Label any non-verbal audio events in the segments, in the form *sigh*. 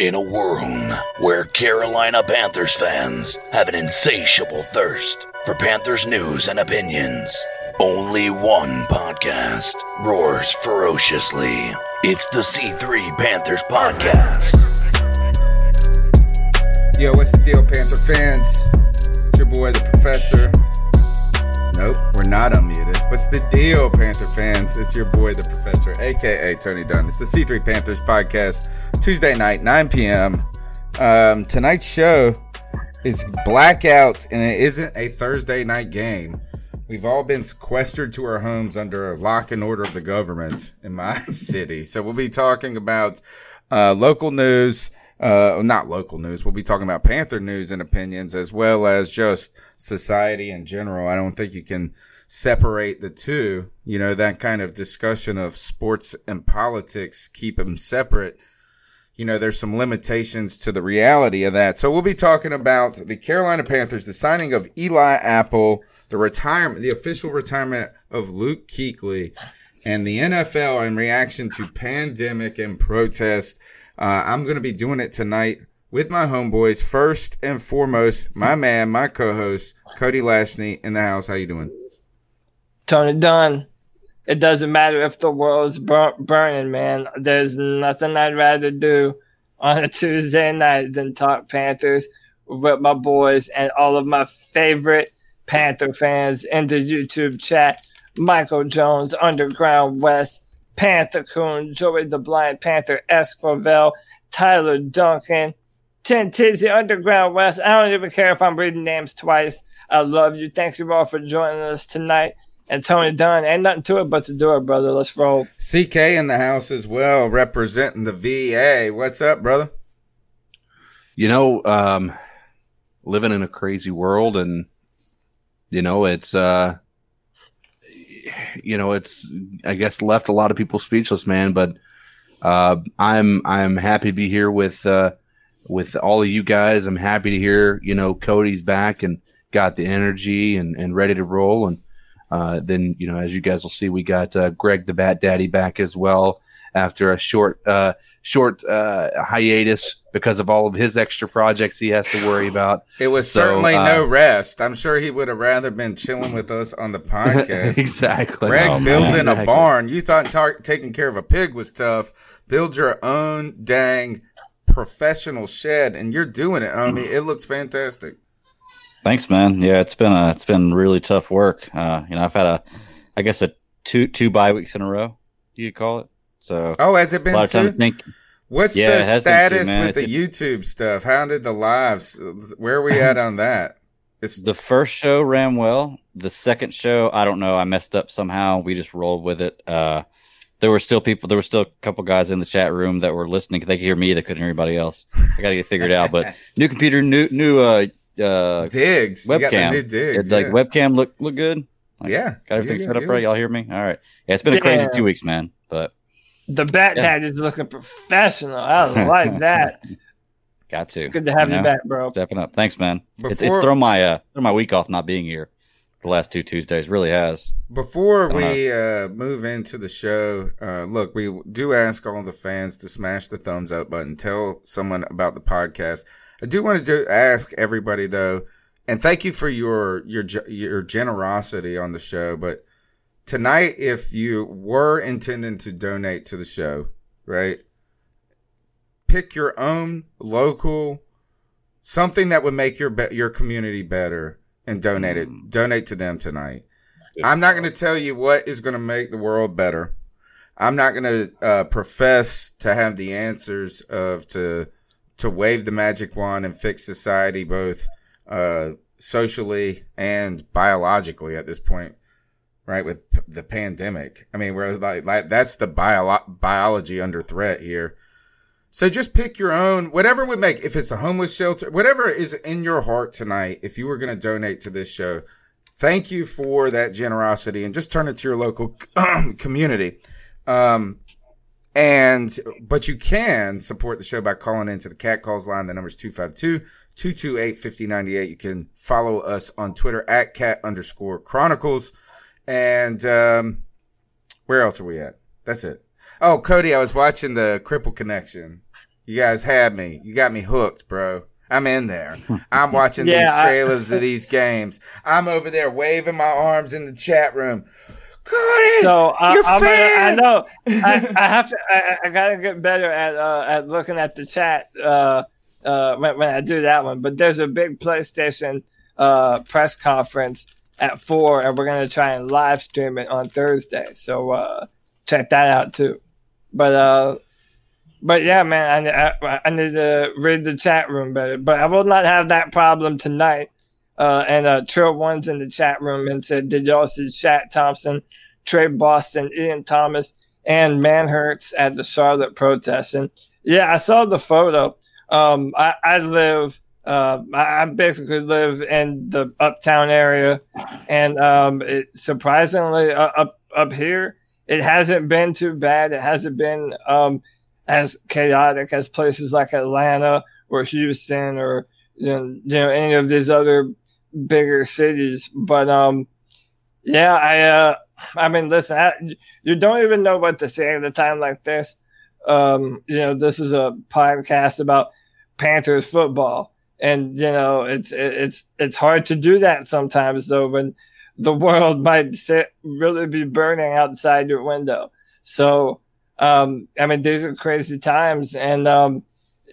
In a world where Carolina Panthers fans have an insatiable thirst for Panthers news and opinions, only one podcast roars ferociously. It's the C3 Panthers Podcast. Yo, what's the deal, Panther fans? It's your boy, the Professor. Nope, we're not unmuted. What's the deal, Panther fans? It's your boy, the Professor, aka Tony Dunn. It's the C3 Panthers podcast, Tuesday night, 9 p.m. Um, tonight's show is blackout, and it isn't a Thursday night game. We've all been sequestered to our homes under a lock and order of the government in my *laughs* city. So we'll be talking about uh, local news uh, not local news. We'll be talking about Panther news and opinions as well as just society in general. I don't think you can separate the two. You know, that kind of discussion of sports and politics, keep them separate. You know, there's some limitations to the reality of that. So we'll be talking about the Carolina Panthers, the signing of Eli Apple, the retirement, the official retirement of Luke Kuechly, and the NFL in reaction to pandemic and protest. Uh, I'm going to be doing it tonight with my homeboys. First and foremost, my man, my co-host, Cody Lashney in the house. How you doing? Tony Dunn. It doesn't matter if the world's bur- burning, man. There's nothing I'd rather do on a Tuesday night than talk Panthers with my boys and all of my favorite Panther fans in the YouTube chat. Michael Jones, Underground West, Panther Coon, Joey the Blind Panther, Esquivel, Tyler Duncan, Ten Tizzy, Underground West. I don't even care if I'm reading names twice. I love you. Thank you all for joining us tonight. And Tony Dunn, ain't nothing to it but to do it, brother. Let's roll. CK in the house as well, representing the VA. What's up, brother? You know, um, living in a crazy world, and you know, it's uh, you know, it's I guess left a lot of people speechless, man. But uh, I'm I'm happy to be here with uh, with all of you guys. I'm happy to hear you know Cody's back and got the energy and, and ready to roll. And uh, then you know, as you guys will see, we got uh, Greg the Bat Daddy back as well after a short uh, short uh, hiatus because of all of his extra projects he has to worry about. It was So, certainly uh, no rest. I'm sure he would have rather been chilling with us on the *laughs* podcast. exactly. Greg Oh, man. building a barn. You thought tar- taking care of a pig was tough. Build your own dang professional shed, and you're doing it, homie. It looks fantastic. Thanks, man. Yeah, it's been a it's been really tough work. Uh, you know, I've had a, I guess a two two bye weeks in a row. You could call it. So Oh, has it been a been lot of time to think. What's Yeah, the it has been status two, man. with the YouTube stuff? How did the lives? Where are we at on that? It's The first show ran well. The second show, I don't know. I messed up somehow. We just rolled with it. Uh, there were still people. There were still a couple guys in the chat room that were listening. They could hear me. They couldn't hear anybody else. I got to get figured out. But *laughs* new computer, new new uh uh digs. You got the webcam. new digs. It's like yeah. webcam look look good. Like, Yeah. got everything Yeah, set up yeah, right. Y'all hear me? All right. Yeah, it's been a crazy two weeks, man. But The Bat Yeah. Dad is looking professional. I like *laughs* that. got to. Good to have you, know? back, bro. Stepping up. Thanks, man. it's, it's thrown my uh thrown my week off not being here the last two Tuesdays. Really has. Before we uh, move into the show, uh, look, we do ask all the fans to smash the thumbs up button. Tell someone about the podcast. I do want to do, ask everybody though, and thank you for your your your generosity on the show. But tonight, if you were intending to donate to the show, right? pick your own local something that would make your be- your community better and donate it. Mm. Donate to them tonight. I'm not going to tell you what is going to make the world better. I'm not going to uh, profess to have the answers of to to wave the magic wand and fix society both uh, socially and biologically at this point, right? With p- the pandemic, I mean, we're like, like that's the bio- biology under threat here. So just pick your own, whatever would make. If it's a homeless shelter, whatever is in your heart tonight. If you were going to donate to this show, thank you for that generosity, and just turn it to your local *clears throat* community. Um, and but you can support the show by calling into the cat calls line. The number is 252-228-5098. You can follow us on Twitter at cat underscore chronicles. And um, where else are we at? That's it. Oh, Cody, I was watching the Cripple Connection. You guys had me. You got me hooked, bro. I'm in there. I'm *laughs* watching Yeah, these I- trailers of *laughs* these games. I'm over there waving my arms in the chat room. Cody, So I, you're I'm gonna, I know I, I have to. I, I gotta get better at uh, at looking at the chat uh, uh, when, when I do that one. But there's a big PlayStation uh, press conference at four, and we're gonna try and live stream it on Thursday. So uh, check that out too. But uh, but yeah, man, I, I, I need to read the chat room better. But I will not have that problem tonight. Uh, and uh, Trill One's in the chat room and said, Did y'all see Shaq Thompson, Tre Boston, Ian Thomas, and Manhurts at the Charlotte protest? And yeah, I saw the photo. Um, I, I live, uh, I basically live in the uptown area. And um, it, surprisingly, uh, up, up here, it hasn't been too bad. It hasn't been um, as chaotic as places like Atlanta or Houston or you know, you know any of these other bigger cities. But um, yeah, I uh, I mean, listen, I, you don't even know what to say at a time like this. Um, you know, this is a podcast about Panthers football, and you know, it's it's it's hard to do that sometimes though when the world *laughs* might sit, really be burning outside your window. So, um, I mean, these are crazy times, and um,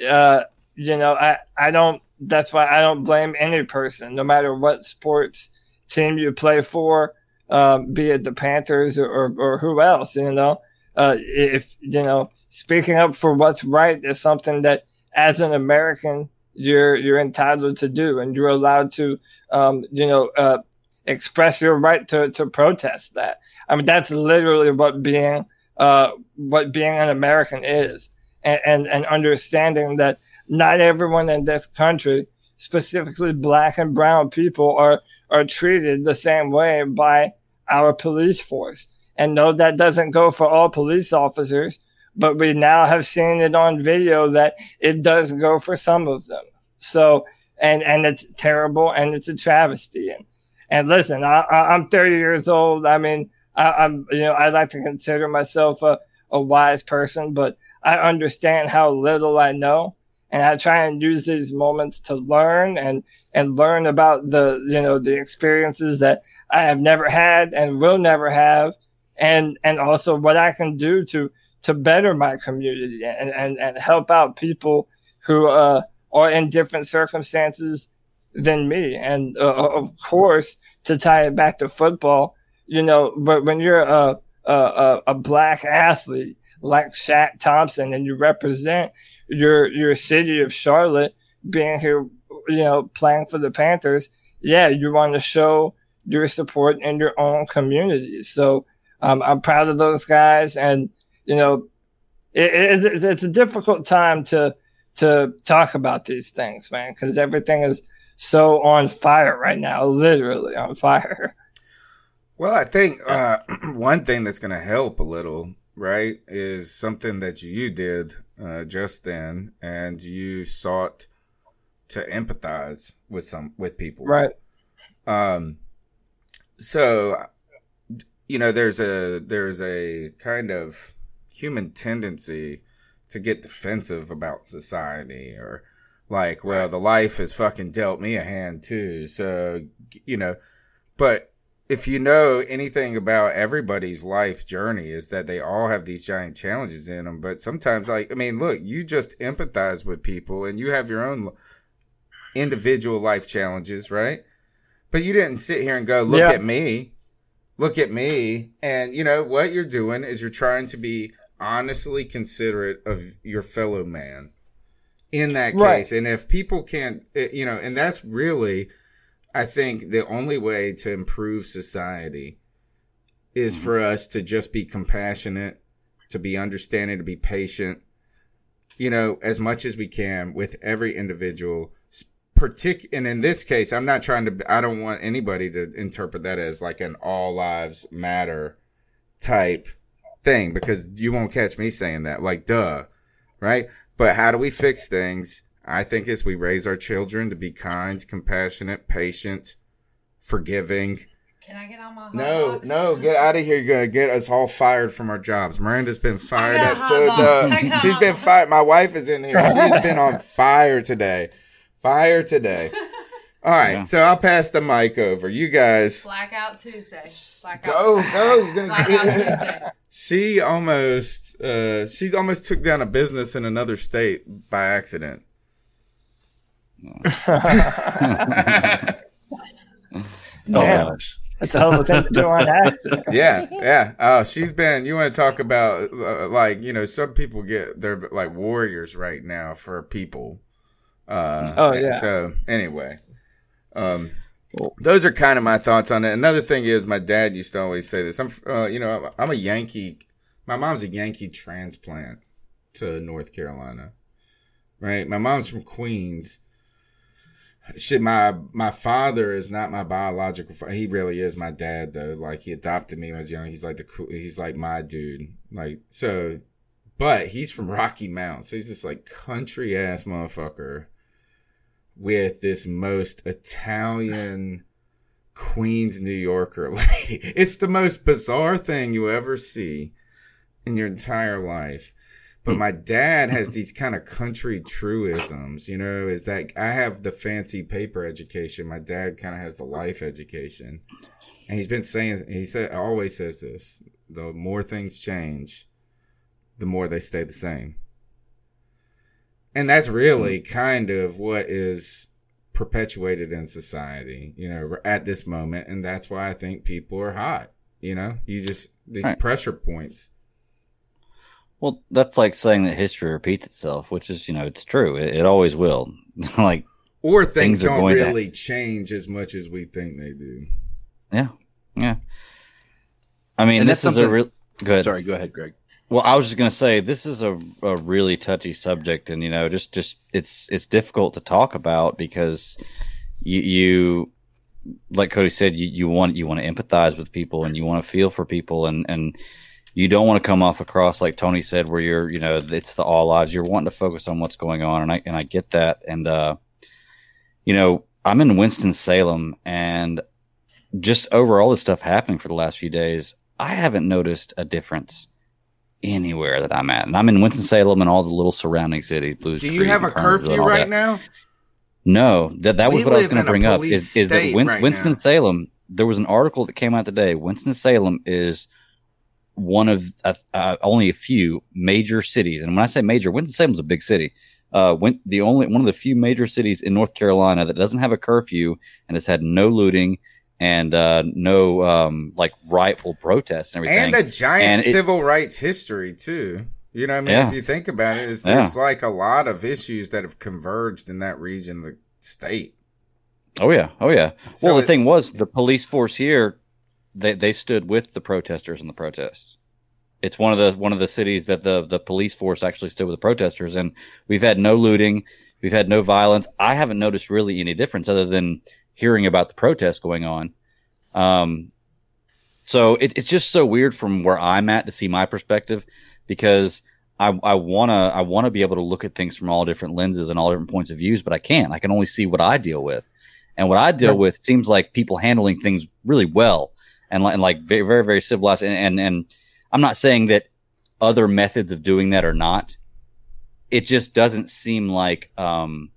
uh, you know, I I don't. That's why I don't blame any person, no matter what sports team you play for, um, be it the Panthers or, or, or who else. You know, uh, if you know, speaking up for what's right is something that, as an American, you're you're entitled to do, and you're allowed to, um, you know, uh, express your right to to protest that. I mean, that's literally what being uh, what being an American is, and, and and understanding that not everyone in this country, specifically black and brown people, are are treated the same way by our police force. And no, that doesn't go for all police officers, but we now have seen it on video that it does go for some of them. So, and and it's terrible and it's a travesty. And and listen, I, I'm 30 years old. I mean, I, I'm you know I like to consider myself a a wise person, but I understand how little I know and I try and use these moments to learn and and learn about the you know the experiences that I have never had and will never have, and and also what I can do to to better my community and and, and help out people who uh, are in different circumstances than me. And uh, of course, to tie it back to football, you know, but when you're a a, a, black athlete like Shaq Thompson and you represent your your city of Charlotte being here, you know, playing for the Panthers, yeah, you want to show your support in your own community. So um, I'm proud of those guys, and you know, it, it, it's, a difficult time to to talk about these things, man, because everything is so on fire right now, literally on fire. *laughs* Well, I think uh, *clears throat* one thing that's going to help a little, right, is something that you did uh, just then, and you sought to empathize with some with people, Right. Um, so you know, there's a there's a kind of human tendency to get defensive about society, or like, well, the life has fucking dealt me a hand too, so you know, but if you know anything about everybody's life journey is that they all have these giant challenges in them but sometimes like i mean look you just empathize with people and you have your own individual life challenges right? But you didn't sit here and go look Yeah. at me. Look at me. And you know what you're doing is you're trying to be honestly considerate of your fellow man in that Right. case and if people can't eh, you know and that's really i think the only way to improve society is for us to just be compassionate to be understanding to be patient you know as much as we can with every individual partic and in this case i'm not trying to i don't want anybody to interpret that as like an all lives matter type thing because you won't catch me saying that like duh right but how do we fix things i think as we raise our children to be kind compassionate patient forgiving Can I get on my no, box? no, get out of here. You're gonna get us all fired from our jobs. Miranda's been fired. got a at hot so box. dumb. I got a She's been fired. My wife is in here. She's been on *laughs* fire today. Fire today. *laughs* All right, Yeah. so I'll pass the mic over. You guys Blackout Tuesday. Blackout go, go. You're gonna Blackout Tuesday. She almost, uh, she almost took down a business in another state by accident. *laughs* Oh, Damn. gosh. That's a hell of a thing to do on accident. *laughs* yeah, yeah. Oh, she's been. You want to talk about uh, like you know some people get they're like warriors right now for people. Uh, Oh, yeah. So anyway, um, those are kind of my thoughts on it. Another thing is my dad used to always say this. I'm uh, you know I'm, a Yankee. My mom's a Yankee transplant to North Carolina. Right. My mom's from Queens shit my my father is not my biological father he really is my dad though like he adopted me when i was young he's like the cool he's like my dude like so but he's from rocky mount so he's this like country ass motherfucker with this most italian queens new yorker *laughs* lady it's the most bizarre thing you ever see in your entire life but hmm. my dad has these kind of country truisms, you know, is that I have the fancy paper education. My dad kind of has the life education. And he's been saying, he said, always says this the more things change, the more they stay the same. And that's really mm-hmm. kind of what is perpetuated in society, you know, at this moment. And that's why I think people are hot, you know, you just, these Right. pressure points. Well, that's like saying that history repeats itself, which is, you know, it's true. It, it always will. *laughs* like, Or things, Things don't going to- really change as much as we think they do. yeah, yeah. I mean, And this that's is a something- real good. Sorry, go ahead, Greg. Well, I was just gonna say this is a, a really touchy subject, and you know, just just it's it's difficult to talk about because you you like Cody said, you, you want you want to empathize with people and you want to feel for people, and and you don't want to come off across like Tony said, where you're you know it's the all lives. You're wanting to focus on what's going on, and I and I get that, and uh, you know, I'm in Winston Salem, and just over all this stuff happening for the last few days, I haven't noticed a difference anywhere that I'm at. And I'm in Winston-Salem and all the little surrounding city. Blues Do you Creek have a curfew right that. now? No, that that was what I was going to bring up. Is, is that Win- right now. Winston-Salem? There was an article that came out today. Winston-Salem is one of uh, uh, only a few major cities, and when I say major, Winston-Salem's a big city. Uh, went the only one of the few major cities in North Carolina that doesn't have a curfew and has had no looting and uh, no um, like rightful protests and everything. And a giant And it- civil rights history too. You know what I mean? Yeah. If you think about it, it's, Yeah. there's like a lot of issues that have converged in that region of the state. Oh yeah, oh yeah. So well, the it- thing was, the police force here, they they stood with the protesters in the protests. It's one of the one of the cities that the the police force actually stood with the protesters, and we've had no looting, we've had no violence. I haven't noticed really any difference other than hearing about the protests going on. Um, so it, it's just so weird from where I'm at to see my perspective because I, I wanna I wanna be able to look at things from all different lenses and all different points of views, but I can't. I can only see what I deal with, and what I deal Right. with seems like people handling things really well and like, and like very very very civilized. And, and and I'm not saying that other methods of doing that are not. It just doesn't seem like um,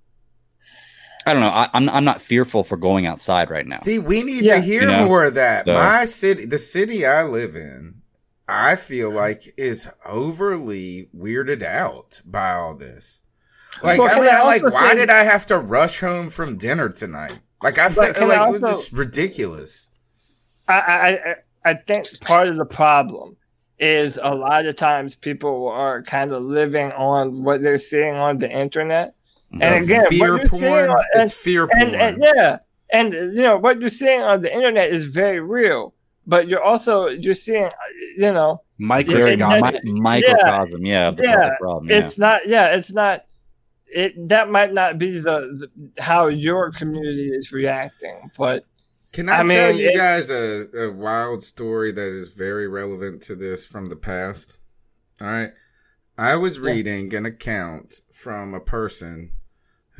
I don't know. I, I'm I'm not fearful for going outside right now. See, we need Yeah. to hear You know? more of that. So- My city, the city I live in, I feel like is overly weirded out by all this. Like, Well, I mean, I I like, why say- did I have to rush home from dinner tonight? Like, I feel But can I like it was just ridiculous. I, I I- I think part of the problem is a lot of times people are kind of living on what they're seeing on the internet. And again, fear what you're seeing porn. on, and, it's fear porn. and, and yeah, and you know what you're seeing on the internet is very real, but you're also you're seeing, uh, you know, Very Yeah, mi- microcosm, yeah, of the yeah, problem. Yeah. it's not yeah it's not it that might not be the, the how your community is reacting but Can I, I tell mean, you it- guys a, a wild story that is very relevant to this from the past? All right. I was reading an account from a person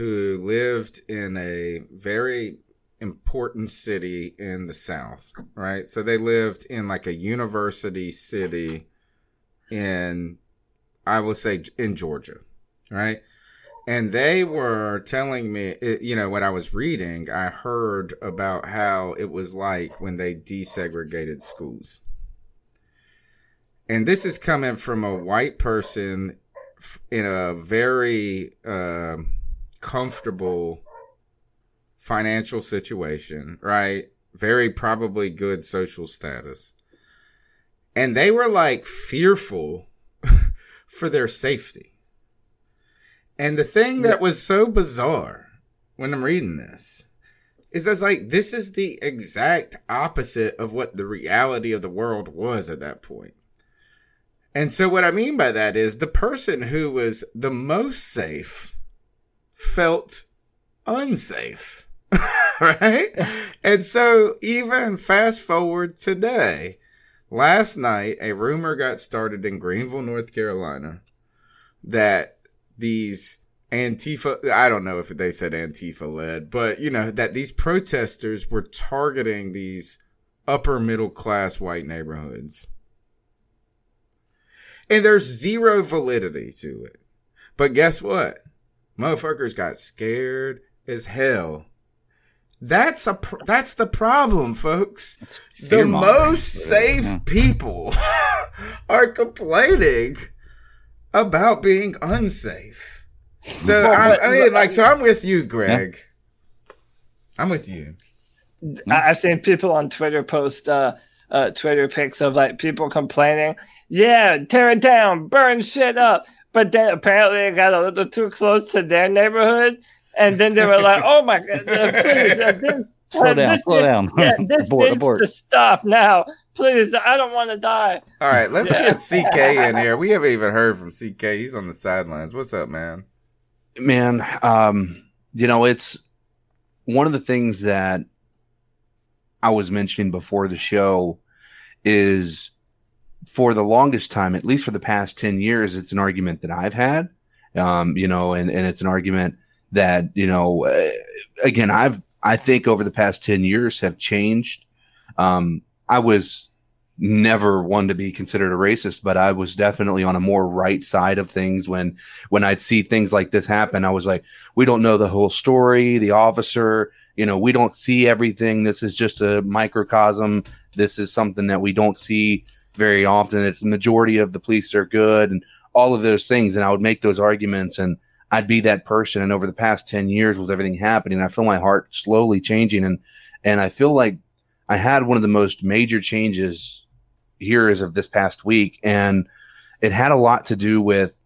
who lived in a very important city in the South, right? So they lived in like a university city in, I will say, in Georgia, right? and they were telling me you know what i was reading i heard about how it was like when they desegregated schools and this is coming from a white person in a very uh, comfortable financial situation right? Very probably good social status. And they were like fearful *laughs* for their safety. And the thing that was so bizarre when I'm reading this is that's like this is the exact opposite of what the reality of the world was at that point. And so what I mean by that is the person who was the most safe felt unsafe. *laughs* right? And so even fast forward today, last night a rumor got started in Greenville, North Carolina that these Antifa, I don't know if they said Antifa led, but you know, that these protesters were targeting these upper middle class white neighborhoods. And there's zero validity to it. But guess what? Motherfuckers got scared as hell. That's a pr- that's the problem, folks. The most safe yeah. people *laughs* are complaining about being unsafe. So Well, but- I mean, like, so I'm with you, Greg. I'm with you. I- I've seen people on Twitter post uh, uh, Twitter pics of like people complaining, yeah, tear it down, burn shit up. But then apparently it got a little too close to their neighborhood, and then they were like, *laughs* "Oh my god, please, uh, this, Slow uh, down, this slow needs- down. Yeah, *laughs* this Abort, needs abort. to stop now, please. I don't want to die." All right, let's Yeah. get *laughs* CK in here. We haven't even heard from CK. He's on the sidelines. What's up, man? man um you know it's one of the things that i was mentioning before the show is for the longest time at least for the past 10 years it's an argument that i've had um you know and and it's an argument that you know uh, again i've i think over the past 10 years have changed um i was never one to be considered a racist but i was definitely on a more right side of things when when I'd see things like this happen, I was like, we don't know the whole story. The officer, you know, we don't see everything. This is just a microcosm. This is something that we don't see very often. It's the majority of the police are good and all of those things. And I would make those arguments and I'd be that person. And over the past 10 years with everything happening, I feel my heart slowly changing. And, and I feel like I had one of the most major changes here as of this past week. And it had a lot to do with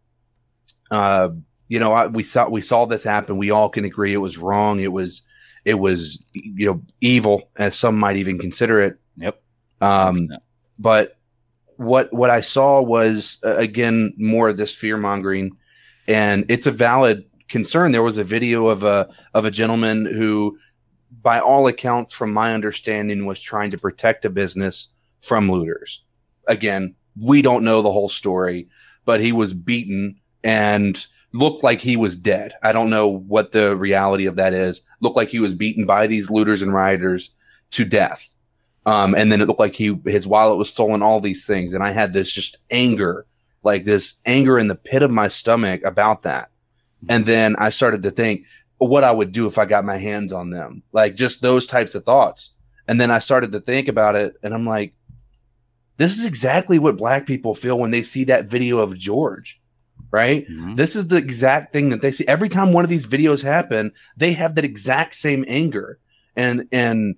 uh, you know, I, we saw we saw this happen. We all can agree it was wrong. It was it was you know evil, as some might even consider it. Yep. Um, but what what I saw was uh, again more of this fear mongering, and it's a valid concern. There was a video of a of a gentleman who, by all accounts, from my understanding, was trying to protect a business from looters. Again, we don't know the whole story, but he was beaten and looked like he was dead. I don't know what the reality of that is. Looked like he was beaten by these looters and rioters to death. Um, and then it looked like he his wallet was stolen, all these things. And I had this just anger, like this anger in the pit of my stomach about that. And then I started to think, what I would do if I got my hands on them. Like just those types of thoughts. And then I started to think about it and I'm like, this is exactly what black people feel when they see that video of George, right? Mhm. This is the exact thing that they see every time one of these videos happen. They have that exact same anger, and and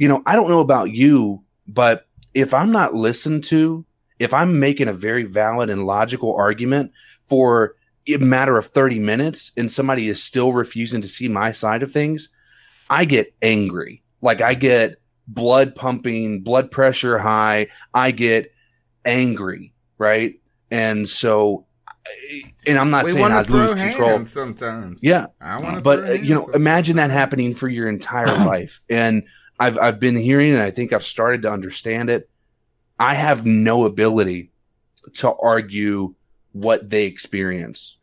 you know I don't know about you, but if I'm not listened to, if I'm making a very valid and logical argument for a matter of 30 minutes, and somebody is still refusing to see my side of things, I get angry. Like I get blood pumping, blood pressure high. I get angry, right? And so, and I'm not we saying I lose control. sometimes. Yeah, I want to. but you know, imagine that happening for your entire life. And I've I've been hearing, and I think I've started to understand it. I have no ability to argue what they experience.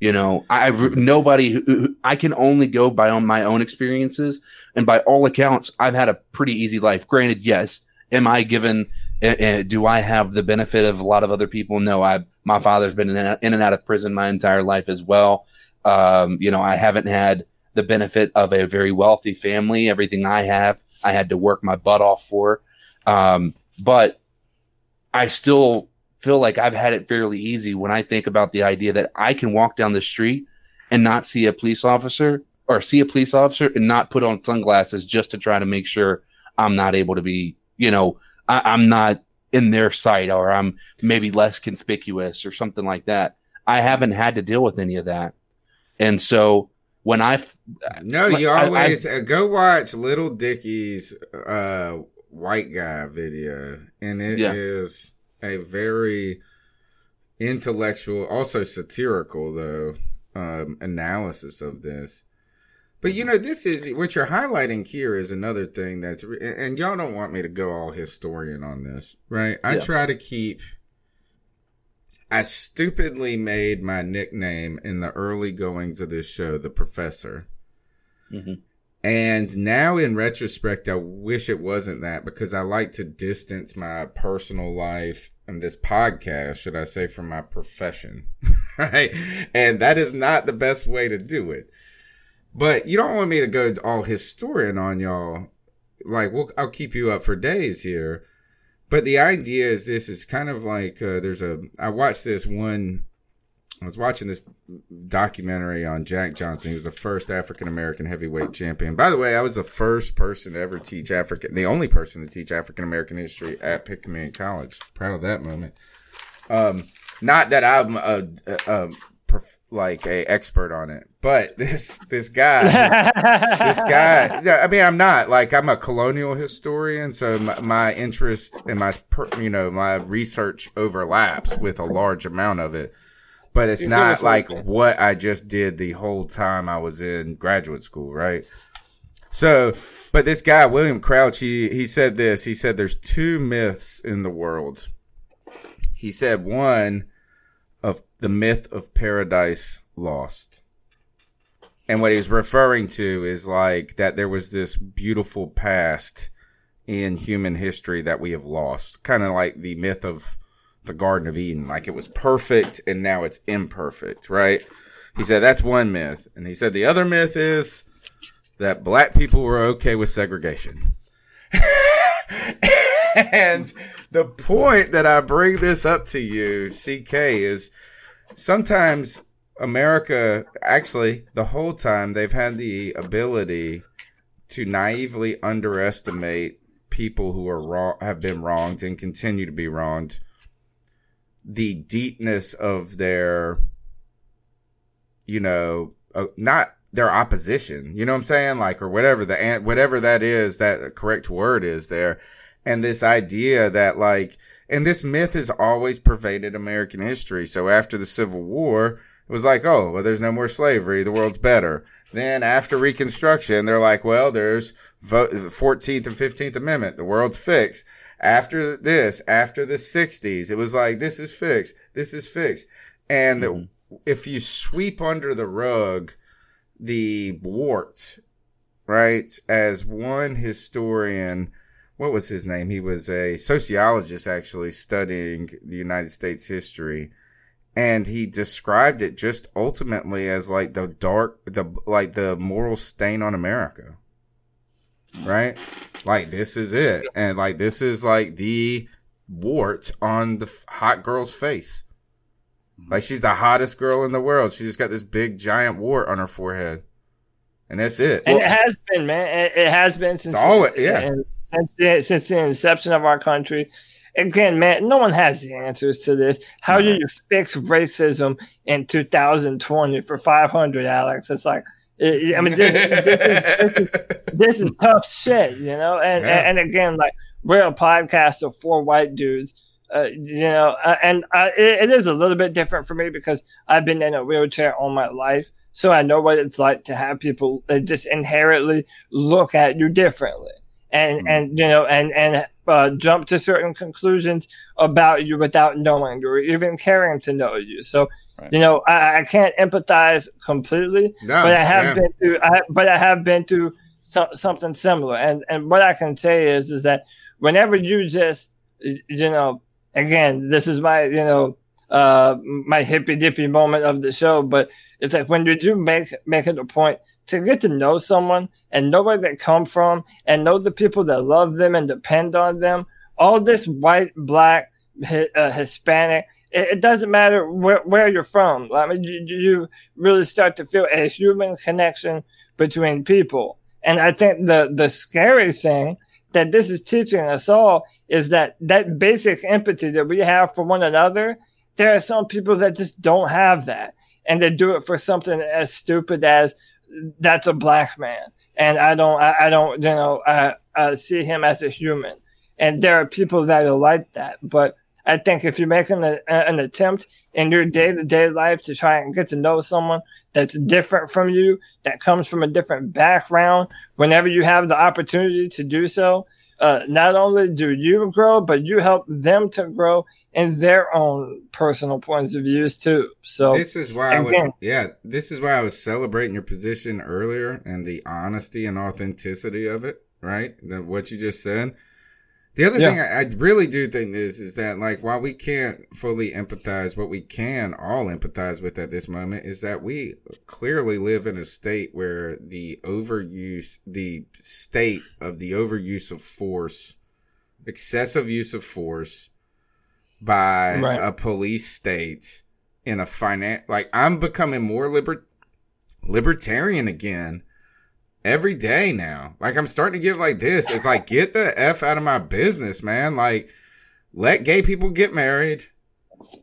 You know, I I've- nobody. who- I can only go by on my own experiences, and by all accounts, I've had a pretty easy life. Granted, yes, am I given? Uh, do I have the benefit of a lot of other people? No, I. My father's been in and out, in and out of prison my entire life as well. Um, you know, I haven't had the benefit of a very wealthy family. Everything I have, I had to work my butt off for. Um, but I still feel like I've had it fairly easy when I think about the idea that I can walk down the street and not see a police officer or see a police officer and not put on sunglasses just to try to make sure I'm not able to be, you know, I, I'm not in their sight or I'm maybe less conspicuous or something like that. I haven't had to deal with any of that. And so when I, f- No, you I- always uh, go watch Lil Dicky's uh, white guy video, and it is Yeah. a very intellectual, also satirical though um, analysis of this. But you know, this is what you're highlighting here is another thing that's, and and y'all don't want me to go all historian on this, right? I Yeah. try to keep. I stupidly made my nickname in the early goings of this show, the Professor. Mhm. And now, in retrospect, I wish it wasn't that because I like to distance my personal life and this podcast, should I say, from my profession. *laughs* right? And that is not the best way to do it. But you don't want me to go all historian on y'all. Like, we'll, I'll keep you up for days here. But the idea is this is kind of like uh, there's a. I watched this one. I was watching this documentary on Jack Johnson. He was the first African American heavyweight champion. By the way, I was the first person to ever teach African, the only person to teach African American history at Picayune College. Proud of that moment. Um, not that I'm a, a, a prof- like a expert on it, but *laughs* this this guy, this, this *laughs* guy i mean i'm not like i'm a colonial historian so my, my interest and my per- you know my research overlaps with a large amount of it. But it's You're not like okay. what i just did the whole time i was in graduate school right? So but this guy william crouch he he said this. He said there's two myths in the world. He said one of the myth of paradise lost and what he was referring to is like that there was this beautiful past in human history that we have lost. Kind of like the myth of the Garden of Eden. Like it was perfect and now it's imperfect, right? He said that's one myth. And he said the other myth is that black people were okay with segregation. *laughs* and the point that I bring this up to you, CK, is sometimes America, actually, the whole time they've had the ability to naively underestimate people who are wrong, have been wronged, and continue to be wronged. The deepness of their, you know, uh, not their opposition. You know what I'm saying? Like, or whatever the whatever that is, that correct word is there, and this idea that like, and this myth has always pervaded American history. So after the Civil War, it was like, oh, well, there's no more slavery. The world's better. Then after Reconstruction, they're like, well, there's vote, the 14th and 15th Amendment. The world's fixed. After this, after the 60s, it was like, this is fixed. This is fixed. And Mhm. if you sweep under the rug the wart, right, as one historian, what was his name? He was a sociologist actually studying the United States history. And he described it just ultimately as like the dark the like the moral stain on america. Right? Like this is it. And like this is like the wart on the hot girl's face. Mm-hmm. Like she's the hottest girl in the world. She just got this big giant wart on her forehead. And that's it. And it has been, man. It, it has been since always- yeah. and since the, since the inception of our country. Again, man, no one has the answers to this. How do you fix racism in 2020 for 500, Alex? It's like, I mean, this, this, is, this, is, this is tough shit, you know. And, Yeah. and and again, like we're a podcast of four white dudes. Uh, you know, uh, and uh, it, it is a little bit different for me because I've been in a wheelchair all my life, so I know what it's like to have people that just inherently look at you differently, and Mhm. and you know, and and uh, jump to certain conclusions about you without knowing you or even caring to know you. So, Right. you know, I, I can't empathize completely, No, but I have been through. I, but I have been through so, something similar, and and what I can say is is that whenever you just you know, again, this is my you know uh my hippy dippy moment of the show, but it's like when you do make make it a point to get to know someone and know where they come from and know the people that love them and depend on them. All this white, black, uh, Hispanic, it, it doesn't matter where, where you're from. I mean, you, you really start to feel a human connection between people. And I think the, the scary thing that this is teaching us all is that that basic empathy that we have for one another, there are some people that just don't have that. And they do it for something as stupid as that's a black man. And I don't, I, I don't, you know, I, I see him as a human. And there are people that are like that. But I think if you're making a, an attempt in your day to day life to try and get to know someone that's different from you, that comes from a different background, whenever you have the opportunity to do so, uh, not only do you grow, but you help them to grow in their own personal points of views too. So this is why I would, again- yeah, this is why I was celebrating your position earlier and the honesty and authenticity of it, right? The, what you just said. The other Yeah. thing I, I really do think is is that like while we can't fully empathize, what we can all empathize with at this moment is that we clearly live in a state where the overuse, the state of the overuse of force, excessive use of force by Right. a police state in a finance like I'm becoming more liber- libertarian again every day now. Like I'm starting to give like this. It's like get the f out of my business, man. Like let gay people get married.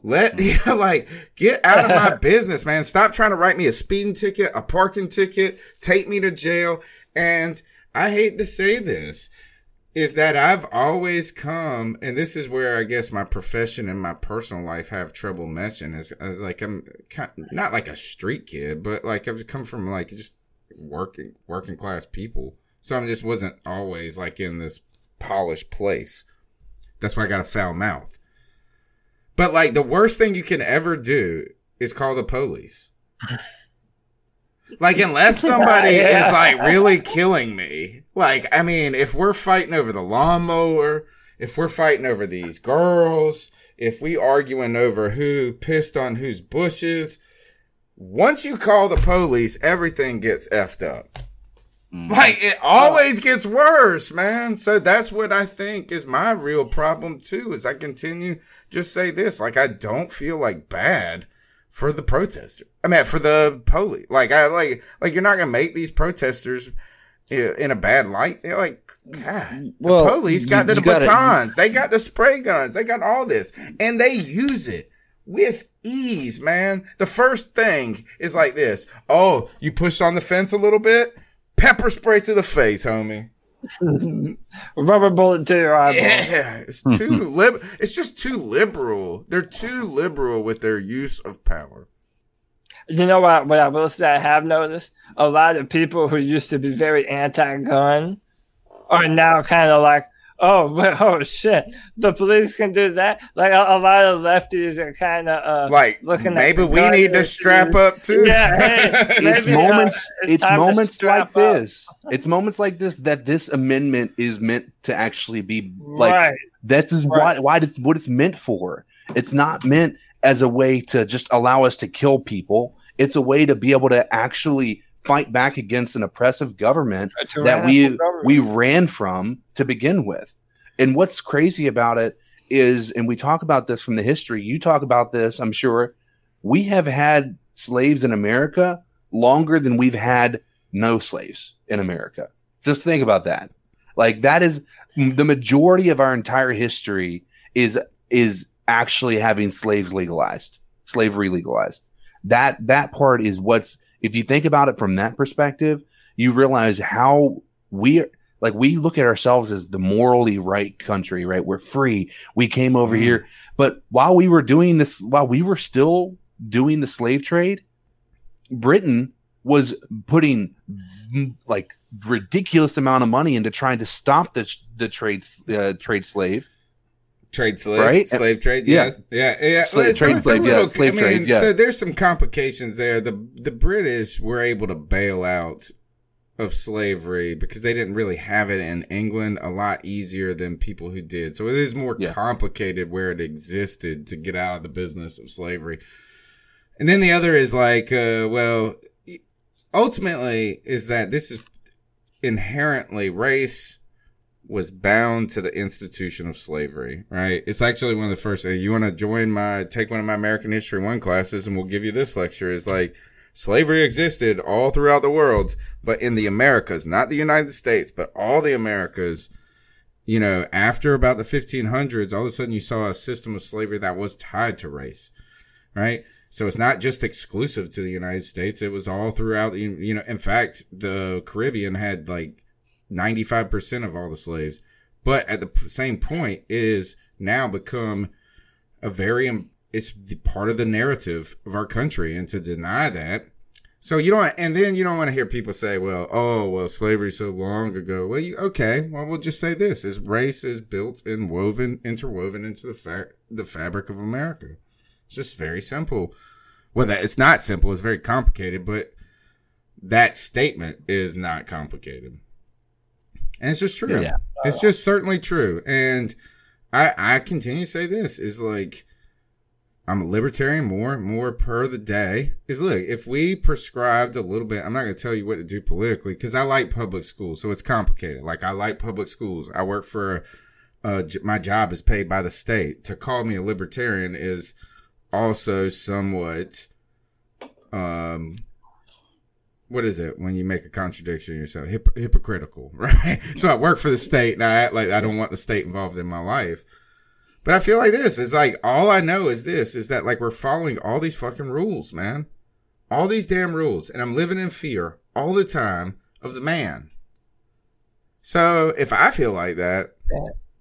Let *laughs* mm-hmm. you know, like get out of my *laughs* business, man. Stop trying to write me a speeding ticket, a parking ticket, take me to jail. And I hate to say this, is that I've always come, and this is where I guess my profession and my personal life have trouble meshing. Is, is like I'm kind, not like a street kid, but like I've come from like just working working class people, so I just wasn't always like in this polished place. That's why I got a foul mouth. But like the worst thing you can ever do is call the police. Like unless *laughs* somebody Yeah. is like really killing me. Like I mean, if we're fighting over the lawnmower, if we're fighting over these girls, if we arguing over who pissed on whose bushes, once you call the police, everything gets effed up. Mm. Like it oh. always gets worse, man. So that's what I think is my real problem too. Is I continue just say this, like I don't feel like bad for the protester. I mean, for the police. Like I like like you're not gonna make these protesters in a bad light. They're like, God, Well, the police got you- the you gotta- batons, they got the spray guns, they got all this, and they use it with ease, man. The first thing is like this: Oh, you pushed on the fence a little bit. Pepper spray to the face, homie. *laughs* rubber bullet to your eyeball. Yeah, it's too *laughs* lib. It's just too liberal. They're too liberal with their use of power. You know what? What I will say, I have noticed a lot of people who used to be very anti-gun are now kind of like, oh, *laughs* well, oh shit, the police can do that. Like a, a lot of lefties are kind of uh, Like looking maybe the we need to strap up too. Yeah, hey, *laughs* it's Maybe, uh, moments it's it's moments like up. this it's moments like this that this amendment is meant to actually be like right. that's is Right. why why it's what it's meant for It's not meant as a way to just allow us to kill people. It's a way to be able to actually fight back against an oppressive government that we government. we ran from to begin with. And what's crazy about it is, and we talk about this from the history. You talk about this, I'm sure. We have had slaves in America longer than we've had no slaves in America. Just think about that. Like that is the majority of our entire history is is actually having slaves legalized, slavery legalized. That that part is what's if you think about it from that perspective, you realize how we like we look at ourselves as the morally right country, right? We're free. We came over Mhm. here, but while we were doing this, while we were still doing the slave trade, Britain was putting like ridiculous amount of money into trying to stop the the trade uh, trade slave. Trade slave, Right? slave trade, Yeah. yeah, yeah, yeah. Slave- so trade it's a slave, yeah, little- slave I mean, trade, yeah. So there's some complications there. The the British were able to bail out of slavery because they didn't really have it in England a lot easier than people who did. So it is more Yeah. complicated where it existed to get out of the business of slavery. And then the other is like, uh, well, ultimately, is that this is inherently race was bound to the institution of slavery, right? It's actually one of the first. You want to join my take one of my American History One classes, and we'll give you this lecture. Is like slavery existed all throughout the world, but in the Americas, not the United States, but all the Americas. You know, after about the 1500s, all of a sudden you saw a system of slavery that was tied to race, right? So it's not just exclusive to the United States. It was all throughout. You know, in fact, the Caribbean had like 95% of all the slaves. But at the same point, is now become a very, it's part of the narrative of our country. And to deny that, so you don't, and then you don't want to hear people say, well, oh, well, slavery so long ago. Well, you, okay, well, we'll just say this is race is built and woven, interwoven into the fa- the fabric of America. It's just very simple. Well, that it's not simple. It's very complicated, but that statement is not complicated. And it's just true. Yeah. It's just certainly true. And I I continue to say this is like I'm a libertarian more and more per the day. Is look, if we prescribed a little bit, I'm not going to tell you what to do politically because I like public schools, so it's complicated. Like I like public schools. I work for, uh, j- my job is paid by the state. To call me a libertarian is also somewhat, um, what is it when you make a contradiction yourself? Hip- hypocritical, *laughs* right? so I work for the state and I act like I don't want the state involved in my life. But I feel like this is like all I know is this is that like we're following all these fucking rules, man. All these damn rules. And I'm living in fear all the time of the man. So if I feel like that,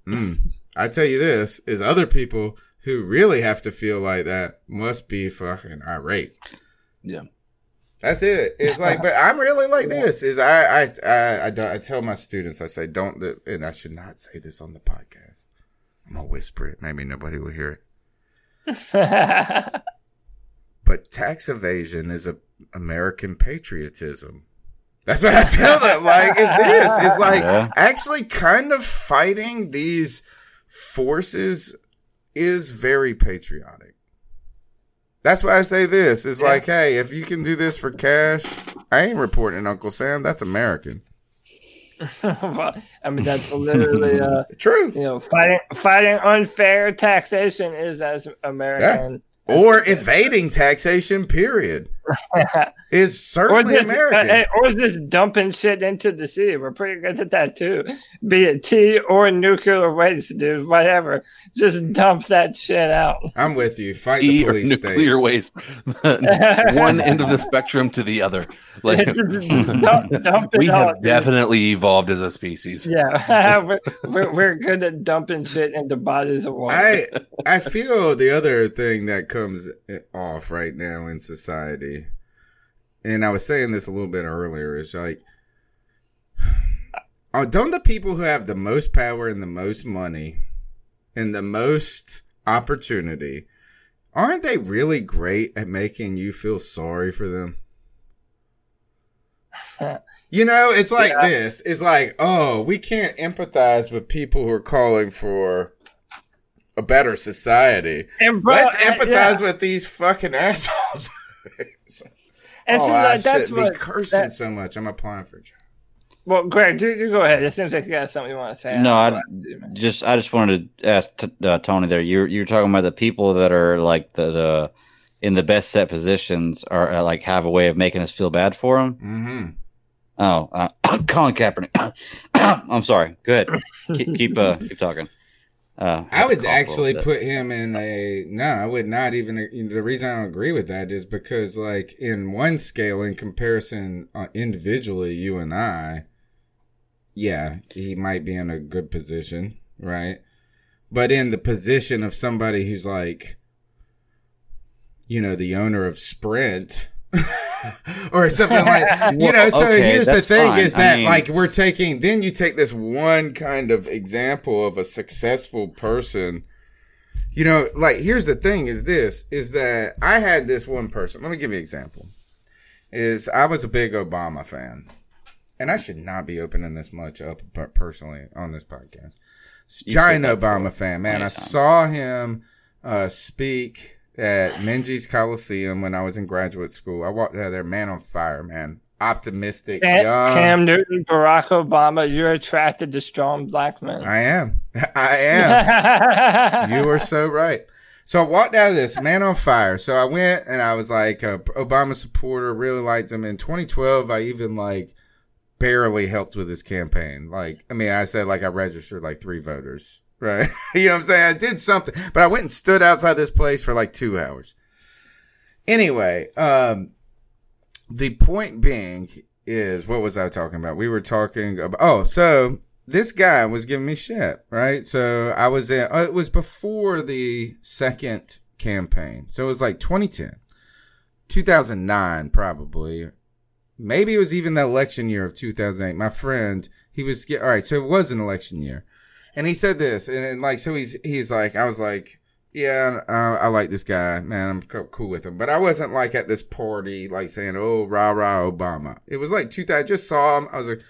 mm, I tell you this is other people who really have to feel like that must be fucking irate. Yeah. That's it. It's like, but I'm really like *laughs* this. Is I I I I, don't, I tell my students I say don't, and I should not say this on the podcast. I'm gonna whisper it. Maybe nobody will hear it. *laughs* But tax evasion is a American patriotism. That's what I tell them. Like, is this? It's *laughs* like Yeah. actually kind of fighting these forces is very patriotic. That's why I say this. It's like, hey, if you can do this for cash, I ain't reporting Uncle Sam. That's American. *laughs* I mean, that's literally, uh, True. you know, fighting fighting unfair taxation is as American. Or evading taxation, period, is or certainly just, American. uh, or just dumping shit into the sea. We're pretty good at that too. Be it tea or nuclear waste, dude. Whatever. Just dump that shit out. I'm with you. Fight the E or nuclear state. waste, *laughs* one end of the spectrum to the other. Like Just- just dump, dump *laughs* it we out. have dude. definitely evolved as a species. Yeah, *laughs* we're, we're, we're good at dumping shit into bodies of water. I I feel the other thing that comes off right now in society, and I was saying this a little bit earlier, is like, oh, *sighs* don't the people who have the most power and the most money and the most opportunity, aren't they really great at making you feel sorry for them? *laughs* You know, it's like Yeah. this. It's like, oh, we can't empathize with people who are calling for a better society. Bro, Let's uh, empathize yeah. with these fucking *laughs* assholes. And oh, see, I that's shouldn't be what cursing that- so much. I'm applying for a job. Well, Greg, you, you go ahead. It seems like you got something you want to say. No, I'll I go ahead, man. just I just wanted to ask t- uh, Tony there. You you were talking about the people that are like the the in the best set positions are uh, like have a way of making us feel bad for them. Mm-hmm. Oh, uh, *coughs* Colin Kaepernick. *coughs* I'm sorry. Good. Keep keep, uh, keep talking. Uh, I would cough a little actually put him in a no. I would not even. The reason I don't agree with that is because, like, in one scale, in comparison, uh, individually, you and I, yeah, he might be in a good position, right? But in the position of somebody who's like, you know, the owner of Sprint. *laughs* *laughs* or something like you know so Okay, here's the thing fine. is I that mean- like we're taking then you take this one kind of example of a successful person. You know like here's the thing is this is that i had this one person let me give you an example is i was a big obama fan. And i should not be opening this much up per- personally on this podcast. Giant obama fan man. i saw him uh, speak at Minges Coliseum when I was in graduate school. I walked out there, man on fire, man. Optimistic, Cam, young. Cam Newton, Barack Obama, you're attracted to strong black men. I am. *laughs* I am. *laughs* you are so right. So I walked out of this man on fire. So I went and I was like a Obama supporter, really liked him. In 2012, I even like barely helped with his campaign. Like, I mean, I said like I registered like three voters, right? *laughs* you know what I'm saying? I did something, but I went and stood outside this place for like two hours. Anyway, um, the point being is what was I talking about? We were talking about, oh, so this guy was giving me shit, right? So I was in, uh, it was before the second campaign. So it was like 2010, 2009, probably. Maybe it was even the election year of 2008. My friend, he was, all right, so it was an election year. And he said this, and, and like, so he's, he's like, I was like, yeah, uh, I like this guy, man. I'm co- cool with him, but I wasn't like at this party, like saying, "Oh, rah rah Obama." It was like two. I just saw him. I was like,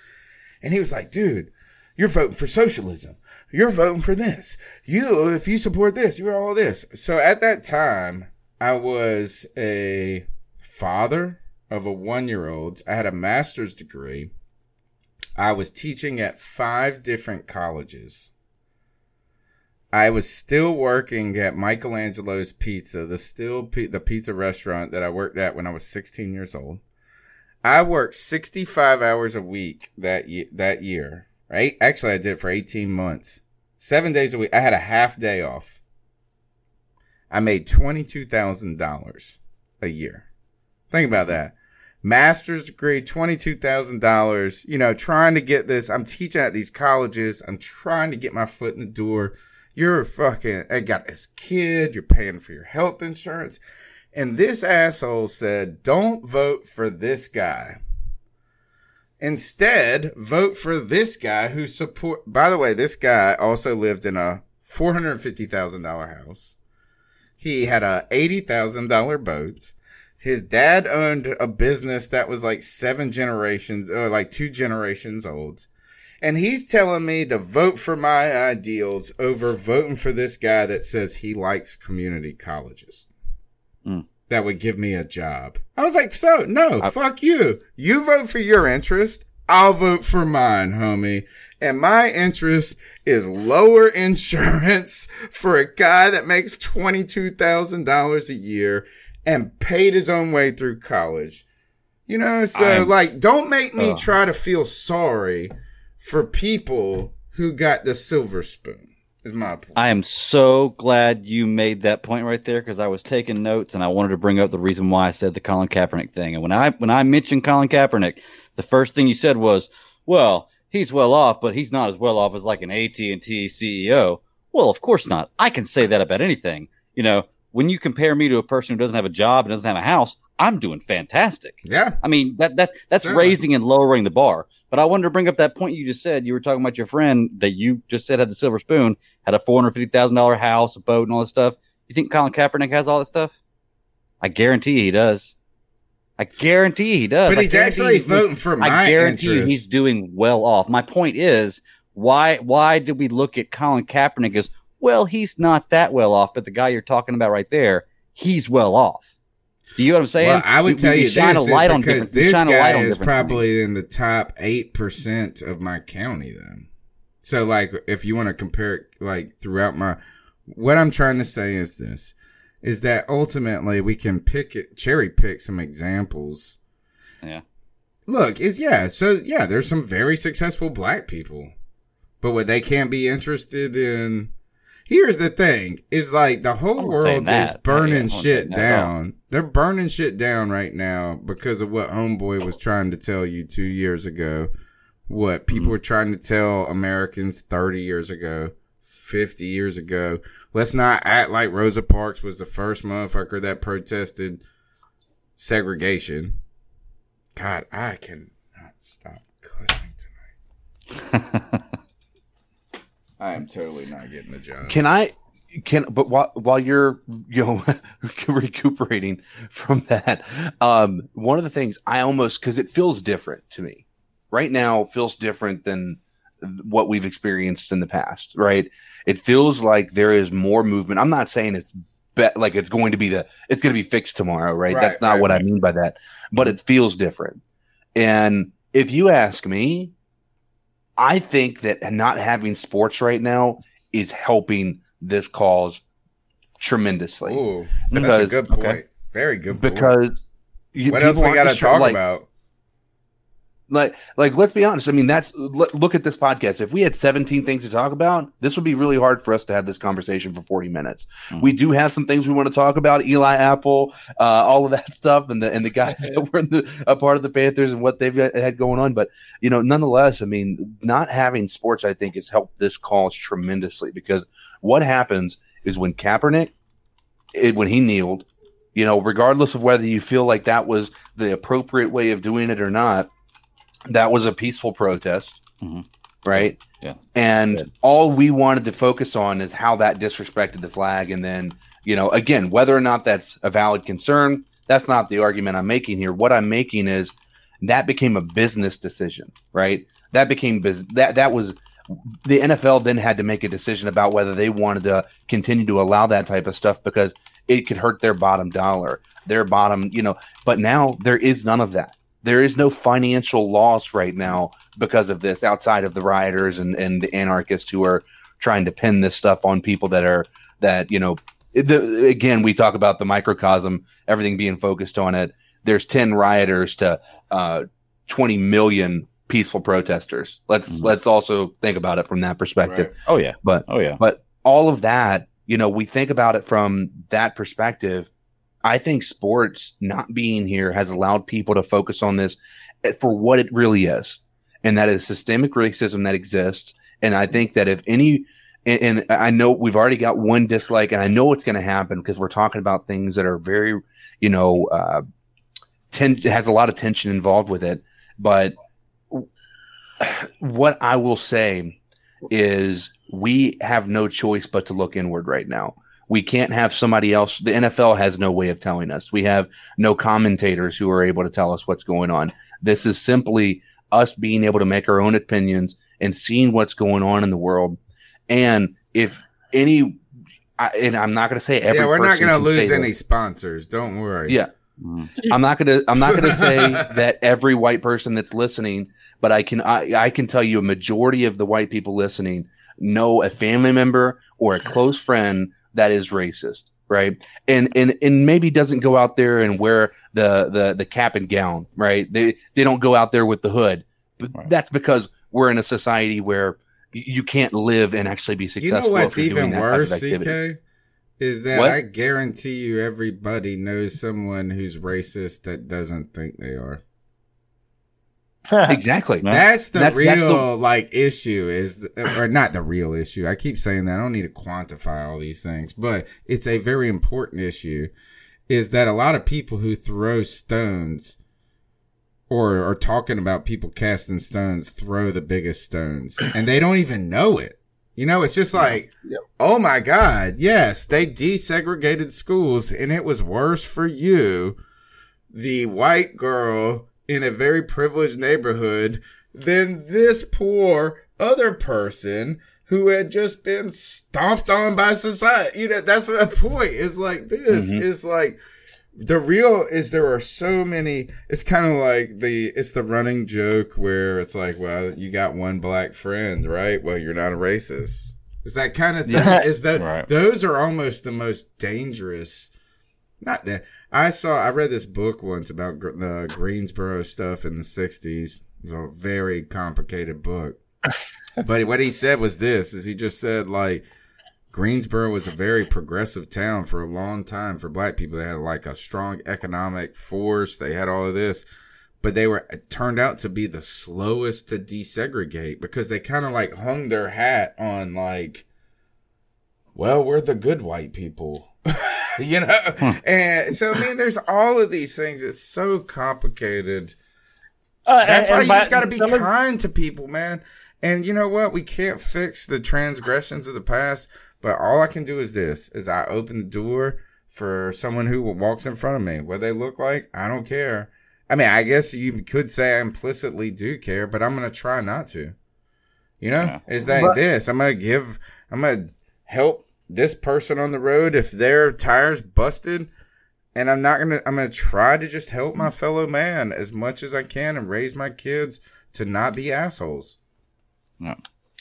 and he was like, "Dude, you're voting for socialism. You're voting for this. You, if you support this, you're all this." So at that time, I was a father of a one year old. I had a master's degree. I was teaching at five different colleges. I was still working at Michelangelo's Pizza, the still pi- the pizza restaurant that I worked at when I was 16 years old. I worked 65 hours a week that ye- that year. Right? Actually, I did it for 18 months. 7 days a week. I had a half day off. I made $22,000 a year. Think about that. Master's degree, $22,000, you know, trying to get this. I'm teaching at these colleges. I'm trying to get my foot in the door. You're fucking, I got this kid. You're paying for your health insurance. And this asshole said, don't vote for this guy. Instead, vote for this guy who support. By the way, this guy also lived in a four hundred fifty thousand dollar house. He had a eighty thousand dollar boat. His dad owned a business that was like seven generations, or like two generations old. And he's telling me to vote for my ideals over voting for this guy that says he likes community colleges. Mm. That would give me a job. I was like, so no, I- fuck you. You vote for your interest. I'll vote for mine, homie. And my interest is lower *laughs* insurance for a guy that makes $22,000 a year and paid his own way through college. You know, so I'm- like, don't make me Ugh. try to feel sorry for people who got the silver spoon. Is my point. I am so glad you made that point right there because I was taking notes and I wanted to bring up the reason why I said the Colin Kaepernick thing. And when I when I mentioned Colin Kaepernick, the first thing you said was, "Well, he's well off, but he's not as well off as like an AT and T CEO." Well, of course not. I can say that about anything. You know, when you compare me to a person who doesn't have a job and doesn't have a house, I'm doing fantastic. yeah. I mean that that that's Certainly. raising and lowering the bar. But I wanted to bring up that point you just said. You were talking about your friend that you just said had the silver spoon, had a four hundred fifty thousand dollar house, a boat, and all this stuff. You think Colin Kaepernick has all that stuff? I guarantee he does. I guarantee he does. But I he's actually he- voting for my I guarantee interest. he's doing well off. My point is, why why did we look at Colin Kaepernick as well, he's not that well off, but the guy you're talking about right there, he's well off. Do you know what I'm saying? Well, I would We- tell we you shine this a light on because this shine a light guy is probably in the top eight percent of my county. Then, so like, if you want to compare it, like throughout my, what I'm trying to say is this: is that ultimately we can pick it, cherry pick some examples. Yeah. Look, is yeah, so yeah, there's some very successful black people, but what they can't be interested in. Here's the thing: is like the whole world is burning I'm not saying shit that at all. down. They're burning shit down right now because of what Homeboy was trying to tell you two years ago. What people Mm-hmm. were trying to tell Americans 30 years ago, 50 years ago. Let's not act like Rosa Parks was the first motherfucker that protested segregation. God, I cannot stop cussing tonight. *laughs* I am totally not getting a job. Can I? Can but while while you're you know *laughs* recuperating from that, um, one of the things I almost because it feels different to me right now feels different than what we've experienced in the past. Right? It feels like there is more movement. I'm not saying it's be- like it's going to be the it's going to be fixed tomorrow. Right? Right, That's not right, what right. I mean by that. But it feels different. And if you ask me, I think that not having sports right now is helping this cause tremendously. Ooh, Because- that's a good point. okay. Very good point. Because you, what else we got to talk like, about? Like, like, let's be honest. I mean, that's look, look at this podcast. If we had 17 things to talk about, this would be really hard for us to have this conversation for 40 minutes. Mhm. We do have some things we want to talk about. Eli Apple, uh, all of that *laughs* stuff, and the and the guys that were in the, a part of the Panthers and what they've got- had going on. But you know, nonetheless, I mean, not having sports, I think, has helped this cause tremendously because what happens is when Kaepernick, it, when he kneeled, you know, regardless of whether you feel like that was the appropriate way of doing it or not, that was a peaceful protest, Mhm. right? Yeah. And Good. all we wanted to focus on is how that disrespected the flag. And then, you know, again, whether or not that's a valid concern, that's not the argument I'm making here. What I'm making is that became a business decision, right? That became bus- that that was the NFL then had to make a decision about whether they wanted to continue to allow that type of stuff because it could hurt their bottom dollar, their bottom, you know. But now there is none of that. There is no financial loss right now because of this outside of the rioters and, and the anarchists who are trying to pin this stuff on people that are that, you know, the, again, we talk about the microcosm, everything being focused on it. There's 10 rioters to uh, 20 million peaceful protesters. Let's Mhm. let's also think about it from that perspective. Right. Oh yeah. But Oh yeah. but all of that, you know, we think about it from that perspective. I think sports not being here has allowed people to focus on this for what it really is, and that is systemic racism that exists. And I think that if any, and, and I know we've already got one dislike, and I know it's going to happen because we're talking about things that are very, you know, uh, ten, has a lot of tension involved with it. But what I will say is we have no choice but to look inward right now. We can't have somebody else. The NFL has no way of telling us. We have no commentators who are able to tell us what's going on. This is simply us being able to make our own opinions and seeing what's going on in the world. And if any, I, and I'm not going to say every. yeah, we're not going to can say lose this. any sponsors. Don't worry. Yeah, Mhm. I'm not gonna I'm not gonna say *laughs* that every white person that's listening, but I can I, I can tell you a majority of the white people listening know a family member or a close friend that is racist, right? And and and maybe doesn't go out there and wear the the the cap and gown, right? They they don't go out there with the hood. But Right. that's because we're in a society where you can't live and actually be successful. You know what's if you're doing even that type of worse. CK? Is that What? I guarantee you everybody knows someone who's racist that doesn't think they are. *laughs* Exactly. No. That's the That's- real that's the- like issue is or not the real issue. I keep saying that. I don't need to quantify all these things, but it's a very important issue is that a lot of people who throw stones or are talking about people casting stones throw the biggest stones *clears throat* and they don't even know it. You know, it's just like, Yep. oh my God, yes, they desegregated schools and it was worse for you, the white girl in a very privileged neighborhood, than this poor other person who had just been stomped on by society. You know, that's my point. Is like this Mhm. is like the real is there are so many. It's kind of like the it's the running joke where it's like, well, you got one black friend, right? Well, you're not a racist. Is that kind of thing? Yeah. Is that *laughs* Right. those are almost the most dangerous? Not that I saw. I read this book once about gr- the Greensboro stuff in the '60s. It's a very complicated book. *laughs* but what he said was this: is he just said like Greensboro was a very progressive town for a long time for black people. They had like a strong economic force. They had all of this, but they were turned out to be the slowest to desegregate because they kind of like hung their hat on like, well, we're the good white people. *laughs* you know, and so I mean, there's all of these things. It's so complicated. Uh, That's and- why and you by- just got to be some of- kind to people, man. And you know what? We can't fix the transgressions of the past, but all I can do is this: is I open the door for someone who walks in front of me. What they look like, I don't care. I mean, I guess you could say I implicitly do care, but I'm gonna try not to. You know, Yeah. is that But- this? I'm gonna give. I'm gonna help this person on the road if their tires busted and I'm not gonna. I'm gonna try to just help my fellow man as much as I can and raise my kids to not be assholes.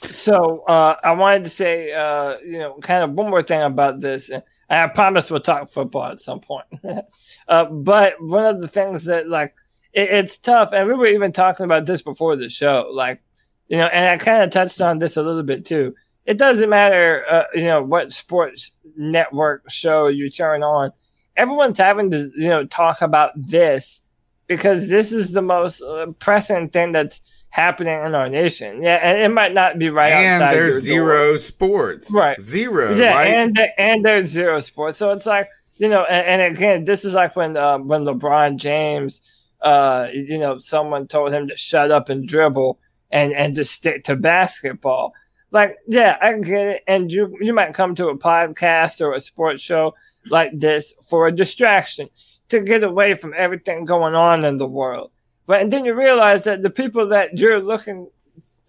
So uh, I wanted to say, uh, you know, kind of one more thing about this. And I promise we'll talk football at some point. *laughs* uh, but one of the things that, like, it, it's tough, and we were even talking about this before the show, like, you know, and I kind of touched on this a little bit too. It doesn't matter, uh, you know, what sports network show you turn on. Everyone's having to, you know, talk about this because this is the most uh, pressing thing that's happening in our nation. Yeah, and it might not be right and outside there's your door. zero sports. Right. Zero. Yeah, right? and and there's zero sports. So it's like you know, and, and again, this is like when uh, when LeBron James, uh, you know, someone told him to shut up and dribble and and just stick to basketball. Like, yeah, I get it. And you you might come to a podcast or a sports show like this for a distraction to get away from everything going on in the world. But and then you realize that the people that you're looking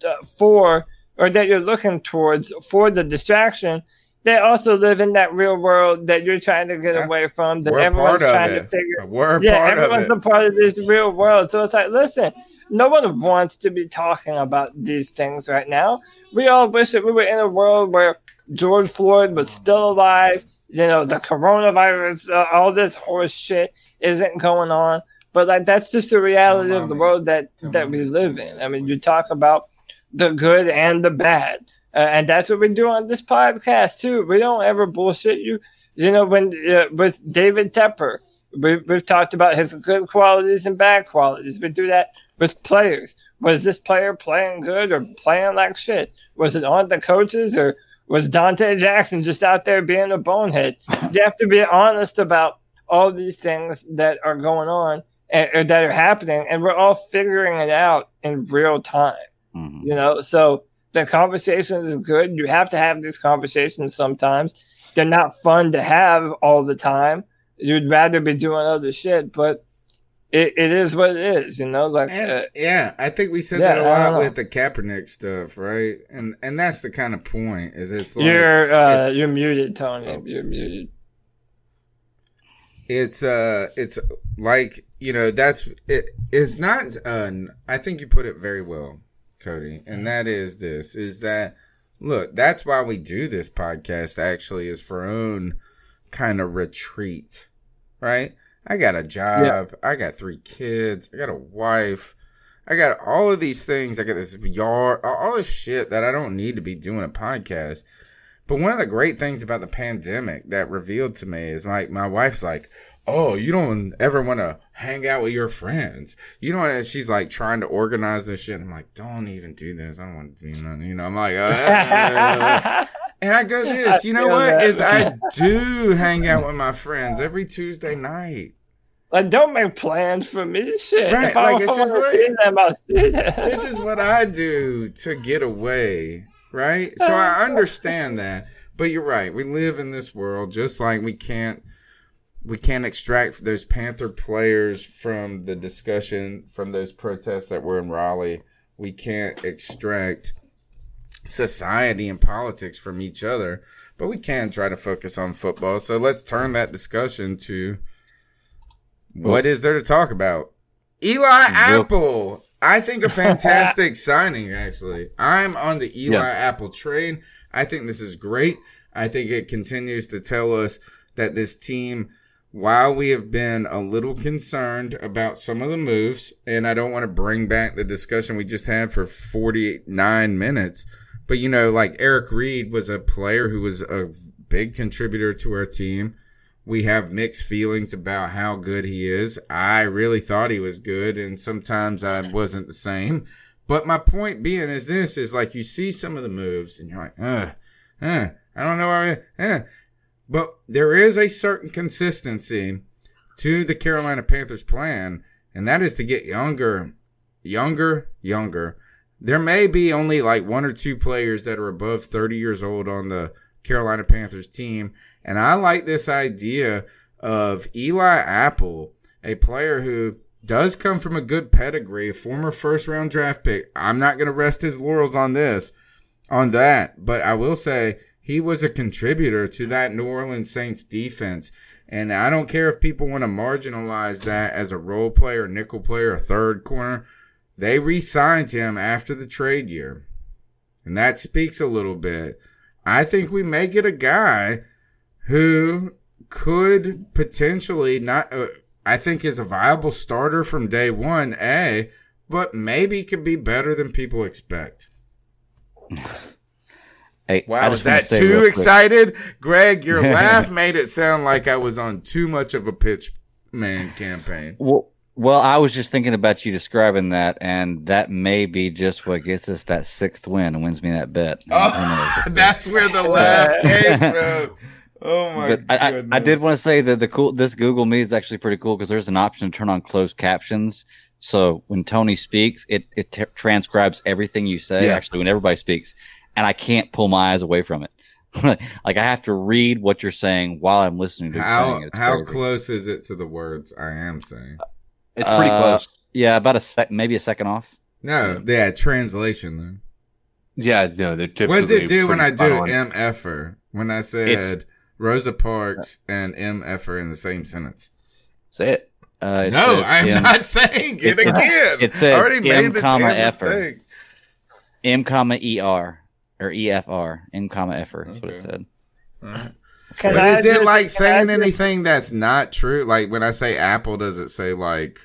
uh, for or that you're looking towards for the distraction, they also live in that real world that you're trying to get Yeah. away from. That We're everyone's trying to figure. We're yeah, everyone's it. a part of this real world. So it's like, listen, no one wants to be talking about these things right now. We all wish that we were in a world where George Floyd was still alive. You know, the coronavirus, uh, all this horse shit isn't going on. But like, that's just the reality of the world that that we live in. I mean, you talk about the good and the bad, uh, and that's what we do on this podcast too. We don't ever bullshit you. You know, when uh, with David Tepper, we, we've talked about his good qualities and bad qualities. We do that with players. Was this player playing good or playing like shit? Was it on the coaches or was Donte Jackson just out there being a bonehead? You have to be honest about all these things that are going on and, or that are happening, and we're all figuring it out in real time. Mhm. You know, so the conversation is good. You have to have these conversations sometimes. They're not fun to have all the time. You'd rather be doing other shit, but it, it is what it is, you know. Like, And, uh, yeah, I think we said yeah, that a lot with the Kaepernick stuff, right? And and that's the kind of point. Is it's like you're uh, it's- you're muted, Tony. Oh. You're muted. it's uh it's like you know that's it it's not uh i think you put it very well cody and that is this is that look that's why we do this podcast actually is for own kind of retreat right i got a job i got three kids i got a wife i got all of these things i got this yard all this shit that i don't need to be doing a podcast but one of the great things about the pandemic that revealed to me is like my wife's like, "Oh, you don't ever want to hang out with your friends." You know, and she's like trying to organize this shit. I'm like, "Don't even do this. I don't want to be nothing." You know, I'm like, "Uh." *laughs* and I go *laughs* this. You know what? that. Is I *laughs* do hang out with my friends every Tuesday night. like, don't make plans for me. Shit. Right, If like, if it's just like- them, I'll see them. this is what I do to get away, right? So I *laughs* understand that. But you're right. We live in this world just like we can't we can't extract those Panther players from the discussion from those protests that were in Raleigh. We can't extract society and politics from each other, but we can try to focus on football. So let's turn that discussion to what is there to talk about? Eli Apple. I think a *laughs* fantastic signing, actually. I'm on the Eli Yeah. Apple train. I think this is great. I think it continues to tell us that this team, while we have been a little concerned about some of the moves, and I don't want to bring back the discussion we just had for 49 minutes, but you know, like Eric Reid was a player who was a big contributor to our team. We have mixed feelings about how good he is. I really thought he was good, and sometimes I wasn't the same. But my point being is this is like you see some of the moves and you're like, uh, uh, I don't know why, uh. But there is a certain consistency to the Carolina Panthers plan, and that is to get younger, younger, younger. There may be only like one or two players that are above 30 years old on the Carolina Panthers team. And I like this idea of Eli Apple, a player who does come from a good pedigree, a former first round draft pick. I'm not going to rest his laurels on this, on that, but I will say he was a contributor to that New Orleans Saints defense. And I don't care if people want to marginalize that as a role player, nickel player, a third corner. They re signed him after the trade year. And that speaks a little bit. I think we may get a guy who could potentially not, uh, I think is a viable starter from day one, A, but maybe could be better than people expect. *laughs* Hey, Wow, was that too excited? Greg, your *laughs* laugh made it sound like I was on too much of a pitch man campaign. Well, well, I was just thinking about you describing that, and that may be just what gets us that sixth win and wins me that bet. Oh, that's where the laugh came from. *laughs* Oh my but I, I, goodness. I did want to say that the cool this Google Meet is actually pretty cool because there's an option to turn on closed captions. So when Tony speaks, it it t- transcribes everything you say. Yeah. Actually, when everybody speaks, and I can't pull my eyes away from it. *laughs* like I have to read what you're saying while I'm listening to How it. It's how crazy. close is it to the words I am saying? It's pretty Uh, close. Yeah, about a sec, maybe a second off. No, yeah, translation though. Yeah, no, they're typically. What does it do when I do spot on. MFer? When I said It's- Rosa Parks and MFer in the same sentence? Say it. Uh, it no, I'm M- not saying it *laughs* it- again. it said I already M made the comma damn effer. mistake. M comma ER or E F R. M comma effer. That's what it Okay. said. Can But I is it like saying I just- anything that's not true? Like when I say apple, does it say like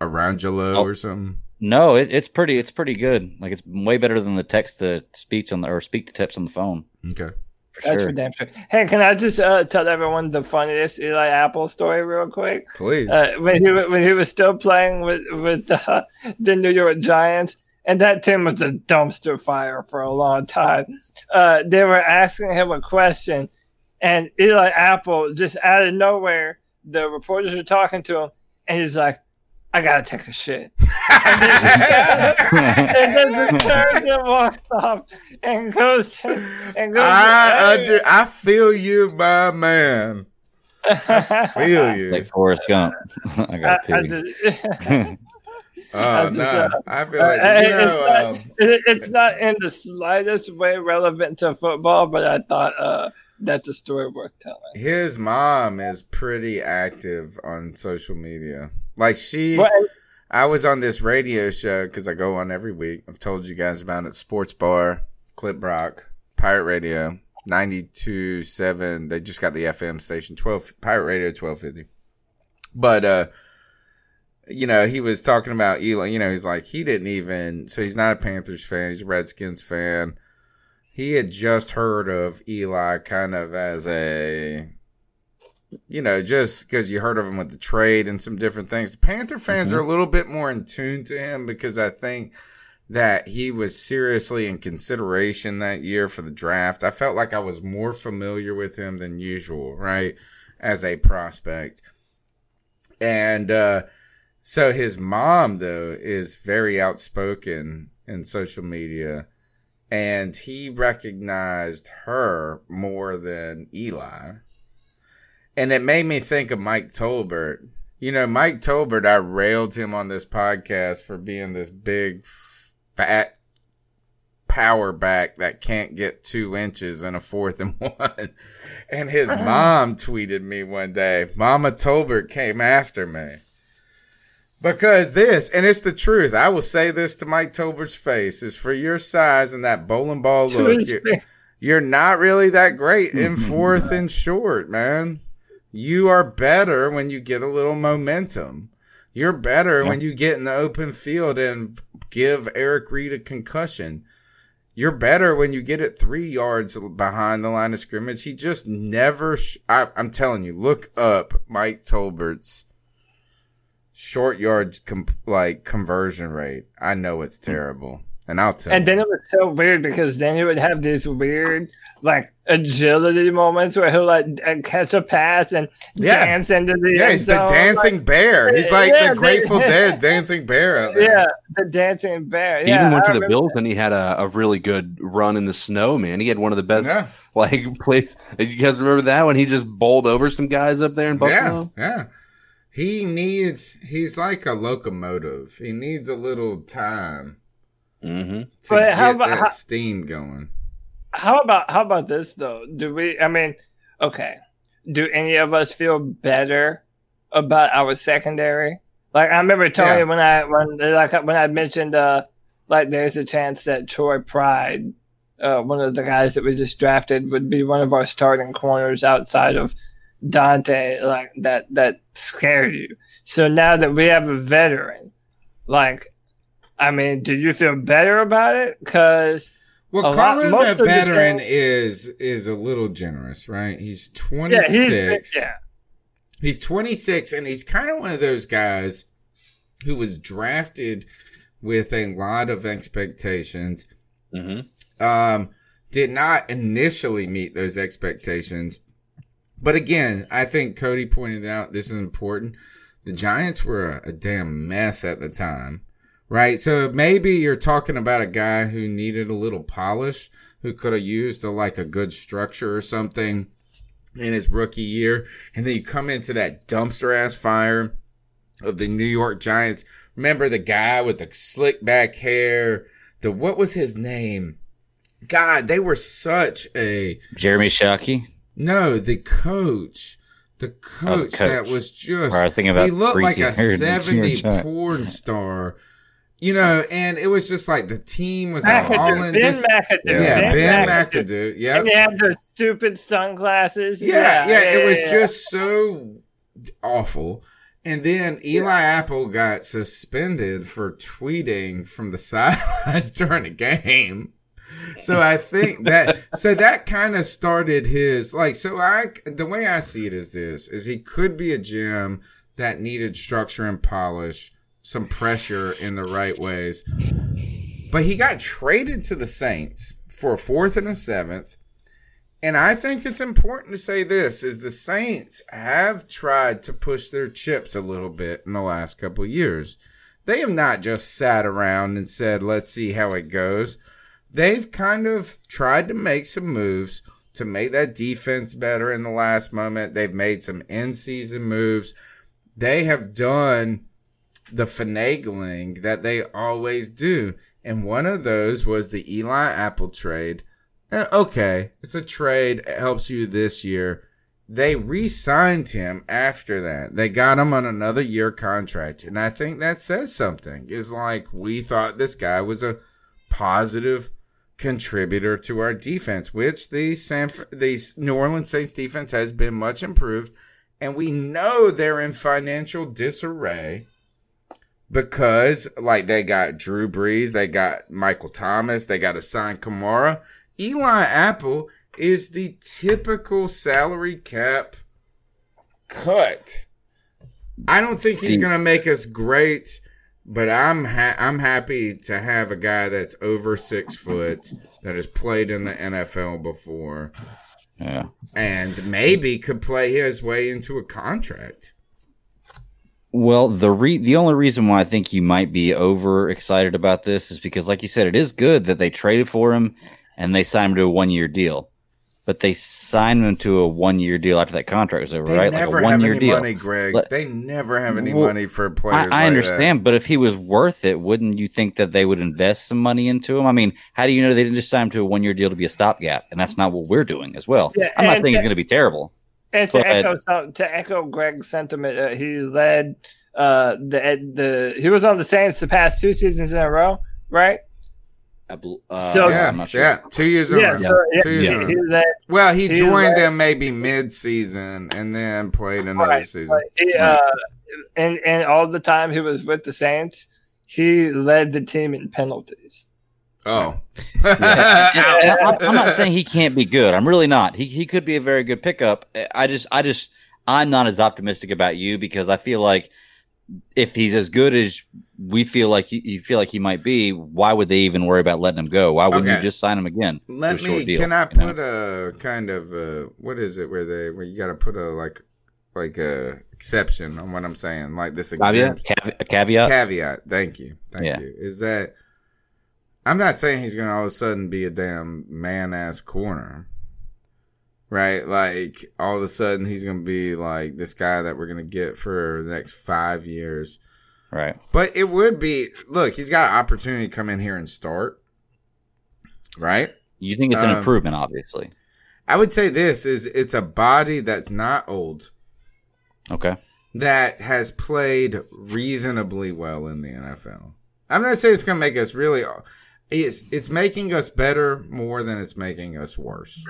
Arangelo Oh. or something? No, it, it's pretty. It's pretty good. Like it's way better than the text to speech on the or speak to text on the phone. Okay. For That's sure. for damn sure. Hey, can I just uh, tell everyone the funniest Eli Apple story real quick? Please. Uh, when he when he was still playing with with uh, *laughs* the New York Giants, and that team was a dumpster fire for a long time. Uh, they were asking him a question, and Eli Apple just out of nowhere, the reporters are talking to him, and he's like, "I gotta take a shit," *laughs* and then just turns and walks off and goes and goes. I under, I feel you, my man. I Feel you. Like Forrest Gump. *laughs* I I, got *laughs* I pity. just, Oh no, just, uh, I feel Uh, like it- you it's, know. not, Um, it- it's not in the slightest way relevant to football, but I thought uh, that's a story worth telling. his mom is pretty active on social media. Like she, I was on this radio show because I go on every week. I've told you guys about it. Sports Bar, Clip Rock, Pirate Radio, 92.7. They just got the FM station, 12, Pirate Radio 1250. But, uh, you know, he was talking about Eli. You know, he's like, he didn't even, so he's not a Panthers fan. He's a Redskins fan. He had just heard of Eli kind of as a, you know, just because you heard of him with the trade and some different things. The Panther fans are a little bit more in tune to him because I think that he was seriously in consideration that year for the draft. I felt like I was more familiar with him than usual, right? As a prospect. And uh, so his mom, though, is very outspoken in social media. And he recognized her more than Eli. And it made me think of Mike Tolbert. You know, Mike Tolbert, I railed him on this podcast for being this big, fat power back that can't get two inches in a fourth and *laughs* one. And his uh-huh. mom tweeted me one day, Mama Tolbert came after me. Because this, and it's the truth, I will say this to Mike Tolbert's face, is for your size and that bowling ball look, you're, you're not really that great in fourth and short, man. You are better when you get a little momentum. You're better when you get in the open field and give Eric Reid a concussion. You're better when you get it three yards behind the line of scrimmage. He just never. Sh- I, I'm telling you, look up Mike Tolbert's short yard com- like conversion rate. I know it's hmm. terrible, and I'll tell. And you. then it was so weird because then he would have these weird like agility moments where he'll like d- catch a pass and Yeah. dance into the yeah, end he's the dancing like- bear. He's like Yeah, the they- Grateful *laughs* Dead dancing bear out there. yeah, the dancing bear. He even went I to the remember Bills and he had a, a really good run in the snow, man. He had one of the best Yeah. like *laughs* plays. You guys remember that when he just bowled over some guys up there in Buffalo? Yeah, yeah. He needs. He's like a locomotive. He needs a little time Mm-hmm. to But get how about- that how- steam going. How about how about this though? Do we? I mean, okay. Do any of us feel better about our secondary? Like I remember Tony Yeah. when I when like when I mentioned uh like there's a chance that Troy Pride, uh, one of the guys that we just drafted, would be one of our starting corners outside of Donte. Like that that scared you. So now that we have a veteran, like, I mean, do you feel better about it? Because Well, A lot- calling him a of veteran things- is is a little generous, right? He's twenty six. yeah, he's yeah. He's 26 and he's kind of one of those guys who was drafted with a lot of expectations. Mm-hmm. Um, did not initially meet those expectations. But again, I think Cody pointed out this is important. The Giants were a, a damn mess at the time, right? So maybe you're talking about a guy who needed a little polish, who could have used a, like a good structure or something in his rookie year, and then you come into that dumpster ass fire of the New York Giants. Remember the guy with the slick back hair? The what was his name? God, they were such a Jeremy Shockey. No. The coach, oh, the coach, that coach. was just Or I was thinking about he looked like a greasy-haired New York seventy porn star, you know. And it was just like the team was McAdoo, all in. Ben Dis- McAdoo. yeah, Ben McAdoo. Yeah, And you have those stupid sunglasses. Yeah, yeah, it was yeah. just so awful. And then Eli Apple got suspended for tweeting from the *laughs* sidelines during the game. So I think that so that kind of started his like so I the way I see it is this is he could be a gym that needed structure and polish, some pressure in the right ways. But he got traded to the Saints for a fourth and a seventh. And I think it's important to say this is the Saints have tried to push their chips a little bit in the last couple years. They have not just sat around and said, let's see how it goes. They've kind of tried to make some moves to make that defense better in the last moment. They've made some in season moves. They have done the finagling that they always do. And one of those was the Eli Apple trade. Eh, Okay, it's a trade. It helps you this year. They re signed him after that. They got him on another year contract. And I think that says something. Is like, we thought this guy was a positive contributor to our defense, which the San the New Orleans Saints defense has been much improved, and we know they're in financial disarray because like they got Drew Brees, they got Michael Thomas, they got sign Kamara. Eli Apple is the typical salary cap cut. I don't think he's going to make us great, but I'm ha- I'm happy to have a guy that's over six foot that has played in the NFL before Yeah. and maybe could play his way into a contract. Well, the re- the only reason why I think you might be over excited about this is because, like you said, it is good that they traded for him and they signed him to a one year deal. But they signed him to a one year deal after that contract was over, They right? never like a one have year any deal. money, Greg. Let- they never have any Well, money for players. I like understand, but if he was worth it, wouldn't you think that they would invest some money into him? I mean, how do you know they didn't just sign him to a one year deal to be a stopgap? And that's not what we're doing as well. Yeah, I'm not and- saying he's going to be terrible. And to echo some- to echo Greg's sentiment, uh, he led uh, the the he was on the Saints the past two seasons in a row, right? I bel- So- uh. Yeah, I'm not sure. yeah, two years in a Yeah, row. so yeah, Two years in a row. Well, he he joined led- them maybe mid-season and then played another right, season. but he, uh, and and all the time he was with the Saints, he led the team in penalties. Oh, *laughs* And I'm, I'm not saying he can't be good. I'm really not. He he could be a very good pickup. I just I just I'm not as optimistic about you because I feel like if he's as good as we feel like you, you feel like he might be, why would they even worry about letting him go? Why wouldn't Okay. you just sign him again? Let to me. deal, can I you know? put a kind of a, what is it where they where you got to put a like like a exception on what I'm saying, like this caveat? Caveat? A caveat? caveat. Thank you, thank Yeah. you. Is that I'm not saying he's gonna all of a sudden be a damn man ass corner, right? Like all of a sudden he's gonna be like this guy that we're gonna get for the next five years. right. But it would be look, he's got an opportunity to come in here and start, right? You think it's an Um, improvement, obviously. I would say this is it's a body that's not old Okay. that has played reasonably well in the NFL. I'm not saying it's going to make us really. It's it's making us better more than it's making us worse.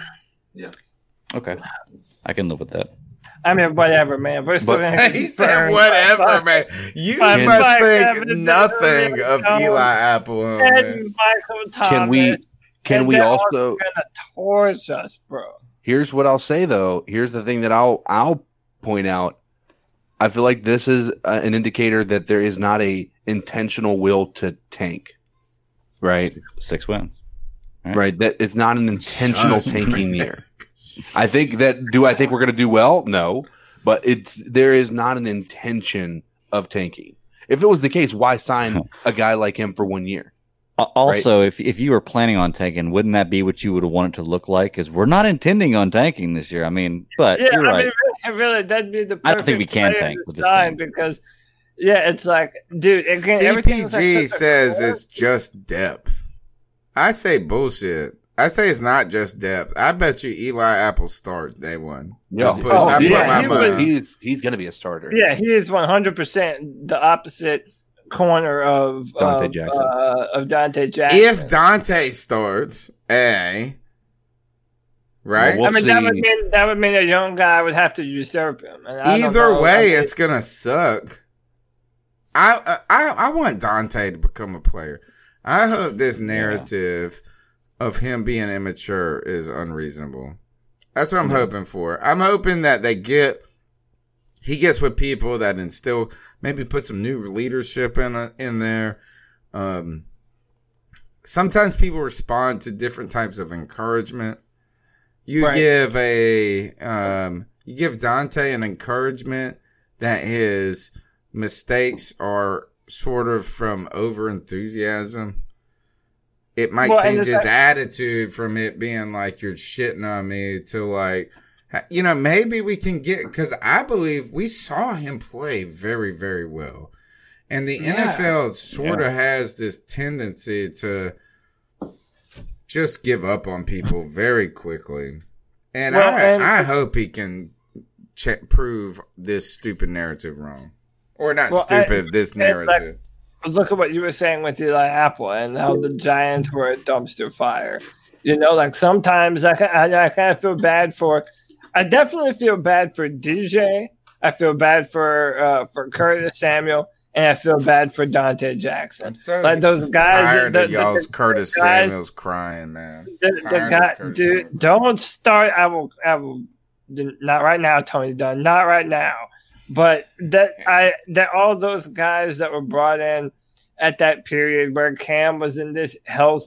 Okay. I can live with that. I mean, whatever, man. We're still But- gonna *laughs* he said, burning. "Whatever, man. You Fine, must fine, think nothing of not- Eli Apple." man. And Michael Thomas. Can we? Can and we also? gonna torch us, bro? Here's what I'll say though. Here's the thing that I'll I'll point out. I feel like this is uh, an indicator that there is not a intentional will to tank. Right. Six wins. Right. Right. That it's not an intentional tanking year. I think that do I think we're going to do well? No, but it's there is not an intention of tanking. If it was the case, why sign a guy like him for one year? Al- Also, if if you were planning on tanking, wouldn't that be what you would want it to look like? Because we're not intending on tanking this year. I mean, but Yeah, you're I right. mean, really, really, that'd be the I don't think we can tank with this sign team. because, yeah, it's like, dude, again, everything's like CPG such says it's just depth. I say bullshit. I say it's not just depth. I bet you Eli Apple starts day one. Yeah. Put, Oh, I put my he money. he's he's going to be a starter. Yeah, he is one hundred percent the opposite corner of Donte of, Jackson. Uh, of Donte Jackson. if Donte starts, a right. Well, I mean, that would mean that would mean a young guy would have to usurp him. And Either way, I mean, it's gonna suck. I, I I want Donte to become a player. I hope this narrative of him being immature is unreasonable. That's what I'm hoping for. I'm hoping that they get he gets with people that instill maybe put some new leadership in in there. Um, sometimes people respond to different types of encouragement. You Right. give a um, you give Donte an encouragement that his mistakes are sort of from over enthusiasm. It might Well, change his fact- attitude from it being like you're shitting on me to like, you know, maybe we can get because I believe we saw him play very, very well. And the Yeah. NFL sort of has this tendency to just give up on people very quickly. And Well, I, and- I hope he can ch- prove this stupid narrative wrong. Or not Well, I- stupid, this and, like, narrative. Look at what you were saying with Eli Apple and how the Giants were a dumpster fire. You know, like sometimes I, I, I kind of feel bad for. I definitely feel bad for DJ. I feel bad for uh, for Curtis Samuel, and I feel bad for Donte Jackson. So like those guys- tired the- of y'all's the Curtis guys- Samuels crying, man. The, the guy, dude, Samuel. don't start. I will. I will. Not right now, Tony Dunn. Not right now. But that I that all those guys that were brought in at that period where Cam was in this health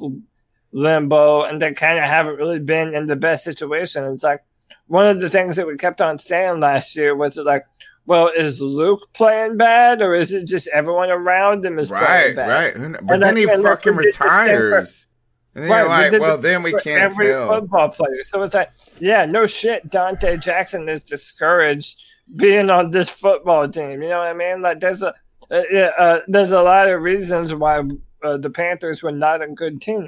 limbo and they kind of haven't really been in the best situation. It's like one of the things that we kept on saying last year was it like, well, is Luke playing bad or is it just everyone around him is Right, playing bad? right. But And then he fucking we did the same for- retires. And then Right, you're like, well, then we can't every tell. football player. So it's like, yeah, no shit. Donte Jackson is discouraged being on this football team. You know what I mean? Like, there's a uh, uh, there's a lot of reasons why uh, the Panthers were not a good team,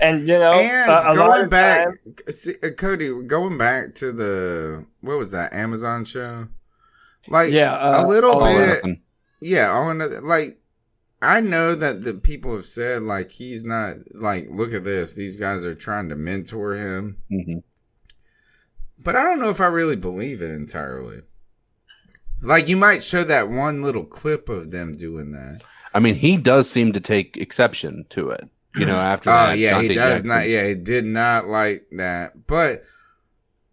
and you know, And a lot going back, see, uh, Cody, going back to the what was that Amazon show? Like, yeah, a little bit. yeah, all another like. I know that the people have said like he's not like look at this. These guys are trying to mentor him, Mhm. but I don't know if I really believe it entirely. Like you might show that one little clip of them doing that. I mean, he does seem to take exception to it. You know, after Oh that, yeah, Donte he does Jackson- not. Yeah, he did not like that. But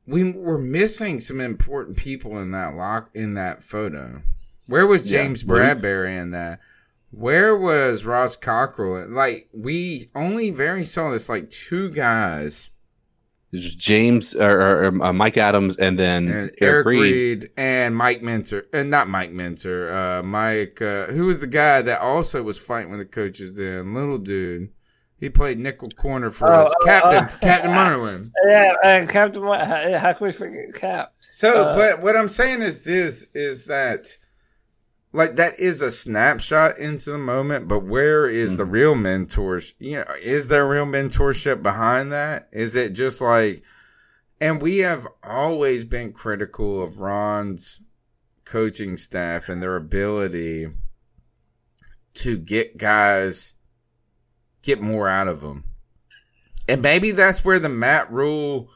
we were missing some important people in that lock in that photo. Where was James where- Bradberry in that? Where was Ross Cockrell? Like we only very saw this like two guys James or, or, or, uh, Mike Adams, and then and Eric, Eric Reid. Reid and Mike Minter and not Mike Minter, uh Mike uh who was the guy that also was fighting with the coaches then, little dude. He played nickel corner for Oh, us. oh, Captain oh. Captain Munnerlyn. *laughs* yeah, and Captain, how, how can we forget Cap? So, Uh, but what I'm saying is this is that like that is a snapshot into the moment, but where is the mm-hmm. real mentors? You know, is there real mentorship behind that? Is it just like and we have always been critical of Ron's coaching staff and their ability to get guys get more out of them. And maybe that's where the Matt Rhule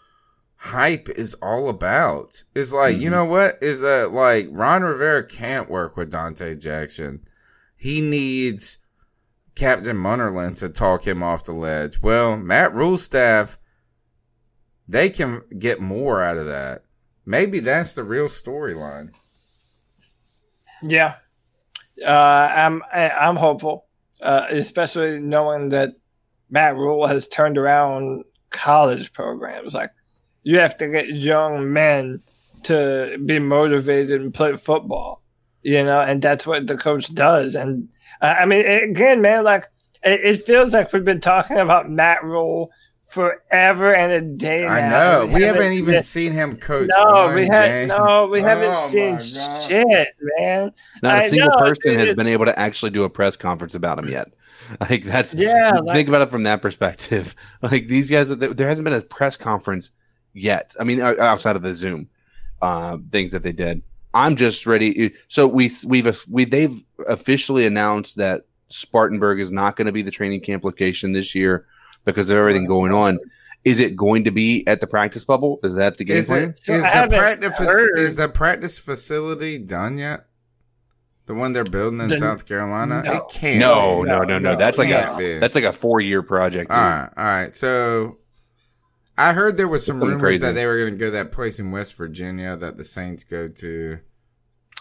hype is all about. Is like, you Mhm. know what? Is that like Ron Rivera can't work with Donte Jackson. He needs Captain Munnerlyn to talk him off the ledge. Well, Matt Rhule staff, they can get more out of that. Maybe that's the real storyline. Yeah, uh, I'm I'm hopeful, uh, especially knowing that Matt Rhule has turned around college programs. Like you have to get young men to be motivated and play football, you know, and that's what the coach does. And uh, I mean, again, man, like it, it feels like we've been talking about Matt Rhule forever and a day. I now. know. We haven't even seen him coach. No, we had game. no, we Oh haven't seen God. shit, man. Not a I single know, person dude, has been able to actually do a press conference about him yet. *laughs* Like that's Yeah, Think like- about it from that perspective. *laughs* Like these guys, there there hasn't been a press conference yet. I mean, outside of the Zoom uh, things that they did. I'm just ready. So we we've we they've officially announced that Spartanburg is not going to be the training camp location this year because of everything going on. Is it going to be at the practice bubble? Is that the game Is plan? it So is the practice is the practice facility done yet? The one they're building in The- South Carolina? no. It can't. No, be. no, no, no. no, That's like a be. that's like a four year project. All dude. right, all right. So I heard there was some Something rumors crazy. that they were going to go that place in West Virginia that the Saints go to.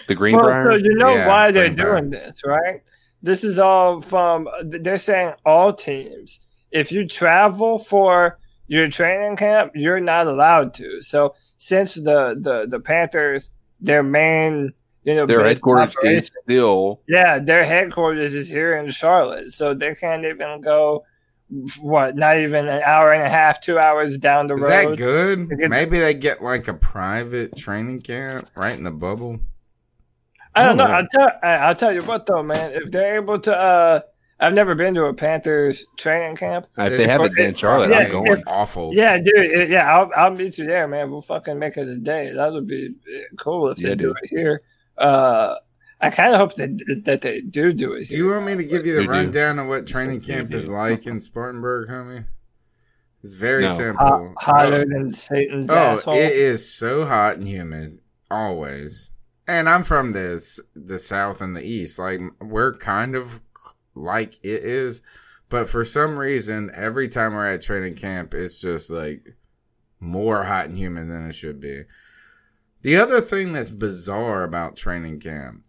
The Well, Greenbrier. so you know Yeah, why they're Greenbrier. doing this, right? This is all from they're saying all teams. If you travel for your training camp, you're not allowed to. So since the the the Panthers, their main you know Their headquarters is still yeah, their headquarters is here in Charlotte, so they can't even go. What? Not even an hour and a half, two hours down the Is road. Is that good? They Maybe they get like a private training camp right in the bubble. I don't know. Oh, I'll tell. I- I'll tell you what though, man. If they're able to, uh, I've never been to a Panthers training camp. if It's they have it fucking- in Charlotte, Yeah, I'm going. if- Awful. Yeah, dude. it- yeah, I'll I'll meet you there, man. We'll fucking make it a day. That would be uh, cool if they Yeah, do it here. Uh, I kind of hope that that they do do it Do you want me to give you the You do. rundown of what training Yes, camp is like in Spartanburg, homie? It's very No. simple. Hot, hotter than Satan's Oh, asshole. it is so hot and humid always. And I'm from this the south and the east. Like we're kind of like it is, but for some reason, every time we're at training camp, it's just like more hot and humid than it should be. The other thing that's bizarre about training camp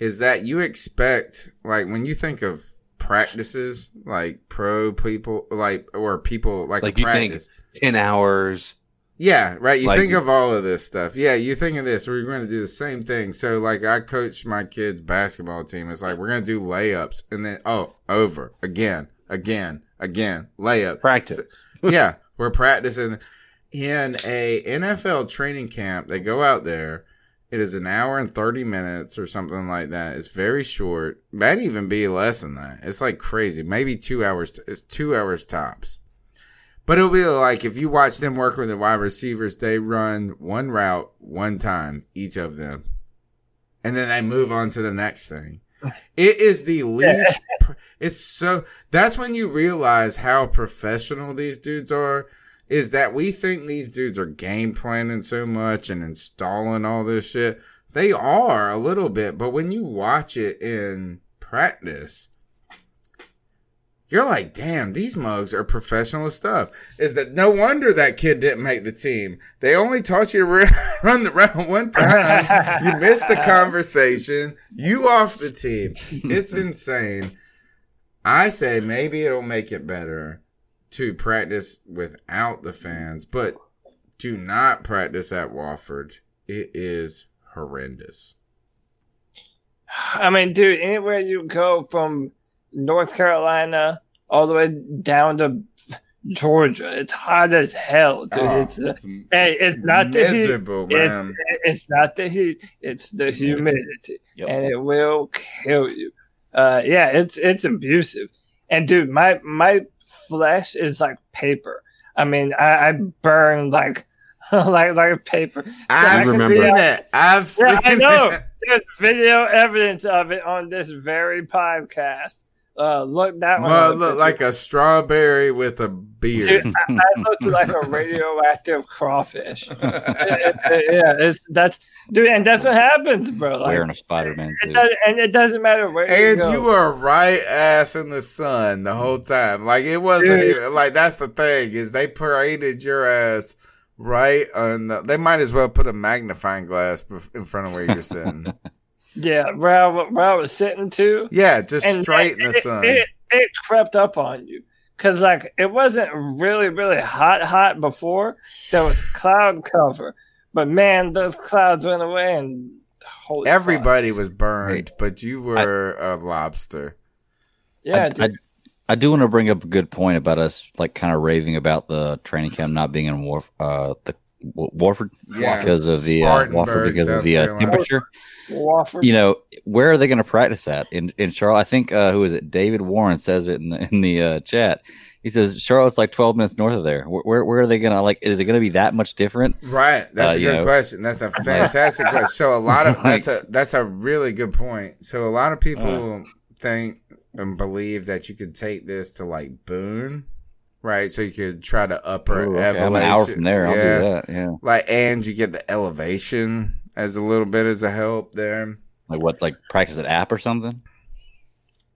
is that you expect, like, when you think of practices, like pro people, like, or people like, Like you think ten hours. Yeah, right. You Like- think of all of this stuff. Yeah, you think of this. We're going to do the same thing. So, like, I coach my kids' basketball team. It's like we're going to do layups, and then oh, over again, again, again, layup. Practice. yeah, we're practicing in a NFL training camp. They go out there. It is an hour and 30 minutes or something like that. It's very short. Might even be less than that. It's like crazy. Maybe two hours. It's two hours tops. But it'll be like if you watch them work with the wide receivers, they run one route one time, each of them. And then they move on to the next thing. It is the *laughs* least. it's so. That's when you realize how professional these dudes are. Is that we think these dudes are game planning so much and installing all this shit. They are a little bit, but when you watch it in practice, you're like, damn, these mugs are professional stuff. Is that no wonder that kid didn't make the team? They only taught you to run, *laughs* run the round one time. you missed the conversation. You off the team. It's *laughs* insane. I say maybe it'll make it better to practice without the fans, but do not practice at Wofford. It is horrendous. I mean, dude, anywhere you go from North Carolina all the way down to Georgia, it's hot as hell, dude. Oh, it's uh, hey, it's not the heat. miserable, It's, it's not the heat. It's the humidity, Yep. and it will kill you. Uh, yeah, it's it's abusive. And dude, my my flesh is like paper. I mean, I, I burn like *laughs* like like paper. I've I remember. seen it. I've seen Yeah, I know. it. There's video evidence of it on this very podcast. Uh, look that one. Well, up. look like a strawberry with a beard. Dude, I, I looked like a radioactive crawfish. *laughs* It- it- yeah, it's that's dude, and that's what happens, bro. Like, Wearing a Spider Man suit. and it doesn't matter where you And go. you were right ass in the sun the whole time. Like it wasn't Dude. even like that's the thing is they paraded your ass right on the. They might as well put a magnifying glass in front of where you're sitting. *laughs* yeah, where I, where I was sitting too, yeah, just and straight in it, the sun. It, it crept up on you because like it wasn't really really hot hot before. There was cloud cover, but man, those clouds went away and holy fuck. Everybody was burned, but you were a lobster. Yeah, I, dude. I, I do want to bring up a good point about us, like kind of raving about the training camp not being in War, uh, the Wa- Warford Yeah. because of the uh, Spartanburg, Warford because South of the uh, temperature. Wofford. You know, where are they going to practice at in in Charlotte? I think uh, who is it? David Warren says it in the in the uh, chat. He says Charlotte's like 12 minutes north of there. Where where, where are they going to like? Is it going to be that much different? Right. That's Uh, a good know. question. That's a *laughs* fantastic question. So a lot of *laughs* that's a that's a really good point. So a lot of people think and believe that you could take this to like Boone, right? So you could try to upper Ooh, okay, elevation. I'm an hour from there. I'll yeah. do that. Yeah. Like and you get the elevation as a little bit as a help there. Like what? Like practice at app or something?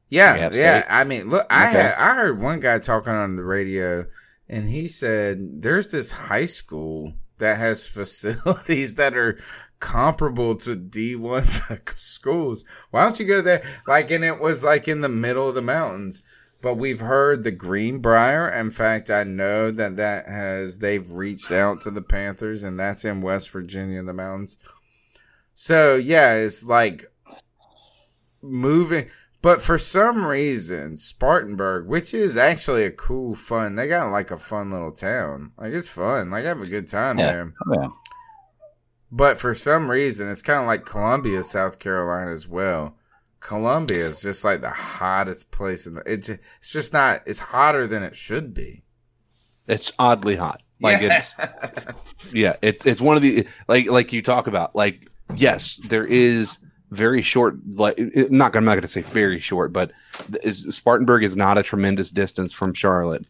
Yeah, yeah. I mean, look, I had I heard one guy talking on the radio, and he said there's this high school that has *laughs* facilities that are comparable to D1 *laughs* schools. Why don't you go there? Like, and it was like in the middle of the mountains. But we've heard the Greenbrier. In fact, I know that that has they've reached out to the Panthers, and that's in West Virginia in the mountains. So yeah, it's like moving. But for some reason, Spartanburg, which is actually a cool, fun, they got like a fun little town. Like it's fun. Like I have a good time Yeah. there. Oh, yeah. But for some reason, it's kind of like Columbia, South Carolina as well. Columbia is just like the hottest place in the. It's just, it's just not. It's hotter than it should be. It's oddly hot. Like Yeah. it's yeah, it's it's one of the like like you talk about. Like yes, there is very short. Like it- not I'm not going to say very short, but is, Spartanburg is not a tremendous distance from Charlotte.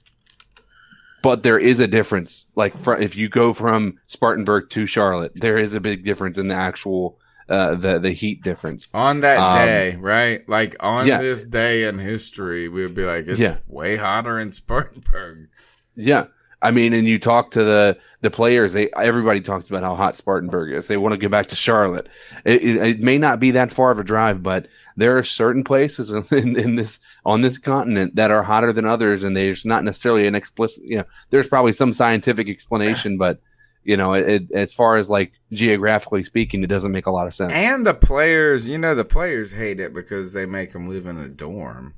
But there is a difference. Like fr if you go from Spartanburg to Charlotte, there is a big difference in the actual uh, the the heat difference. on that Um, day, right? Like on yeah. this day in history, we would be like, it's Yeah. way hotter in Spartanburg. Yeah. I mean, and you talk to the the players. They everybody talks about how hot Spartanburg is. They want to get back to Charlotte. It, it, it may not be that far of a drive, but there are certain places *laughs* in, in this on this continent that are hotter than others, and there's not necessarily an explicit. You know, there's probably some scientific explanation, but you know, it, it, as far as like geographically speaking, it doesn't make a lot of sense. And the players, you know, the players hate it because they make them live in a dorm.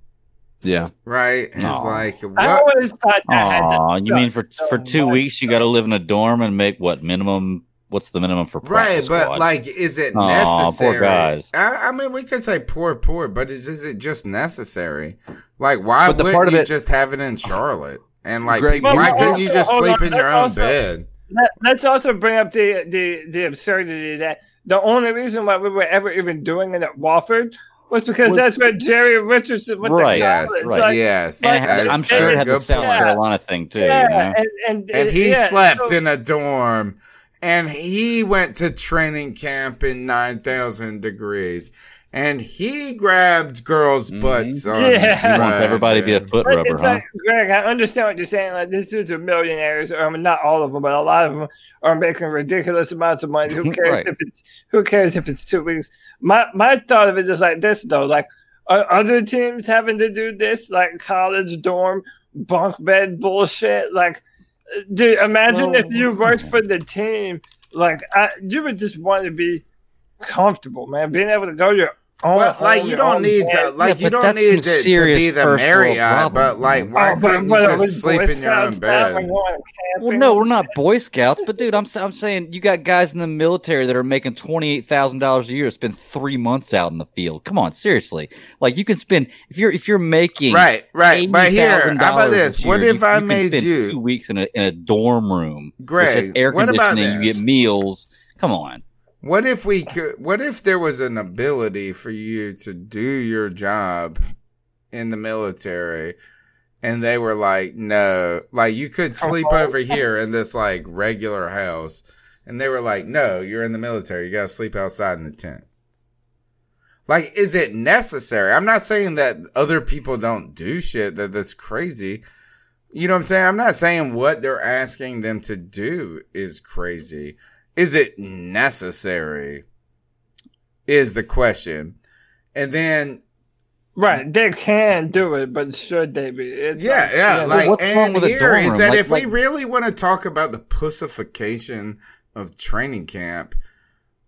Yeah. right? It's Aw. like I always thought that had you mean for so for two much. weeks you got to live in a dorm and make what minimum? What's the minimum for Right, but squad? like, is it Aw, poor necessary? guys. I, I mean, we could say poor, poor, but is, is it just necessary? Like, why wouldn't part of you it- just have it in Charlotte? And like, Greg, why couldn't you just hold sleep on, in your own also- bed? Let, let's also bring up the, the the absurdity that the only reason why we were ever even doing it at Wofford was because Was- that's where Jerry Richardson went Right, to Yes, right. Like, yes, and it that had- I'm sure it had the Good South point. Carolina thing too. yeah, you know? and, and, and he yeah, slept so- in a dorm and he went to training camp in 9000 degrees and he grabbed girls Mhm. butts on Yeah. You want everybody to be a foot But rubber, huh? like, Greg, I understand what you're saying. Like, these dudes are millionaires, or I mean, not all of them, but a lot of them are making ridiculous amounts of money. Who *laughs* cares Right. if it's who cares if it's two weeks? My my thought of it is like this though. Like, are other teams having to do this, like college dorm bunk bed bullshit? Like, dude, imagine if you worked for the team. Like, I, you would just want to be comfortable, man. Being able to go to your own. Well, like you don't need bed. to, like Yeah, you don't need to, to be the first world Marriott, but like, man. why Oh, but- couldn't but you it was just sleep Boy in your own back bed? Well, no, we're not. Boy Scouts, but dude, I'm s- I'm saying you got guys in the military that are making twenty eight thousand dollars a year to spend three months out in the field. Come on, seriously, like you can spend if you're if you're making Right, right. But here, $80,000 how about this? year, What you- if I you made spend you- two weeks in a in a dorm room, Greg, which air what about conditioning, you get meals. Come on, What if we could? What if there was an ability for you to do your job in the military, and they were like, "No, like you could oh, sleep over here in this like regular house," and they were like, "No, you're in the military. You gotta sleep outside in the tent." Like, is it necessary? I'm not saying that other people don't do shit that that's crazy. You know what I'm saying? I'm not saying what they're asking them to do is crazy. Is it necessary? Is the question. And then Right, they can do it, but should they be? It's yeah, like, yeah, like what's and wrong with a here dorm is that Like- if we really want to talk about the pussification of training camp,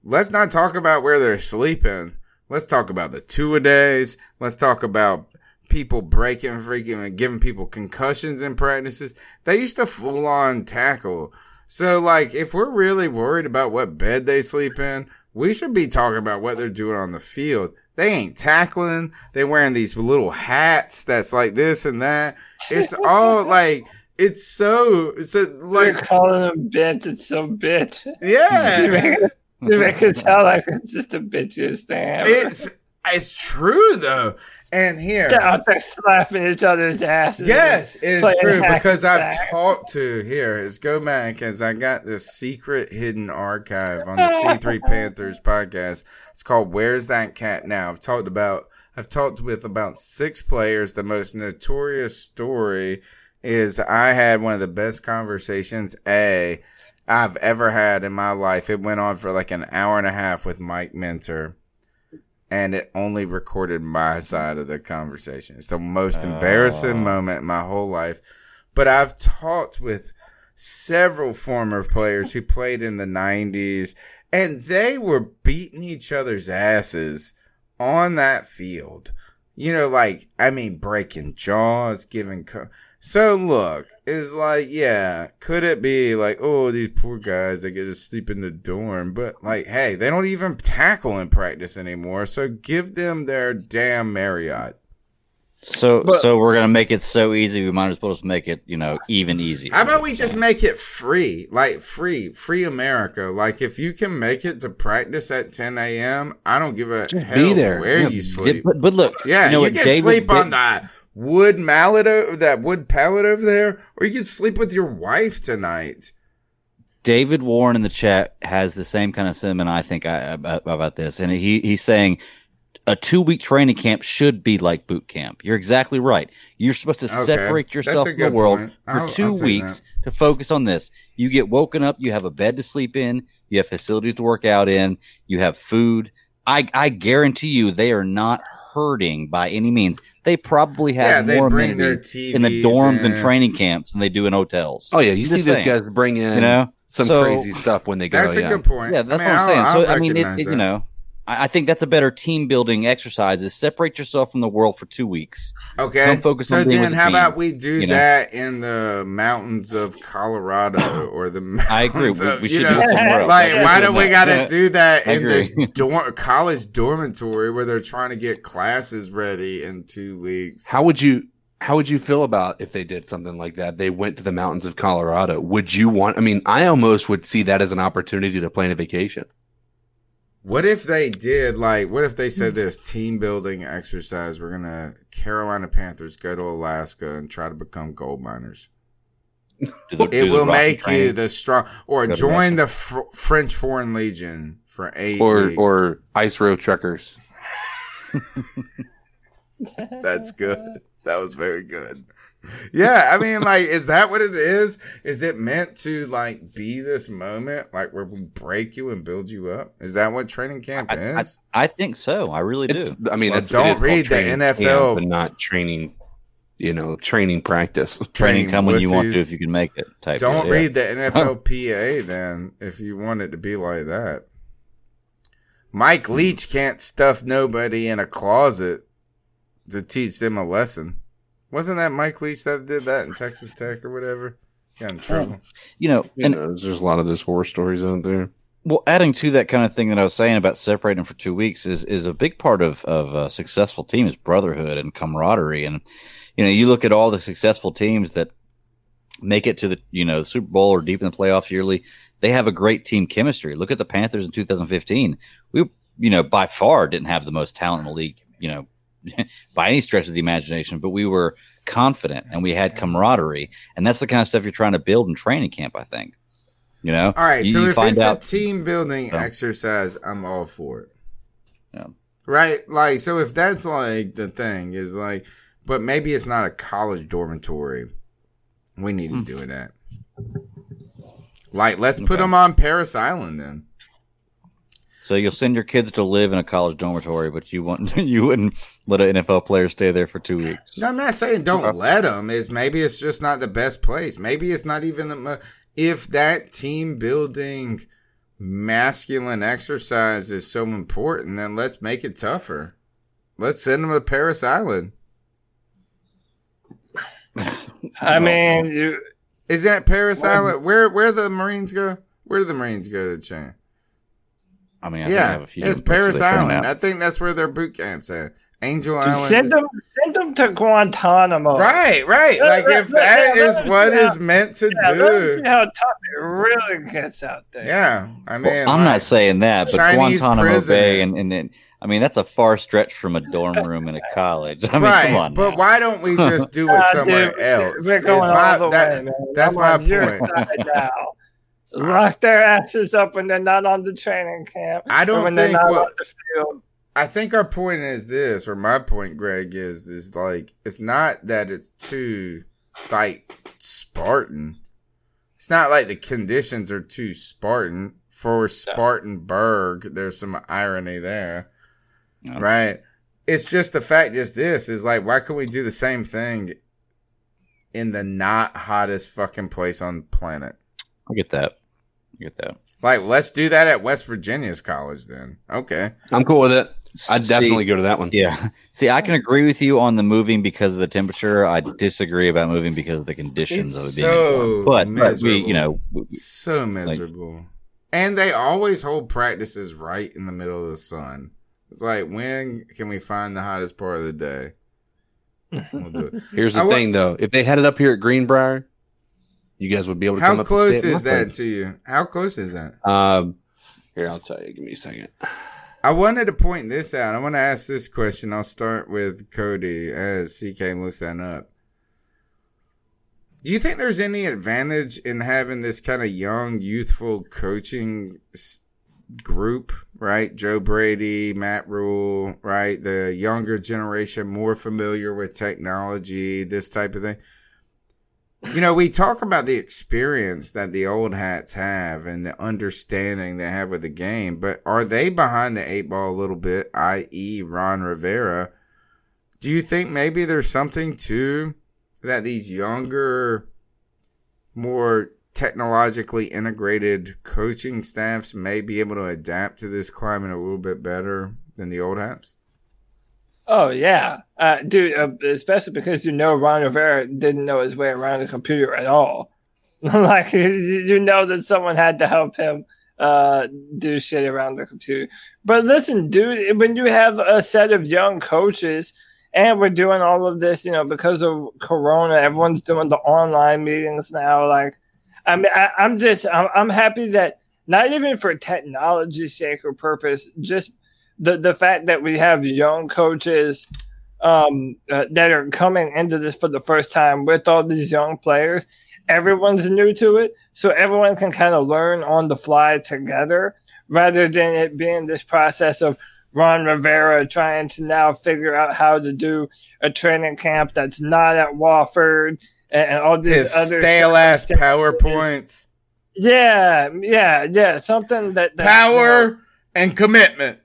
let's not talk about where they're sleeping. Let's talk about the two a days. Let's talk about people breaking freaking and giving people concussions in practices. They used to full on tackle. So like if we're really worried about what bed they sleep in, we should be talking about what they're doing on the field. They ain't tackling. They wearing these little hats that's like this and that. It's all *laughs* like it's so it's a, You're like calling them bitch. It's so bitch. Yeah. you make it sound like it's just the bitchiest thing. It's it's true though. And here They're out there slapping each other's asses. Yes, it's true because I've sack. talked to here. Is go back as I got this secret hidden archive on the *laughs* C3 Panthers podcast. It's called "Where's That Cat Now." I've talked about. I've talked with about six players. The most notorious story is I had one of the best conversations a I've ever had in my life. It went on for like an hour and a half with Mike Minter and it only recorded my mm-hmm. side of the conversation. It's the most ah. embarrassing Oh. moment in my whole life. But I've talked with several former players who played in the 90s, and they were beating each other's asses on that field. You know, like, I mean, breaking jaws, giving. Co- so, look, it's like, yeah, could it be like, oh, these poor guys, they get to sleep in the dorm? But, like, hey, they don't even tackle in practice anymore, so give them their damn Marriott. so But- so we're gonna make it so easy. We might as well just make it you know even easier. How about we just make it free? Like, free, free America. Like, if you can make it to practice at 10 a.m., I don't give a Just hell be there. where Yeah, you sleep. but but look, Yeah, you know you, what can David sleep did- on that wood mallet, o- that wood pallet over there, or you can sleep with your wife tonight. David Warren in the chat has the same kind of sentiment I think I, about, about this, and he he's saying a two week training camp should be like boot camp. You're exactly right. You're supposed to Okay, separate yourself from the world point. for I'll- 2 I'll weeks to focus on this. You get woken up, you have a bed to sleep in, you have facilities to work out in, you have food. I I guarantee you they are not hurting by any means. They probably Yeah, have they more bring their TVs in the dorms and in. training camps than they do in hotels. Oh yeah, you I'm see just these guys bring in you know some So- crazy stuff when they go. That's a yeah. good point. Yeah, that's I mean, what I'm saying. I'll- so I'll I mean, it, it- you know, I, I think that's a better team building exercise. Is separate yourself from the world for two weeks. Okay. Don't focus so on being then, with the how team, about we do you know? that in the mountains of Colorado or the *coughs* I agree. mountains We, of- we should know, do somewhere else. Like, I why do with we got to do that I in this *laughs* dorm, college dormitory where they're trying to get classes ready in two weeks? How would you how would you feel about if they did something like that? They went to the mountains of Colorado. Would you want I mean, I almost would see that as an opportunity to plan a vacation. What if they did like? What if they said hmm. this team building exercise? We're gonna Carolina Panthers go to Alaska and try to become gold miners. Do the- It do the will Rocky make you the strong, or Go join the fr- French Foreign Legion for eight Or weeks. or ice road truckers. *laughs* That's good. *laughs* That was very good. Yeah, I mean, like, is that what it is? Is it meant to like be this moment, like where we break you and build you up? Is that what training camp I, I, is? I think so. I really It's, do. I mean, Well, that's don't it is called read the NFL. camp, but not training. You know, training practice. Training training come when you want to if you can make it. Type Don't deal, yeah. read the NFLPA *laughs* then if you want it to be like that. Mike hmm. Leach can't stuff nobody in a closet to teach them a lesson. Wasn't that Mike Leach that did that in Texas Tech or whatever? Got in oh. trouble. You know, Who and knows? There's a lot of those horror stories out there. Well, adding to that kind of thing that I was saying about separating for two weeks is is a big part of of a successful team is brotherhood and camaraderie, and you know you look at all the successful teams that make it to the you know Super Bowl or deep in the playoffs yearly, they have a great team chemistry. Look at the Panthers in 2015. We you know by far didn't have the most talent in the league, you know, *laughs* by any stretch of the imagination, but we were confident and we had camaraderie, and that's the kind of stuff you're trying to build in training camp. I think. You know, All right, You- so you if find it's out- a team building Yeah. exercise, I'm all for it. Yeah. Right? Like, so if that's like the thing is like, but maybe it's not a college dormitory. We need Hmm. to do that. Like, let's put them on Parris Island then. So you'll send your kids to live in a college dormitory, but you want *laughs* you wouldn't let an NFL player stay there for two weeks. No, I'm not saying don't Okay. let them. Is maybe it's just not the best place. Maybe it's not even a, if that team building masculine exercise is so important. Then let's make it tougher. Let's send them to Parris Island. *laughs* I mean, you, Is that Parris Why- Island? Where where the Marines go? Where do the Marines go to train? I mean, I think I yeah, have a few it's Parris Island. I think that's where their boot camps at. Angel you Island. send them, send them to Guantanamo. Right, right. Let- Like let- if let- that yeah, is let what see is how- meant to Yeah, do. see how tough it really gets out there. Yeah, I mean, Well, I'm like- not saying that, but Chinese Guantanamo prison. Bay and and then I mean that's a far stretch from a dorm room in a college. *laughs* I mean, right, come on. but now. why don't we just *laughs* do it somewhere dude, else? We're going my- all the that- way, man. that's I'm my point. Side now. Lock their asses up when they're not on the training camp. I don't or when think they're not what- on the field. I think our point is this, or my point, Greg, is is like it's not that it's too like Spartan. It's not like the conditions are too Spartan for Spartanburg. There's some irony there, Yeah. right? It's just the fact is this is like why can't we do the same thing in the not hottest fucking place on the planet? I get that. I get that. Like let's do that at West Virginia's college then. Okay. I'm cool with it. I'd See- definitely go to that one. Yeah. See, I can agree with you on the moving because of the temperature. I disagree about moving because of the conditions It's of it being so warm. But, but we, you know, we- So miserable. and they always hold practices right in the middle of the sun. It's like, when can we find the hottest part of the day? *laughs* We'll do it. Here's the I wa- thing, though. If they had it up here at Greenbrier, you guys would be able to come How close and stay at is that place. to you? How close is that? Um, here, I'll tell you. Give me a second. I wanted to point this out. I want to ask this question. I'll start with Cody as CK looks that up. Do you think there's any advantage in having this kind of young, youthful coaching group, right? Joe Brady, Matt Rhule, right? The younger generation more familiar with technology, this type of thing. You know, we talk about the experience that the old hats have and the understanding they have with the game, but are they behind the eight ball a little bit, i.e., Ron Rivera? Do you think maybe there's something to that these younger, more technologically integrated coaching staffs may be able to adapt to this climate a little bit better than the old Habs? Oh yeah, uh, dude. Uh, especially because you know Ron Rivera didn't know his way around the computer at all. *laughs* like you- know that someone had to help him uh, do shit around the computer. But listen, dude, when you have a set of young coaches and we're doing all of this, you know, because of Corona, everyone's doing the online meetings now. Like, I mean, I, I'm just, I'm, I'm happy that not even for technology's sake or purpose, just the the fact that we have young coaches um, uh, that are coming into this for the first time with all these young players. Everyone's new to it, so everyone can kind of learn on the fly together, rather than it being this process of Ron Rivera trying to now figure out how to do a training camp that's not at Wofford and, and all these His other stale ass. PowerPoints. Yeah, yeah, yeah. Something that, that Power you know, and commitment.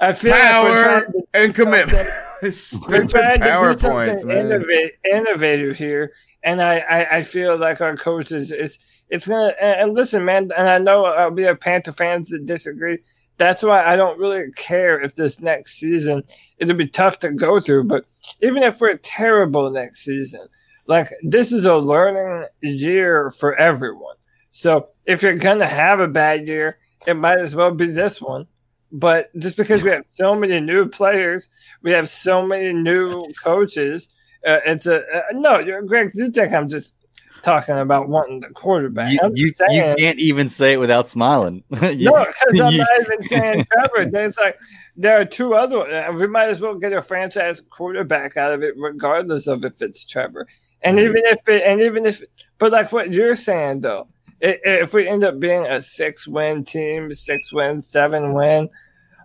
I feel Power to and commitment. *laughs* We're Stupid trying to do PowerPoints, something man. innova- innovative here, and I, I, I feel like our coaches it's it's gonna and, and listen, man. And I know uh, we have Panther fans that disagree. That's why I don't really care if this next season it'll be tough to go through. But even if we're terrible next season, like this is a learning year for everyone. So if you're gonna have a bad year, it might as well be this one. But just because we have so many new players, we have so many new coaches. Uh, it's a uh, no, you're, Greg. You think I'm just talking about wanting the quarterback? You, you, saying, you can't even say it without smiling. *laughs* You- no, because I'm not even saying Trevor. There's like there are two other. Uh, we might as well get a franchise quarterback out of it, regardless of if it's Trevor. And even if it, and even if, but like what you're saying though, if we end up being a six win team, six win, seven win,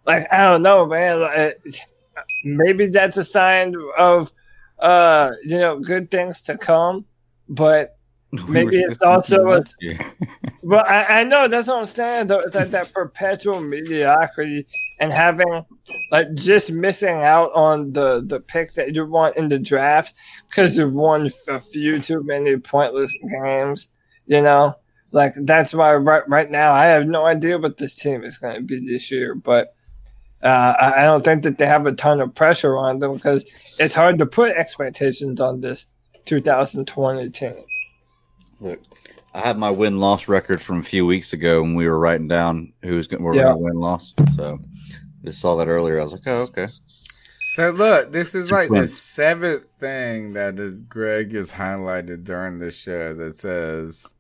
like I don't know, man. Maybe that's a sign of, uh, you know, good things to come. But *laughs* we maybe it's also a- *laughs* well, I, I know that's what I'm saying. Though it's like that perpetual mediocrity and having like just missing out on the the pick that you want in the draft because you've won a few too many pointless games. You know, like that's why right right now I have no idea what this team is going to be this year, but. Uh, I I don't think that they have a ton of pressure on them because it's hard to put expectations on this 2020 team. Look, I have my win loss record from a few weeks ago when we were writing down who was going to Yeah. going to win loss. So just saw that earlier. I was like, oh, okay. So look, this is like the seventh thing that is Greg has highlighted during this show that says,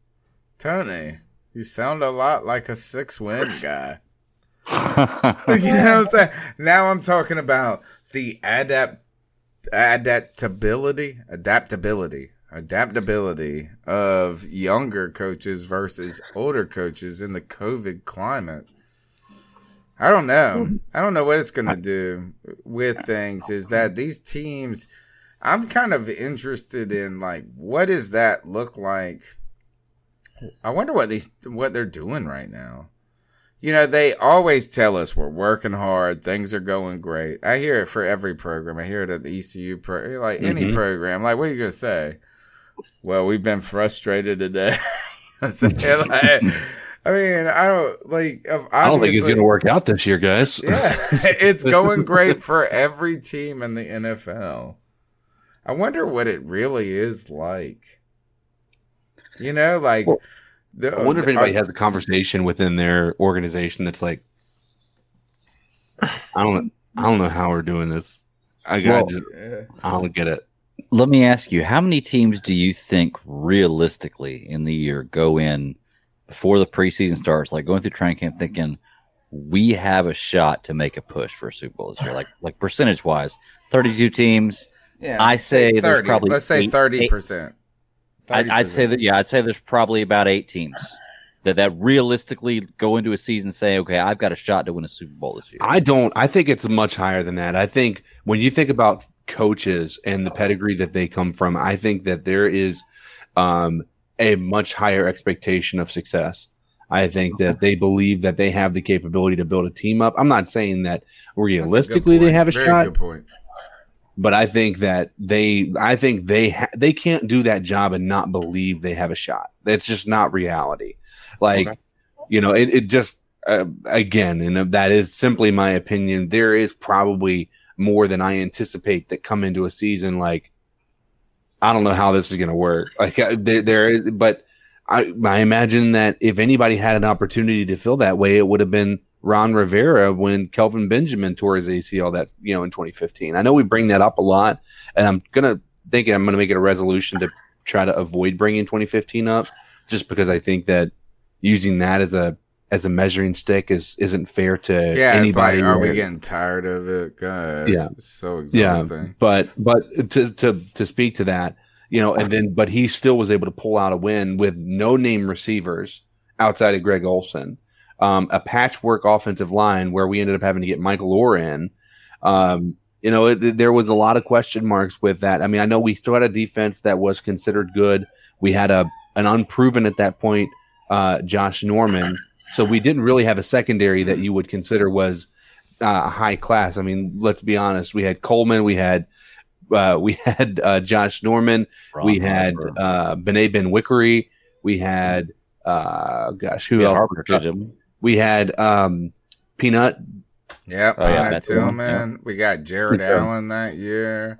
Tony, you sound a lot like a six win *laughs* guy. *laughs* you know what I'm saying? Now I'm talking about the adapt adaptability, adaptability, adaptability of younger coaches versus older coaches in the COVID climate. I don't know. I don't know what it's going to do with things. Is that these teams? I'm kind of interested in like what does that look like? I wonder what these what they're doing right now. You know, they always tell us we're working hard, things are going great. I hear it for every program. I hear it at the ECU pro, like any Mhm. program. Like, what are you gonna say? Well, we've been frustrated today. *laughs* *laughs* Like, I mean, I don't like. I don't think it's going to work out this year, guys. yeah, *laughs* it's going great for every team in the NFL. I wonder what it really is like. You know, like Well, the, I wonder if anybody are- has a conversation within their organization that's like, I don't, I don't know how we're doing this. I got, Well- just, I don't get it. Let me ask you, how many teams do you think realistically in the year go in before the preseason starts, like going through training camp thinking we have a shot to make a push for a Super Bowl this year? Like like percentage wise, 32 teams. Yeah, I say there's 30. probably let's say eight- thirty percent. I'd, I'd say that yeah, I'd say there's probably about eight teams that that realistically go into a season saying, okay, I've got a shot to win a Super Bowl this year. I don't. I think it's much higher than that. I think when you think about coaches and the pedigree that they come from, I think that there is um, a much higher expectation of success. I think that they believe that they have the capability to build a team up. I'm not saying that realistically they have a Very shot, Good point. But I think that they, I think they, ha- they can't do that job and not believe they have a shot. That's just not reality. Like, Okay. you know, it, it just, uh, again, and that is simply my opinion. There is probably more than I anticipate that come into a season. Like, I don't know how this is going to work. Like, uh, there, there is, but I, I imagine that if anybody had an opportunity to feel that way, it would have been Ron Rivera when Kelvin Benjamin tore his ACL that you know in 2015. I know we bring that up a lot, and I'm gonna think I'm gonna make it a resolution to try to avoid bringing 2015 up, just because I think that using that as a as a measuring stick is isn't fair to Yeah, it's like, anybody. are we getting tired of it? God, Yeah. it's so yeah, exhausting. but but to to to speak to that, you know, and then but he still was able to pull out a win with no name receivers outside of Greg Olsen, um, a patchwork offensive line where we ended up having to get Michael Oher in. Um, you know, it, there was a lot of question marks with that. I mean, I know we still had a defense that was considered good. We had a an unproven at that point, uh, Josh Norman. So we didn't really have a secondary that you would consider was uh, high class. I mean, let's be honest. We had Coleman, we had uh, we *laughs* had uh, Josh Norman, we had Harper. uh, Benet Benwikere, we had uh, gosh, who Yeah, else? Harper we? We had um, Peanut. Yep, Oh, yeah, Peanut that's the one, Tillman. We got Jared Yeah. Allen that year.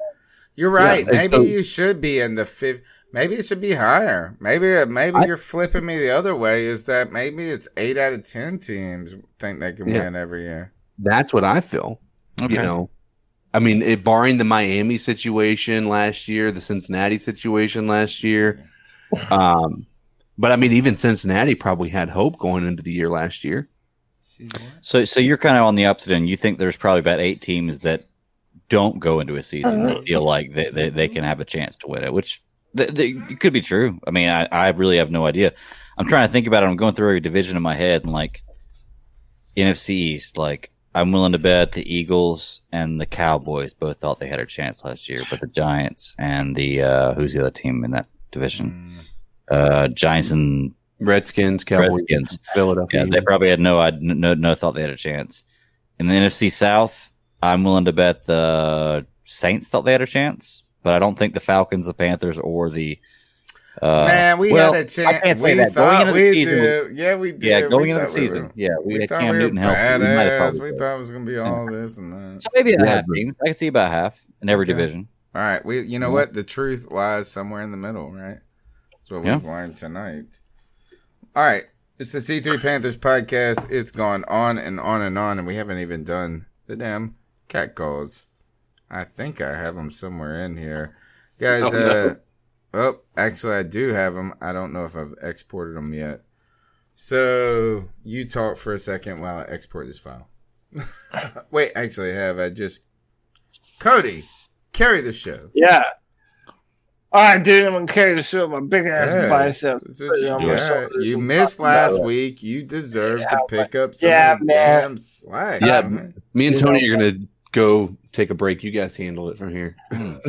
You're right. and maybe so- you should be in the fifth. Maybe it should be higher. Maybe maybe I- you're flipping me the other way. Is that maybe it's eight out of ten teams think they can Yeah. win every year? That's what I feel. Okay. You know, I mean, it, barring the Miami situation last year, the Cincinnati situation last year, um, but I mean, even Cincinnati probably had hope going into the year last year. So, so you're kind of on the opposite end. You think there's probably about eight teams that don't go into a season that feel like they, they, they can have a chance to win it, which th- th- it could be true. I mean, I, I really have no idea. I'm trying to think about it. I'm going through every division in my head and like NFC East, like I'm willing to bet the Eagles and the Cowboys both thought they had a chance last year, but the Giants and the uh, who's the other team in that division? Uh, Giants and Redskins, Cowboys, Redskins. Philadelphia. Yeah, they probably had no, id- no, no thought they had a chance. In the NFC South, I'm willing to bet the Saints thought they had a chance, but I don't think the Falcons, the Panthers, or the uh, Man, we well, had a chance. I can't say we that. thought Going into the season, did. Yeah, we did. yeah, going We into the thought we season, were- yeah, we, we had thought Cam we Newton healthy. We might have badass. probably We thought it was gonna be all this and that. so maybe a half but- I can see about half in every Okay. division. All right, we. You know Yeah. what? The truth lies somewhere in the middle, right? That's what Yeah. we've learned tonight. All right, it's the C3 Panthers podcast. It's gone on and on and on, and we haven't even done the damn cat calls. I think I have them somewhere in here, guys. Oh, no. uh, oh, actually, I do have them. I don't know if I've exported them yet. So you talk for a second while I export this file. *laughs* Wait, actually, I have I just Cody carry the show. Yeah. All right, dude. I'm gonna carry the show with my big ass Good. biceps. This is Put it on my good. shoulders You missed last out. week. You deserve Yeah, to pick up some yeah, of man. damn slack. Yeah, man. Me and You Tony know- are gonna go take a break. You guys handle it from here.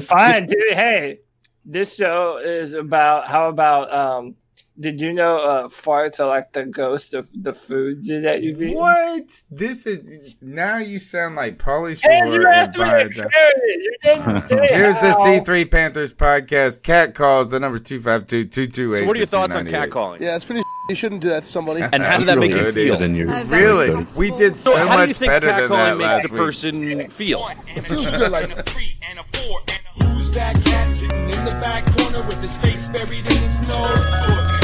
Fine, dude. Hey, this show is about how about um. Did you know uh, farts are like the ghost of the foods that you've eaten? What? This is now you sound like Pauly Hey, Shore you asked me to Biden. it. You didn't *laughs* say Here's the. C3 Panthers podcast. Cat calls the number 252 So what are your thoughts on cat calling? Yeah, it's pretty. *laughs* You shouldn't do that to somebody. And how did that make you feel? Then you're- Uh, very Really? comfortable. We did so, So how do you much think better than that makes last the week. person feel? It feels good. Like Who's that cat sitting in the back corner with his face buried in his nose?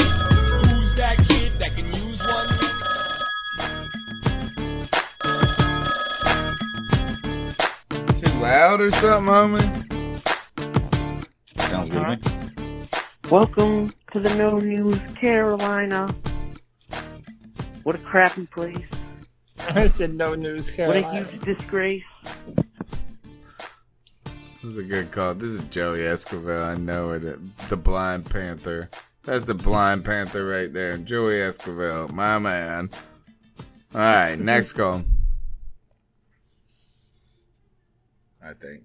Loud or something, homie? Sounds good to uh-huh. me. Welcome to the No News Carolina. What a crappy place. I said no news, Carolina. What a huge disgrace. This is a good call. This is Joey Escobar. I know it. The Blind Panther. That's the Blind Panther right there. Joey Escobar, my man. All right, next call. I think.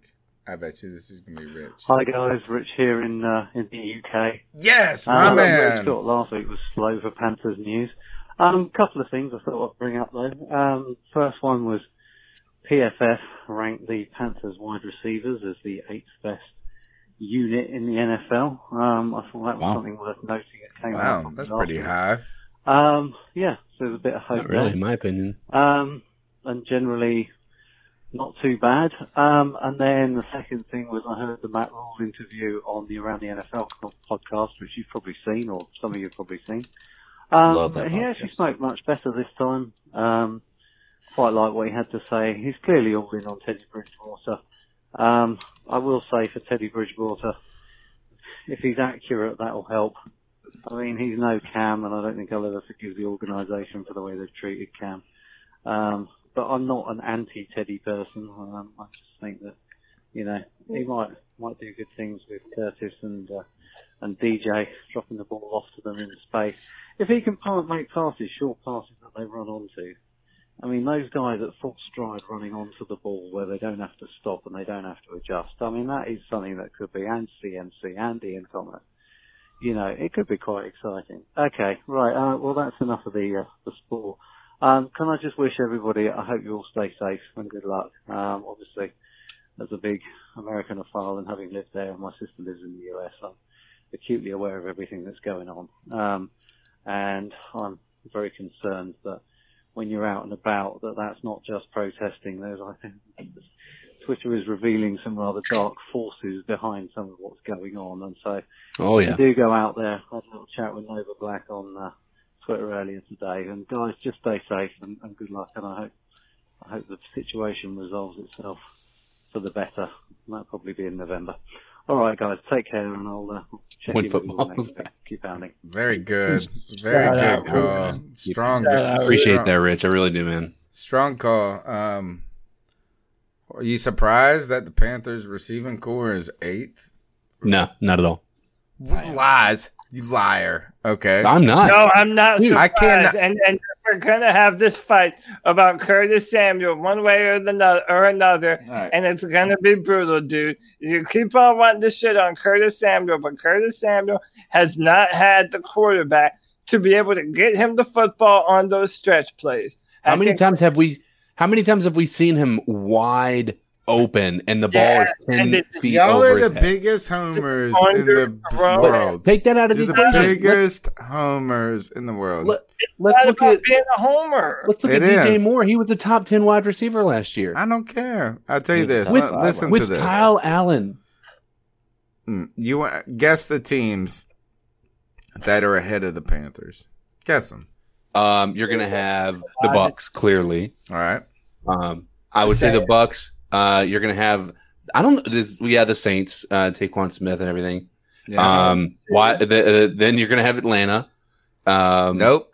I bet you this is gonna be rich. Hi guys, Rich here in uh, in the UK. Yes, my Um, man. Thought last week was slow for Panthers news. Um, couple of things I thought I'd bring up though. Um, first one was PFF ranked the Panthers wide receivers as the eighth best unit in the NFL. Um, I thought that was Wow. something worth noting. It came out Wow, from that's pretty week. high. Um, yeah, so there's a bit of hope Not really, there. in my opinion. Um, and generally not too bad. Um, and then the second thing was I heard the Matt Rhule interview on the Around the NFL podcast, which you've probably seen, or some of you have probably seen. Um, Love that he actually spoke much better this time. Um, quite like what he had to say. He's clearly all in on Teddy Bridgewater. Um, I will say for Teddy Bridgewater, if he's accurate, that'll help. I mean, he's no Cam, and I don't think I'll ever forgive the organisation for the way they've treated Cam. Um, but I'm not an anti-Teddy person. Um, I just think that, you know, he might might do good things with Curtis and uh, and DJ dropping the ball off to them in space. If he can make passes, short passes that they run onto. I mean, those guys at full stride running onto the ball where they don't have to stop and they don't have to adjust. I mean, that is something that could be and CMC and Ian Thomas. You know, it could be quite exciting. Okay, right. Uh, well, that's enough of the uh, the sport. Um, can I just wish everybody? I hope you all stay safe and good luck. Um, obviously, as a big Americanophile and having lived there, and my sister lives in the US, I'm acutely aware of everything that's going on. Um, and I'm very concerned that when you're out and about, that that's not just protesting. There's, I think, Twitter is revealing some rather dark forces behind some of what's going on. And so, Oh, if yeah. you do go out there. I had a little chat with Nova Black on uh, Twitter earlier today. And guys, just stay safe and, and good luck. And I hope, I hope the situation resolves itself for the better. That'll probably be in November. All right, guys, take care, and I'll uh, check When in with you football next week. Keep pounding. Very good. Very Shout good out, call. man. Strong. Shout good- Appreciate strong- that, Rich. I really do, man. Strong call. Um, are you surprised that the Panthers receiving corps is eighth? No, not at all. Lies, you liar. Okay, I'm not. No, I'm not Dude, I surprised. cannot- And and we're gonna have this fight about Curtis Samuel one way or the other or another, Alright. and it's gonna be brutal, dude. You keep on wanting to shit on Curtis Samuel, but Curtis Samuel has not had the quarterback to be able to get him the football on those stretch plays. How I many think- times have we? How many times have we seen him wide open and the ball Yeah, is ten and it- feet Y'all are the head? biggest homers in the Underthrown. world. Take that out of You're the the equation. biggest homers in the world. Let, It's let's not look about at being a homer. let's look It at DJ is. Moore. He was a top ten wide receiver last year I don't care. I'll tell you this. with L- listen with to this. Kyle Allen. Mm, You uh, guess the teams that are ahead of the Panthers. Guess them. Um, you're gonna have the Bucs clearly. All right. Um, I would say the Bucs. Uh, you're gonna have. I don't. This, yeah, the Saints. Uh, Tre'Quan Smith and everything. Yeah. Um, why? The, uh, then you're gonna have Atlanta. Um, nope.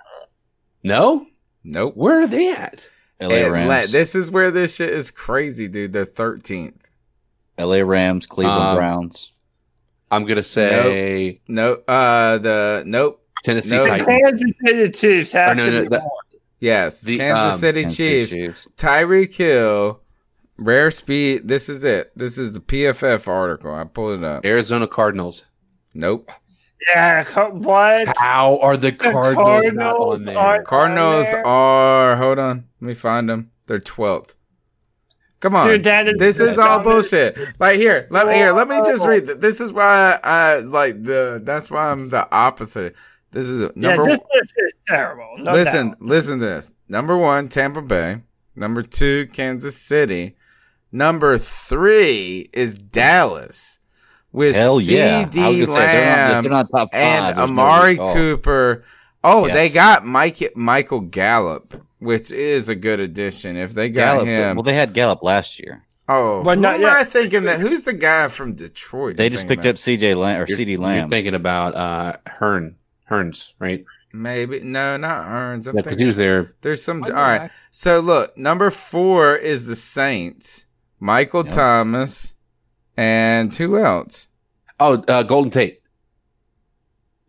No. Nope. Where are they at? LA Atla- Rams, this is where this shit is crazy, dude. They're 13th. LA Rams, Cleveland Um, Browns. I'm gonna say Nope. Uh, the nope. Tennessee Nope. The Titans. Kansas City Chiefs have Or no, to no, be that- more. Yes. The, Kansas um, City Kansas Chiefs. Chiefs. Tyreek Hill. Rare speed. This is it. This is the PFF article. I pulled it up. Arizona Cardinals. Nope. Yeah, what? How are the The Cardinals, not on there? aren't- Cardinals there. are. Hold on. Let me find them. They're 12th. Come on. Dude, that is- this is all that is- bullshit. Like here, let me here. Let me just read. th- This is why I like the. That's why I'm the opposite. This is Yeah, number. this list is terrible. No listen, doubt. listen to this. Number one, Tampa Bay. Number two, Kansas City. Number three is Dallas with Hell yeah. I was CeeDee gonna say, they're not- Lamb they're not top five, and there's no Amari. Cooper. Oh, they got Mike Michael Gallup, which is a good addition. If they got Gallup. him, Well, they had Gallup last year. oh, But who not am yet. I thinking that? Who's the guy from Detroit? They just thinking picked up CJ Lamb or You're, CeeDee you're thinking about uh, Hearn, Hearns, right? Maybe no, not Hearns. I'm Yeah, because thinking he was there. There's some. All right. So look, number four is the Saints. Michael Yeah. Thomas, and who else? Oh, uh, Golden Tate.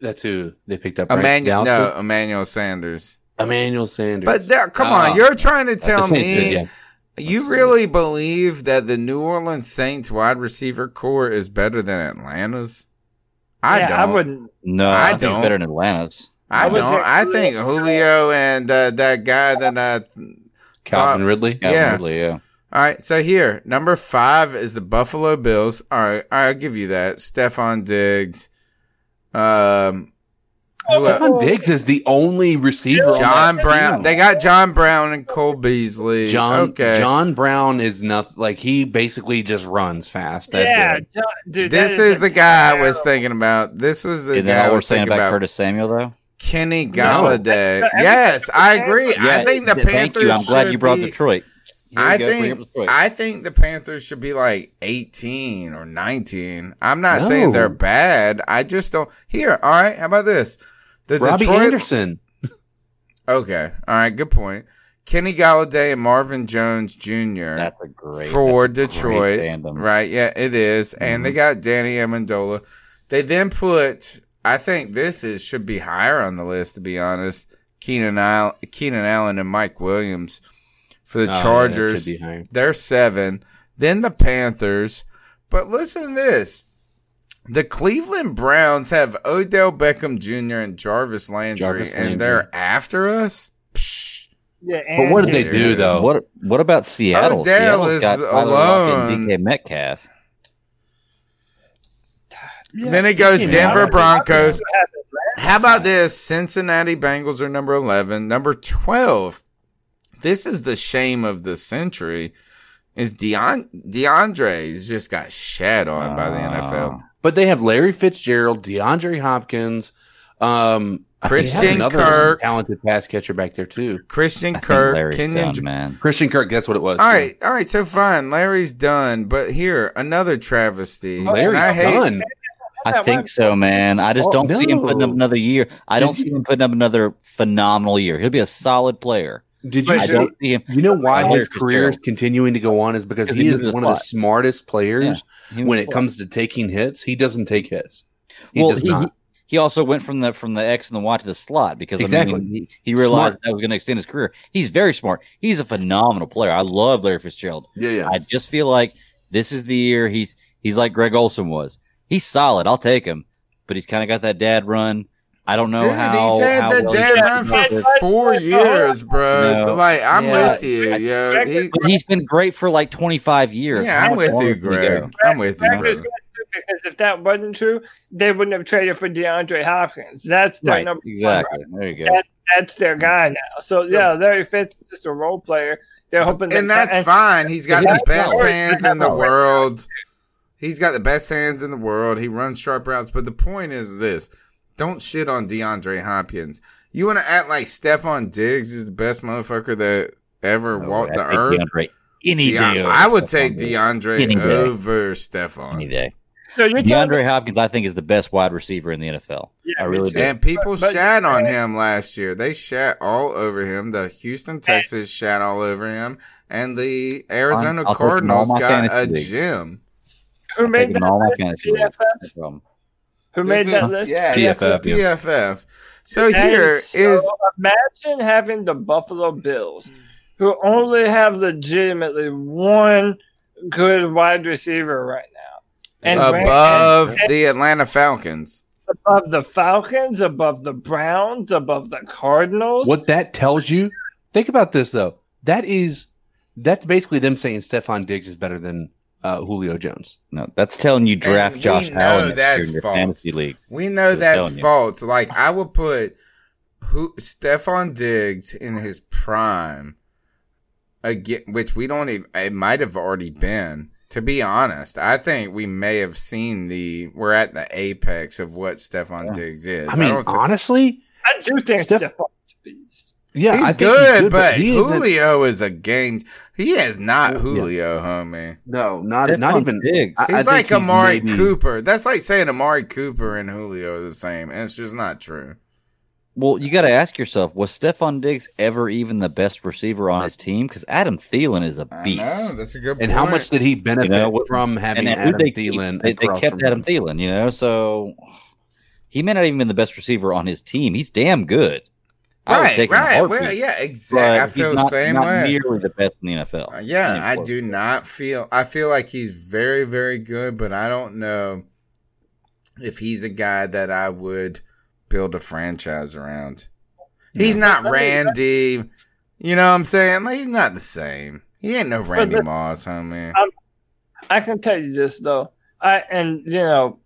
That's who they picked up. Emmanuel. Dallas? No, Emmanuel Sanders. Emmanuel Sanders. But there, come on, you're trying to tell me did, yeah. you really believe that the New Orleans Saints wide receiver corps is better than Atlanta's? I yeah, don't. I wouldn't. No, I I, think don't. it's better than Atlanta's. I I don't. I think Julio and uh, that guy that uh, Calvin thought- Ridley. Calvin Yeah. Ridley, yeah. All right, so here, number five is the Buffalo Bills. All right, I'll give you that. Stefon Diggs. Um, who? Stefon Diggs is the only receiver. John that Brown. team. They got John Brown and Cole Beasley. John okay. John Brown is nothing. Like he basically just runs fast. That's yeah, it. John, dude. that this is a the guy I was thinking about. This was the Isn't that guy I we're was saying thinking about, about. Curtis Samuel, though? Kenny Golladay. No, yes, I agree. I think the Panthers. Thank you. I'm glad you brought be- Detroit. Here we I go, think. I think the Panthers should be like 18 or 19. I'm not saying they're bad. I just don't. Here, all right. How about this? The Robbie Detroit. Anderson. Okay, all right. Good point. Kenny Golladay and Marvin Jones Jr. That's a great for a Detroit. tandem. Right? Yeah, it is. And they mm-hmm. got Danny Amendola. They then put. I think this is should be higher on the list to be honest. Keenan Allen, Keenan Allen and Mike Williams for the Oh, Chargers. should be higher. They're seven. Then the Panthers. But listen to this. The Cleveland Browns have Odell Beckham Jr. and Jarvis Landry, Jarvis and they're after us. Yeah, But what did they do though? What What about Seattle? Odell Seattle's is got Tyler and alone. DK Metcalf. then it goes Denver Broncos. How about this? Cincinnati Bengals are number 11. Number 12. This is the shame of the century. Is Deon DeAndre's just got shat on by the NFL. But they have Larry Fitzgerald, DeAndre Hopkins, um, Christian another Kirk. talented pass catcher back there too. Christian I Kirk, Larry's Kenyon. done, man. Christian Kirk, that's what it was. All right, all right, so fine. Larry's done, but here another travesty. And Larry's I hate, done. I think so, man. I just Oh, don't see him putting up another year. I Did don't see him putting up another phenomenal year. He'll be a solid player. Did you I see? see him. You know why his career is continuing to go on is because he he is one of the smartest players He when it comes to taking hits. He doesn't take hits. He well, he, not. he also went from the from the X and the Y to the slot because I Exactly. mean, he, he realized Smart. that was going to extend his career. He's very smart. He's a phenomenal player. I love Larry Fitzgerald. Yeah, yeah. I just feel like this is the year he's he's like Greg Olsen was. He's solid. I'll take him, but he's kind of got that dad run. I don't know Dude, how. he's had how that well dad he's run for four years, bro. No. Like I'm Yeah. with you, yo. He, he's been great for like 25 years. yeah, I'm with you, can? Greg. I'm with you, Greg bro. is good, because if that wasn't true, they wouldn't have traded for DeAndre Hopkins. That's their Right, number exactly. one. There you go. That, that's their guy now. So yeah, Larry Fitz is just a role player. They're hoping, and that- that's fine. He's got the best smart. hands in the smart. world. He's got the best hands in the world. He runs sharp routes. But the point is this: don't shit on DeAndre Hopkins. You want to act like Stefon Diggs is the best motherfucker that ever No, walked I the earth. DeAndre any Deon- day. I would Stefon take DeAndre Any day. over any day. So you're me- DeAndre Hopkins, I think, is the best wide receiver in the NFL. Yeah, I really do. And people But- shat on him last year. They shat all over him. The Houston Texans shat all over him, and the Arizona I'll take him Cardinals got a fantasy league. gym. Who I made that all my fantasy league. PFF? No problem. Who made This that is- list? Yeah, PFF, yeah. PFF. So And here so is imagine having the Buffalo Bills, who only have legitimately one good wide receiver right now, and rank- above and- the Atlanta Falcons. above the Falcons, above the Browns, above the Cardinals. What that tells you, think about this though. That is that's basically them saying Stefon Diggs is better than uh, Julio Jones. No, that's telling you draft we Josh know Allen next year that's in your false. fantasy league. We know Just that's telling you. false. Like I would put who Stefon Diggs in his prime again, which we don't even. It might have already been. To be honest, I think we may have seen the. We're at the apex of what Stefon Diggs is. I mean, don't honestly, I do think Steph- Stefon's a beast. Yeah, he's I think good, but, he isn't- Julio is a game. He is not Yeah. Julio, homie. no, not Stefon not even. Diggs. I- He's I think like Amari maybe- Cooper. That's like saying Amari Cooper and Julio are the same, and it's just not true. Well, you got to ask yourself: Was Stefon Diggs ever even the best receiver on his team? Because Adam Thielen is a beast. know that's a good. And how much did he benefit You know, from having and Adam they, Thielen? They, they kept Adam him? Thielen, you know, so he may not even been the best receiver on his team. He's damn good. I would Right, take him in a right. heartbeat, Well, yeah, exactly. I he's feel the not, same not way. nearly the best in the NFL. Uh, yeah, I do not feel. I feel like he's very, very good, but I don't know if he's a guy that I would build a franchise around. He's not Randy. You know what I'm saying? Like, he's not the same. He ain't no Randy Moss, homie. Um, I can tell you this though, I and you know,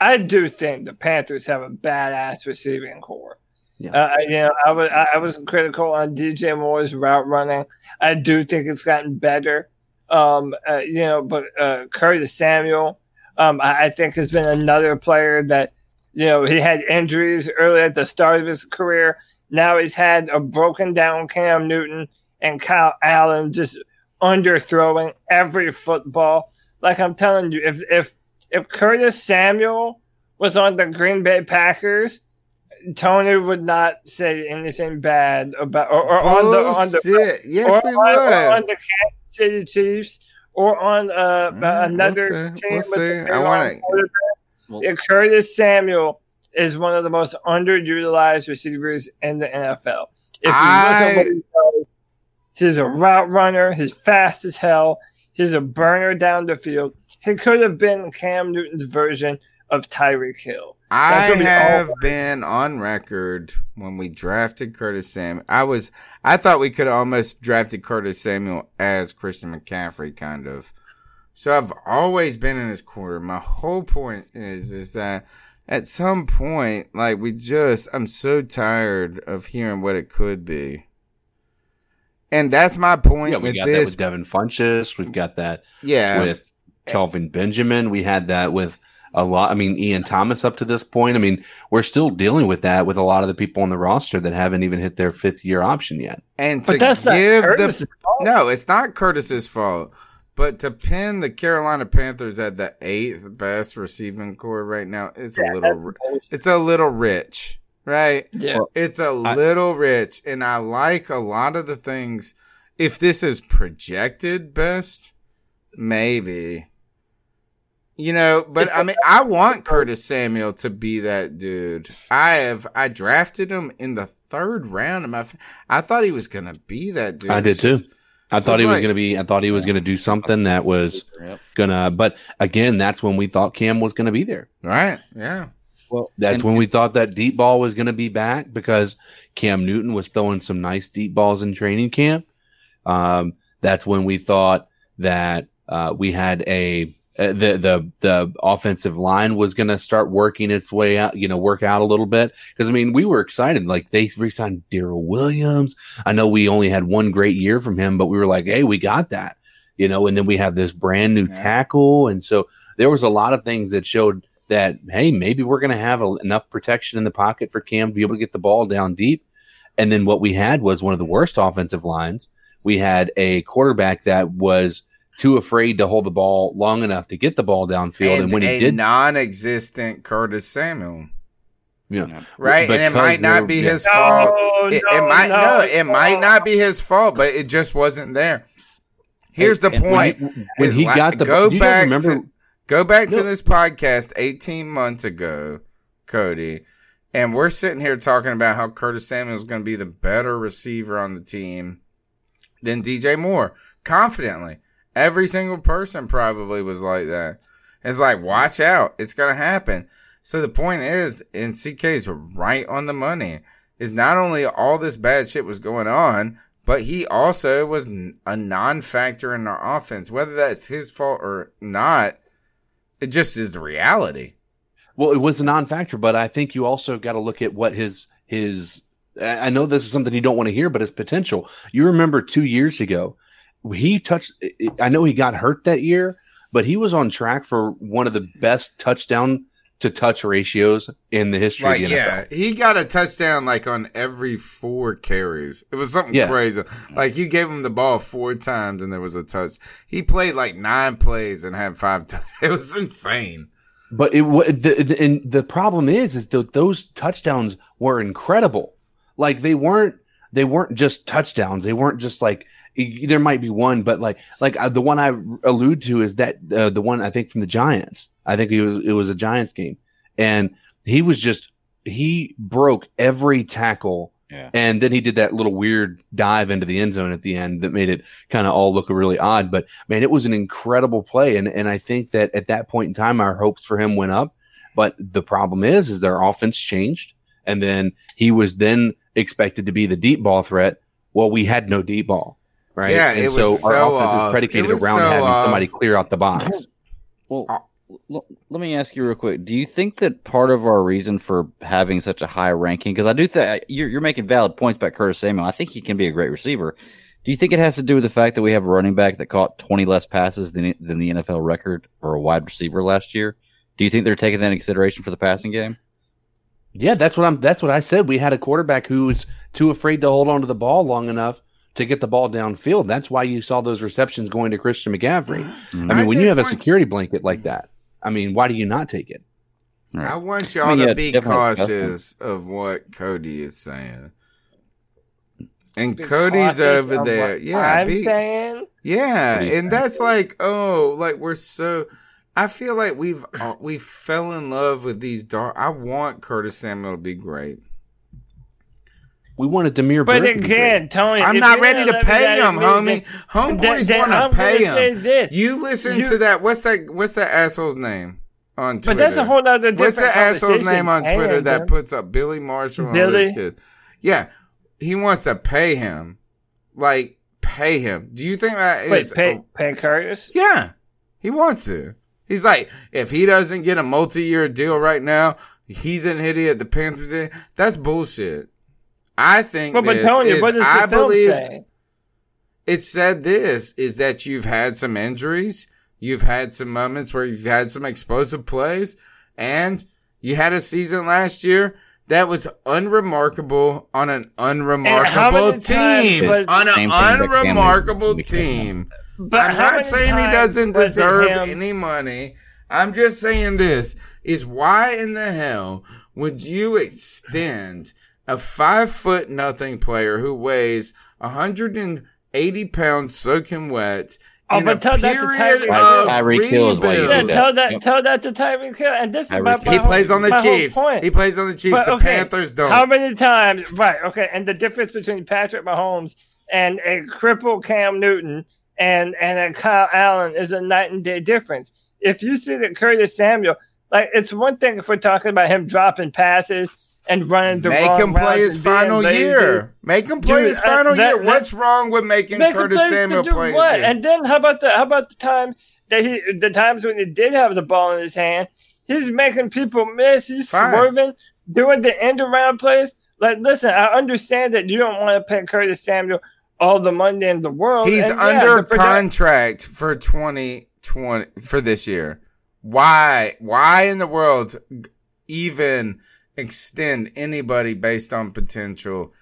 I do think the Panthers have a badass receiving corps. Yeah. Uh, I- you know, I was I I was critical on DJ Moore's route running. I do think it's gotten better. Um, uh, you know, but uh, Curtis Samuel, um, I, I think has been another player that you know he had injuries early at the start of his career. Now he's had a broken down Cam Newton and Kyle Allen just underthrowing every football. Like I'm telling you, if if if Curtis Samuel was on the Green Bay Packers, Tony would not say anything bad about or, or on the on the Yes, or we on, or would. on the Kansas City Chiefs or on uh, another we'll see. team We'll with see. a I arm. Yeah, Curtis Samuel is one of the most underutilized receivers in the NFL. If you look at what I- he does, he's a route runner. He's fast as hell. He's a burner down the field. He could have been Cam Newton's version of Tyreek Hill. I That's all have been on record when we drafted Curtis Samuel. I was I thought we could have almost drafted Curtis Samuel as Christian McCaffrey, kind of. So I've always been in his corner. My whole point is is that at some point, like we just, I'm so tired of hearing what it could be. And that's my point Yeah, we with got that this. with Devin Funchess. We've got that Yeah. with Kelvin Benjamin. We had that with a lot. I mean, Ian Thomas up to this point. I mean, we're still dealing with that with a lot of the people on the roster that haven't even hit their fifth year option yet. And But to that's not give Curtis's the fault. no, it's not Curtis's fault. But to pin the Carolina Panthers at the eighth best receiving corps right now, it's a little, it's a little rich, right? Yeah. It's a little rich, and I like a lot of the things. If this is projected best, maybe. You know, but I mean, I want Curtis Samuel to be that dude. I have, I drafted him in the third round of my. f- I thought he was gonna be that dude. I did too. just- I so thought it's he was going to be. I thought he was going to do something that was gonna. But again, that's when we thought Cam was going to be there. Right. Yeah. Well, That's and- when we thought that deep ball was going to be back because Cam Newton was throwing some nice deep balls in training camp. Um, that's when we thought that uh, we had a uh, the the the offensive line was going to start working its way out, you know, work out a little bit. Because I mean, we were excited. Like they re-signed Daryl Williams. I know we only had one great year from him, but we were like, hey, we got that, you know. And then we have this brand new tackle, and so there was a lot of things that showed that hey, maybe we're going to have a, enough protection in the pocket for Cam to be able to get the ball down deep. And then what we had was one of the worst offensive lines. We had a quarterback that was too afraid to hold the ball long enough to get the ball downfield, and, and when he did, non-existent Curtis Samuel. yeah, Right, and it might not be yeah. his fault. It, it no, might no, no, it might not be his fault, but it just wasn't there. Here's the And when point: he- when is he got the- go you guys back remember- to go back to this podcast 18 months ago, Cody, and we're sitting here talking about how Curtis Samuel is going to be the better receiver on the team than DJ Moore, confidently. Every single person probably was like that. It's like, watch out, it's to happen. So the point is, and CK's right on the money, is not only all this bad shit was going on, but he also was a non-factor in our offense. Whether that's his fault or not, it just is the reality. Well, it was a non-factor, but I think you also got to look at what his his. I know this is something you don't want to hear, but his potential. You remember two years ago, he touched. I know he got hurt that year, but he was on track for one of the best touchdown to touch ratios in the history Like, the NFL. yeah, he got a touchdown like on every four carries. It was something Yeah. crazy. Like you gave him the ball four times and there was a touch. He played like nine plays and had five *laughs* touchdowns. It was insane. But it the, the and the problem is is that those touchdowns were incredible. Like they weren't they weren't just touchdowns. They weren't just like there might be one, but like like uh, the one I allude to is that uh, the one I think from the Giants. I think it was it was a Giants game, and he was just he broke every tackle. Yeah. And then he did that little weird dive into the end zone at the end that made it kind of all look really odd. But man, it was an incredible play. And and I think that at that point in time, our hopes for him went up. But the problem is, is their offense changed. And then he was then expected to be the deep ball threat. Well, we had no deep ball. Right? Yeah, and it so was our so offense off. is uh, predicated around so having off. somebody clear out the box. Well, uh, l- let me ask you real quick. Do you think that part of our reason for having such a high ranking, because I do think you're, you're making valid points about Curtis Samuel. I think he can be a great receiver. Do you think it has to do with the fact that we have a running back that caught 20 less passes than, than the NFL record for a wide receiver last year? Do you think they're taking that into consideration for the passing game? Yeah, that's what I'm. That's what I said. We had a quarterback who was too afraid to hold on to the ball long enough to get the ball downfield. That's why you saw those receptions going to Christian McCaffrey. Mm-hmm. I mean, I when you have a want- security blanket like that, I mean, why do you not take it? I want y'all mean, to yeah, be definitely cautious of what Cody is saying. And Be Cody's over there. Yeah, I'm be, saying. yeah, and that's like, oh, like we're so. I feel like we've uh, we fell in love with these dark. I want Curtis Samuel to be great. We want wanted Damiere But Byrd to be again, great. Tony, I'm not ready gonna to let me pay him, immediately, homie. then- Homeboys then want to I'm pay him. this. You listen You- to that? What's that? What's that asshole's name on Twitter? But that's a whole other What's different the asshole's name on Twitter Paying that him. puts up Billy Marshall and all Billy? this kid? Yeah, he wants to pay him, like pay him. Do you think that is? Wait, pay, pay Curtis? Yeah, he wants to. He's like, if he doesn't get a multi-year deal right now, he's an idiot. The Panthers, in. that's bullshit. I think But, but this Tony, is, what does the I film believe say? it said this is that you've had some injuries, you've had some moments where you've had some explosive plays, and you had a season last year that was unremarkable on an unremarkable team. was- On an Same thing that Cam unremarkable team. But I'm not saying he doesn't deserve any money. I'm just saying this is why in the hell would you extend a five foot nothing player who weighs 180 pounds soaking wet Oh, in but a tell that to period Tyreek of Hill. Tyreek Hill is why you Yeah, tell that, Yep. tell that to Tyreek Hill, and this is my, Hill. my He whole- plays on the my whole Chiefs. point. He plays on the Chiefs. But, the okay, Panthers don't. How many times? Right. Okay. And the difference between Patrick Mahomes and a crippled Cam Newton and and a Kyle Allen is a night and day difference. If you see that Curtis Samuel, like it's one thing if we're talking about him dropping passes and running the Make him play his final year. Make him play Dude, his uh, final that- year. that- What's wrong with making Make Curtis Samuel play what? And then how about the how about the time that he the times when he did have the ball in his hand, he's making people miss. He's Fine. swerving, doing the end around plays. Like, listen, I understand that you don't want to pay Curtis Samuel all the money in the world. He's and under produ- contract for 2020 for this year. Why? Why in the world even extend anybody based on potential?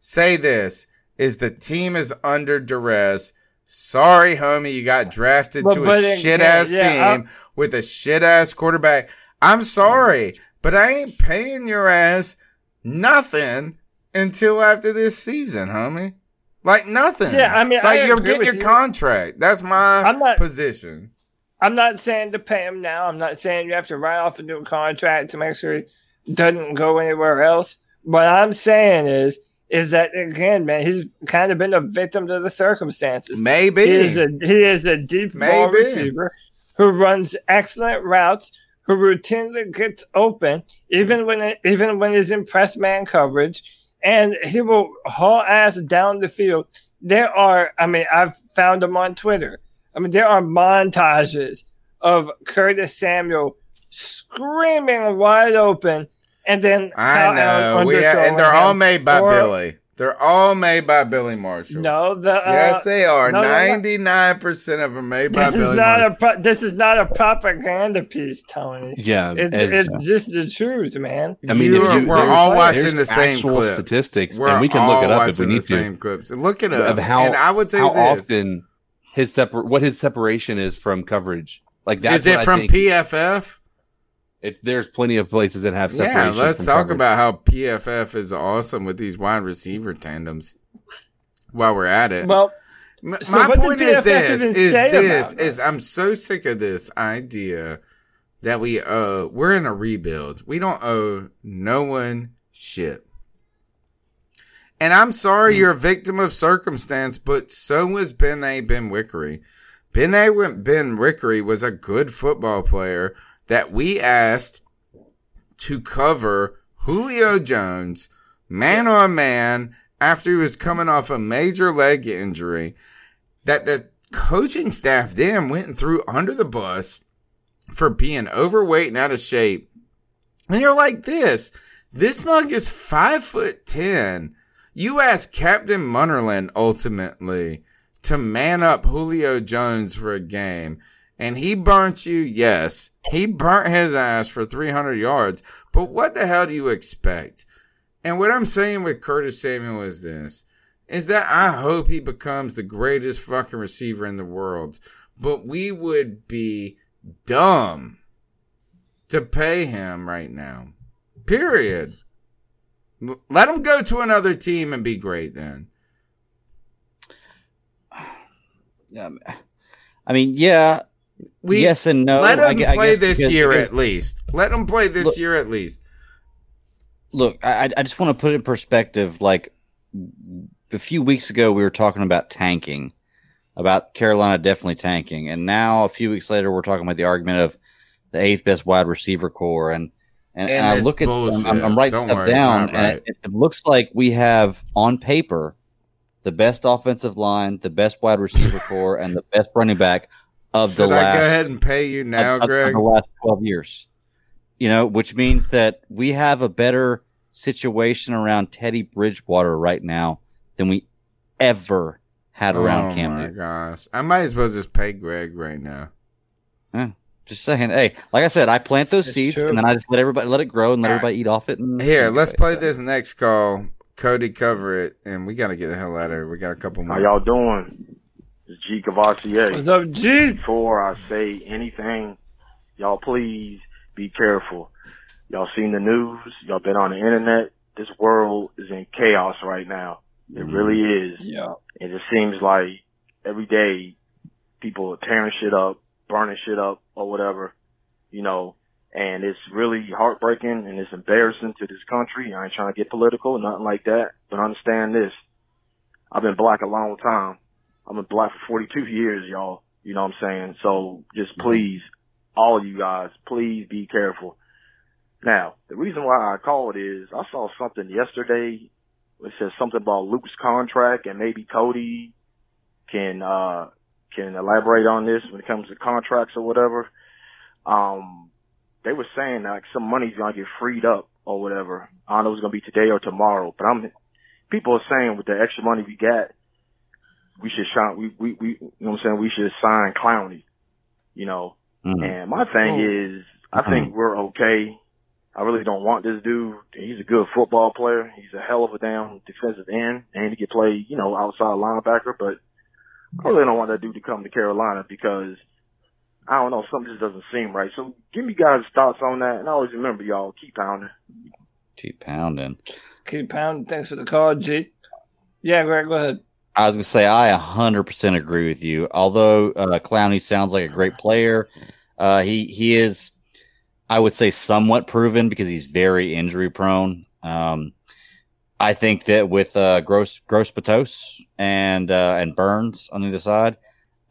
Say this is the team is under duress. Sorry, homie, you got drafted But- to a but it- shit ass yeah, team with a shit ass quarterback. I'm sorry, but I ain't paying your ass nothing until after this season, homie. Like nothing. Yeah, I mean, I like you're getting your you. contract. That's my I'm not- position. I'm not saying to pay him now. I'm not saying you have to write off a new contract to make sure doesn't go anywhere else. What I'm saying is, is that again, man, he's kind of been a victim to the circumstances. Maybe. He is a he is a deep ball receiver who runs excellent routes, who routinely gets open, even when even when he's in press man coverage, and he will haul ass down the field. There are, I mean, I've found him on Twitter. I mean, there are montages of Curtis Samuel screaming wide open, and then I know. Allen We and they're all made by Or- Billy. They're all made by Billy Marshall. No, the uh, yes, they are. Ninety nine percent of them made by This is not Marshall. a pro- this is not a propaganda piece, Tony. Yeah, it's as- it's just the truth, man. I mean, You if you- we're all watching the same clips. statistics, We're and we can look all it up if we need the to. same clips. Look it up. Of how and I would say how this: often his separ- what his separation is from coverage. Like that's is it I from think- PFF? It's there's plenty of places that have separation. Yeah, let's talk coverage. about how PFF is awesome with these wide receiver tandems. While we're at it, Well, M- so my point is this: is say this is I'm so sick of this idea that we uh we're in a rebuild. We don't owe no one shit. And I'm sorry you're a victim of circumstance, but so was Ben A. Benwikere. Ben A. Benwikere was a good football player that we asked to cover Julio Jones man on man after he was coming off a major leg injury. that the coaching staff then went and threw under the bus for being overweight and out of shape. And you're like this. This mug is five foot ten. You asked Captain Munnerlyn ultimately to man up Julio Jones for a game. And he burnt you, yes. He burnt his ass for 300 yards. But what the hell do you expect? And what I'm saying with Curtis Samuel is this is that I hope he becomes the greatest fucking receiver in the world. But we would be dumb to pay him right now. Period. Let him go to another team and be great then. *sighs* Um, I mean, yeah. We- yes and no. Let I him I play guess this year at least. Let him play this Look- year at least. look, I, I just want to put it in perspective. Like a few weeks ago, we were talking about tanking, about Carolina definitely tanking, and now a few weeks later, we're talking about the argument of the eighth best wide receiver corps, and and, And and I look at I'm, bullshit. I'm, I'm writing Don't stuff worry, down, not and it, it looks like we have on paper the best offensive line, the best wide receiver corps, and the best running back of Should the I last go ahead and pay you now, of- of Greg? the last 12 years. You know, which means that we have a better situation around Teddy Bridgewater right now than we ever had around oh Cam my Newton. gosh. I might as well just pay Greg right now. Yeah, just saying. Hey, like I said, I plant those It's seeds true. and then I just let everybody let it grow and let All right. everybody eat off it. And Here, let's play this next call. Cody, cover it, and we got to get the hell out of here. We got a couple more. How y'all doing? It's G Cavassier. What's up, G? Before I say anything, y'all please be careful. Y'all seen the news. Y'all been on the internet. This world is in chaos right now. It mm-hmm. really is. Yeah. It just seems like every day people are tearing shit up, burning shit up or whatever, you know, and it's really heartbreaking and it's embarrassing to this country. I ain't trying to get political, nothing like that, but understand this. I've been black a long time. I've been black for 42 years, y'all. You know what I'm saying? So just please, all of you guys, please be careful. Now, the reason why I called is I saw something yesterday. It says something about Luke's contract and maybe Cody can, uh, can elaborate on this when it comes to contracts or whatever. Um, they were saying like some money's gonna get freed up or whatever. I don't know if it's gonna be today or tomorrow, but I'm, people are saying with the extra money we got, we should shine, we, we, we, you know what I'm saying? We should sign Clowney, you know? Mm. And my thing Oh. is, I think mm. we're okay. I really don't want this dude. He's a good football player. He's a hell of a damn defensive end, and he can play, you know, outside linebacker. But I really don't want that dude to come to Carolina because I don't know, something just doesn't seem right. So give me guys' thoughts on that, and always remember, y'all, keep pounding. Keep pounding. Keep pounding. Thanks for the call, G. Yeah, Greg, go ahead. I was gonna say I 100% agree with you. Although uh, Clowney sounds like a great player, uh, he he is, I would say, somewhat proven because he's very injury prone. Um, I think that with uh, Gross Gross Matos and uh, and Burns on the other side,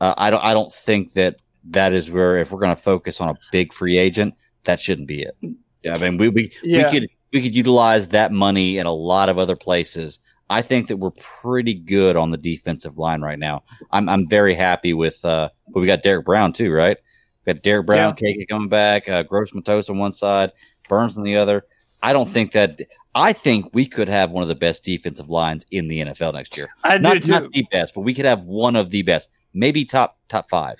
uh, I don't I don't think that that is where if we're going to focus on a big free agent, that shouldn't be it. Yeah, I mean we we, Yeah. we could we could utilize that money in a lot of other places. I think that we're pretty good on the defensive line right now. I'm I'm very happy with uh but we got Derrick Brown too, right? We got Derrick Brown, KK coming back, uh, Gross Matos on one side, Burns on the other. I don't think that I think we could have one of the best defensive lines in the NFL next year. I do not, too. Not the best, but we could have one of the best, maybe top top five.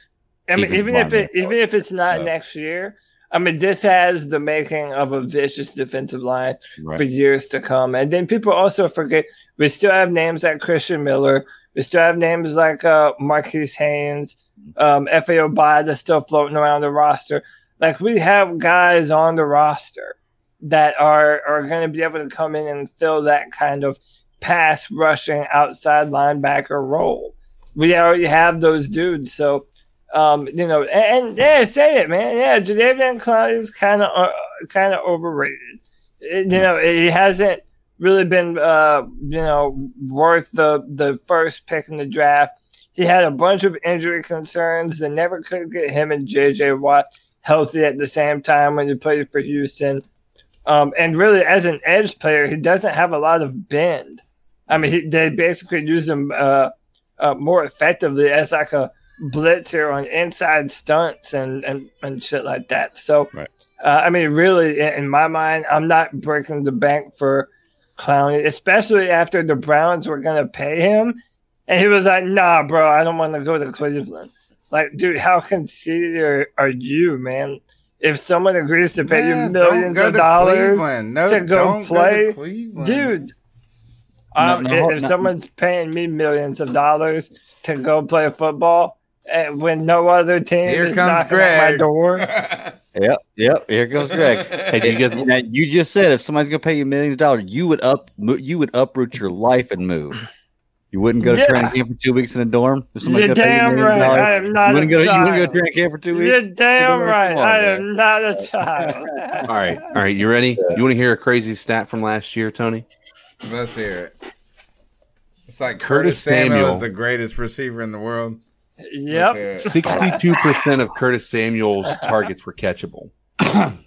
I mean, even if it even if it's not So- next year, I mean, this has the making of a vicious defensive line Right. for years to come. And then people also forget we still have names like Christian Miller. We still have names like uh, Marquis Haynes, um, F.A.O. that's still floating around the roster. Like we have guys on the roster that are are going to be able to come in and fill that kind of pass rushing outside linebacker role. We already have those dudes, so um, you know, and, and yeah, say it, man. Yeah, Jadeveon Clowney is kind of uh, kind of overrated. It- you know, he hasn't really been uh, you know worth the the first pick in the draft. He had a bunch of injury concerns. They never could get him and JJ Watt healthy at the same time when he played for Houston. Um, and really, as an edge player, he doesn't have a lot of bend. I mean, he, they basically use him uh, uh, more effectively as like a blitzer on inside stunts and and, and shit like that. So, uh, I mean, really, in, in my mind, I'm not breaking the bank for Clowney, especially after the Browns were gonna pay him, and he was like, "Nah, bro, I don't want to go to Cleveland." Like, dude, how conceited are, are you, man? If someone agrees to pay Man, you millions of to dollars No, to go don't go to play, dude. Um, no, if no. someone's paying me millions of dollars to go play football, and Eh, when no other team Here is comes knocking at my door, *laughs* Yep, yep. Here goes Greg. Hey, you guys- *laughs* now, you just said if somebody's gonna pay you millions of dollars, you would up, you would uproot your life and move. You wouldn't go to Yeah. training camp for two weeks in a dorm. If somebody's You're gonna pay you damn millions of right. dollars, I am not you wouldn't a go. You wouldn't go to child. training camp for two weeks. you're damn right. on, I man. am not a child. *laughs* All right, all right. You ready? You want to hear a crazy stat from last year, Tony? Let's hear it. It's like Curtis Curtis Samuel, Samuel. is the greatest receiver in the world. Yep. Let's hear it. Sixty-two percent of Curtis Samuel's targets were catchable. *clears throat*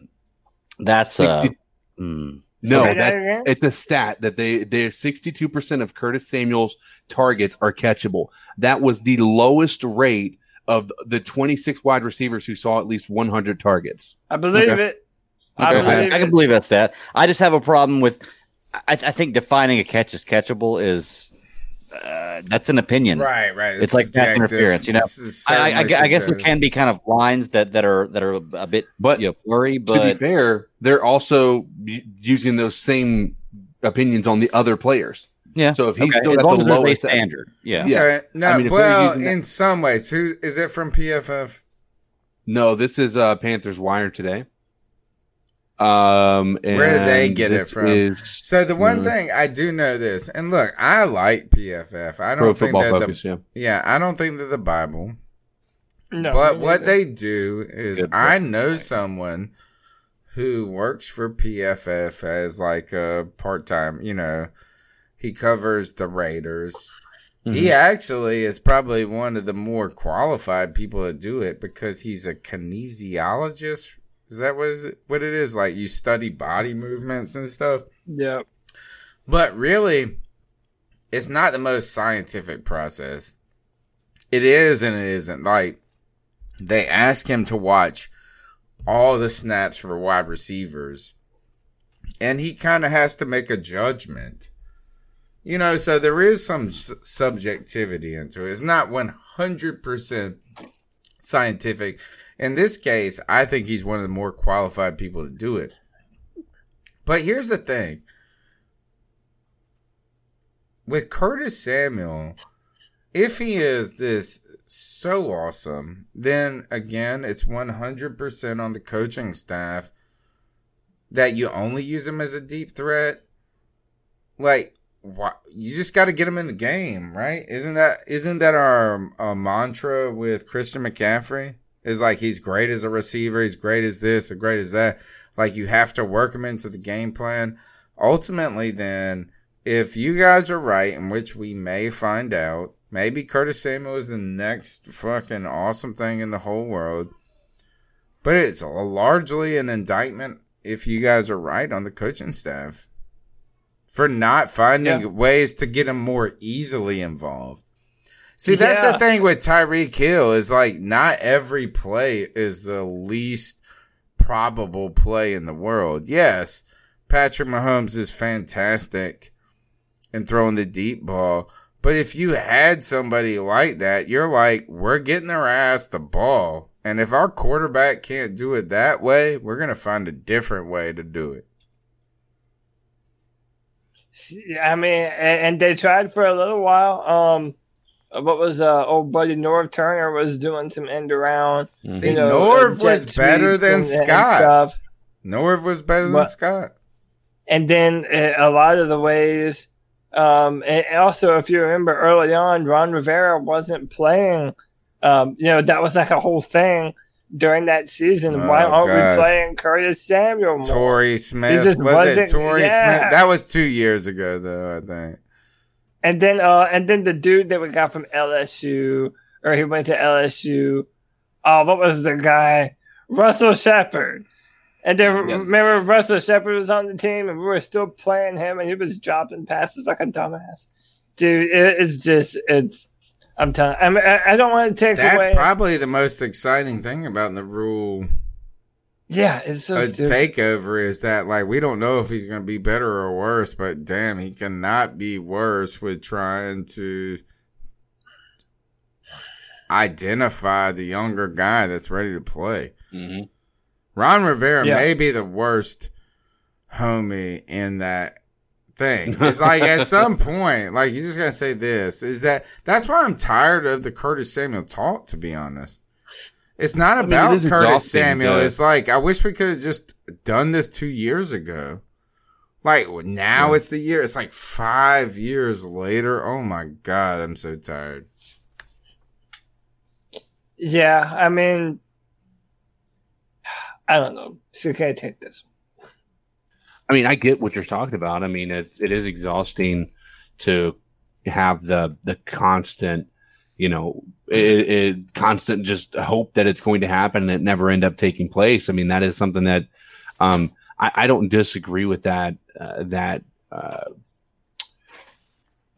That's uh, 60 mm, No, that that, it's a stat that they they're 62% of Curtis Samuel's targets are catchable. That was the lowest rate of the 26 wide receivers who saw at least 100 targets. I believe Okay. it. I Okay, I, believe I can it. believe that stat. I just have a problem with. I, I think defining a catch as catchable is uh, that's an opinion. Right, right. It's, like pass subjective. interference. You know, I, I, I certainly gu- I guess there can be kind of lines that, that are that are a bit But you know, blurry, to be but fair, they're also using those same opinions on the other players. yeah. So if he's okay, still as got long the as there's a lowest standard, yeah. Yeah. Okay. No, I mean, well, that- in some ways, who is it from PFF? No, this is uh, Panthers Wire today. Um, Where did they get it from? is So the one thing I do know this, and look, I like PFF. I don't think Football that Focus. the yeah. yeah, I don't think they're the Bible. No, but what neither. they do is, Good I point. know someone who works for PFF as like a part time. You know, he covers the Raiders. He Mhm. actually is probably one of the more qualified people to do it because he's a kinesiologist. Is that what is it, what it is? Like you study body movements and stuff. Yep. But really, it's not the most scientific process. It is and it isn't. Like, they ask him to watch all the snaps for wide receivers, and he kind of has to make a judgment. You know, so there is some subjectivity into it. It's not 100% scientific. In this case, I think he's one of the more qualified people to do it. But here's the thing with Curtis Samuel, if he is this so awesome, then again, it's 100% on the coaching staff that you only use him as a deep threat. Like, why, you just got to get him in the game, right? Isn't that isn't that our uh, mantra with Christian McCaffrey? Is like he's great as a receiver, he's great as this, or great as that. Like you have to work him into the game plan. Ultimately, then if you guys are right, in which we may find out, maybe Curtis Samuel is the next fucking awesome thing in the whole world. But it's a- largely an indictment if you guys are right on the coaching staff for not finding Yeah. ways to get him more easily involved. See, that's Yeah. the thing with Tyreek Hill is like not every play is the least probable play in the world. Yes, Patrick Mahomes is fantastic in throwing the deep ball. But if you had somebody like that, you're like, we're getting their ass the ball. And if our quarterback can't do it that way, we're going to find a different way to do it. I mean, and, and they tried for a little while. Um, what was uh old buddy Norv Turner was doing some end around. See, you know, Norv uh, was better than and- and Scott. stuff. Norv was better than But- Scott. And then uh, a lot of the ways, um, and also if you remember early on, Ron Rivera wasn't playing. Um, you know that was like a whole thing during that season. Why Oh, aren't gosh. we playing Curtis Samuel more? Torrey Smith. just Was it wasn't- Torrey yeah. Smith? That was two years ago, though, I think. And then uh and then the dude that we got from LSU or he went to LSU. Oh, what was the guy? Russell Shepard. And then Yes. remember Russell Shepard was on the team and we were still playing him and he was dropping passes like a dumbass. Dude, it, it's just it's I'm telling. I, mean, I, I don't want to take That's away. probably the most exciting thing about the Rhule yeah, it's so a stupid. takeover is that like we don't know if he's going to be better or worse, but damn, he cannot be worse with trying to identify the younger guy that's ready to play. Mm-hmm. Ron Rivera Yeah. may be the worst homie in that thing. *laughs* It's like at some point, like you just gotta say this is that that's why I'm tired of the Curtis Samuel talk. To be honest, it's not I mean, it about is Curtis Samuel. to- It's like I wish we could have just done this two years ago. Like now, it's the year. It's like five years later. Oh my god, I'm so tired. Yeah, I mean, I don't know. So can I take this? I mean, I get what you're talking about. I mean, it it is exhausting to have the the constant, you know, it, it constant just hope that it's going to happen and it never end up taking place. I mean, that is something that um, I, I don't disagree with that. Uh, that uh,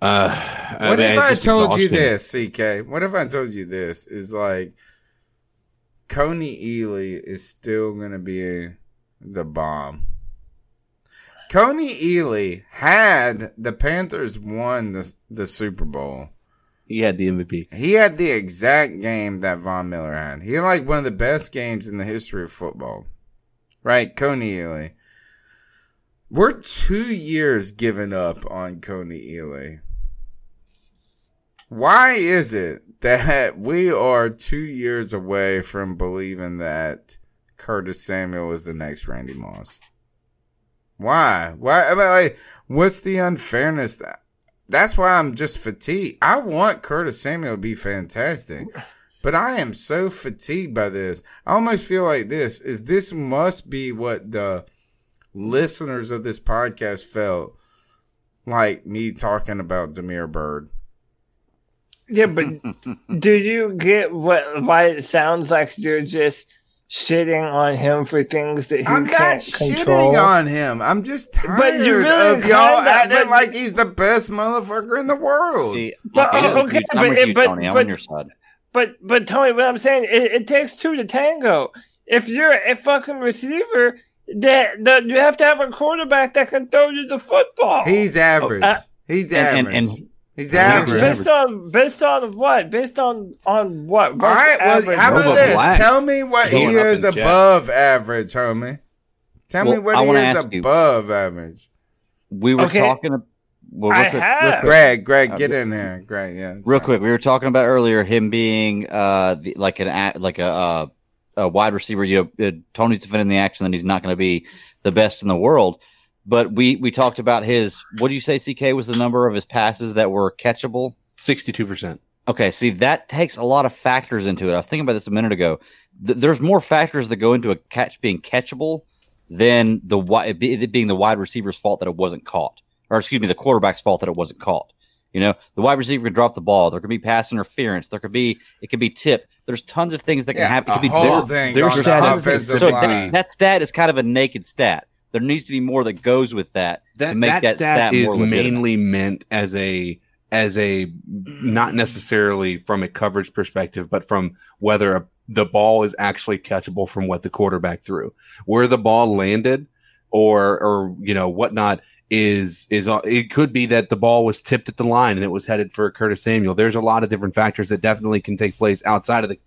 uh, What mean, if I told you this, CK? What if I told you this? Is like Kony Ealy is still gonna be the bomb. Kony Ealy had the Panthers won the the Super Bowl. He had the MVP. He had the exact game that Von Miller had. He had like one of the best games in the history of football. Right, Kony Ealy. We're two years giving up on Kony Ealy. Why is it that we are two years away from believing that Curtis Samuel is the next Randy Moss? Why? Why? I mean, like, what's the unfairness? That that's why I'm just fatigued. I want Curtis Samuel to be fantastic, but I am so fatigued by this. I almost feel like this is this must be what the listeners of this podcast felt like me talking about Damiere Byrd. Yeah, but do you get what why it sounds like you're just shitting on him for things that he I'm not can't control? shitting on him. I'm just But tired you really of y'all kinda- acting like he's the best motherfucker in the world. See, But, I'm oh, okay, you- I'm but with you, but- Tony. I'm but- on your side. But but Tony, what I'm saying, it, it takes two to tango. If you're a fucking receiver, that, that you have to have a quarterback that can throw you the football. He's average. Uh, he's average. and- and- he's Yeah, he's average. based on based on what? Based on on what? All right, well, Average? how about this? Black. Tell me what he Going up is in chat. above average, homie. Tell me what I he is ask you- above average. We were Okay. talking. Well, I quick, have. real quick, Greg, Greg, Uh, get in there. Greg, yeah. it's real fine. quick. We were talking about earlier him being uh the, like an a- like a uh, a wide receiver. You know, uh, Tony's defending the action that he's not going to be the best in the world. But we we talked about his. What do you say? CK was the number of his passes that were catchable. Sixty-two percent. Okay, see that takes a lot of factors into it. I was thinking about this a minute ago. Th- there's more factors that go into a catch being catchable than the wi- it being the wide receiver's fault that it wasn't caught, or excuse me, the quarterback's fault that it wasn't caught. You know, the wide receiver can drop the ball. There could be pass interference. There could be it could be tip. There's tons of things that can Yeah, happen. It could be whole there- thing there's on the tons offensive so line. that's, that stat is kind of a naked stat. There needs to be more that goes with that, That, to make that, that, stat, stat is more mainly meant as a as a not necessarily from a coverage perspective, but from whether a, the ball is actually catchable from what the quarterback threw, where the ball landed, or or you know whatnot is is it could be that the ball was tipped at the line and it was headed for Curtis Samuel. There's a lot of different factors that definitely can take place outside of the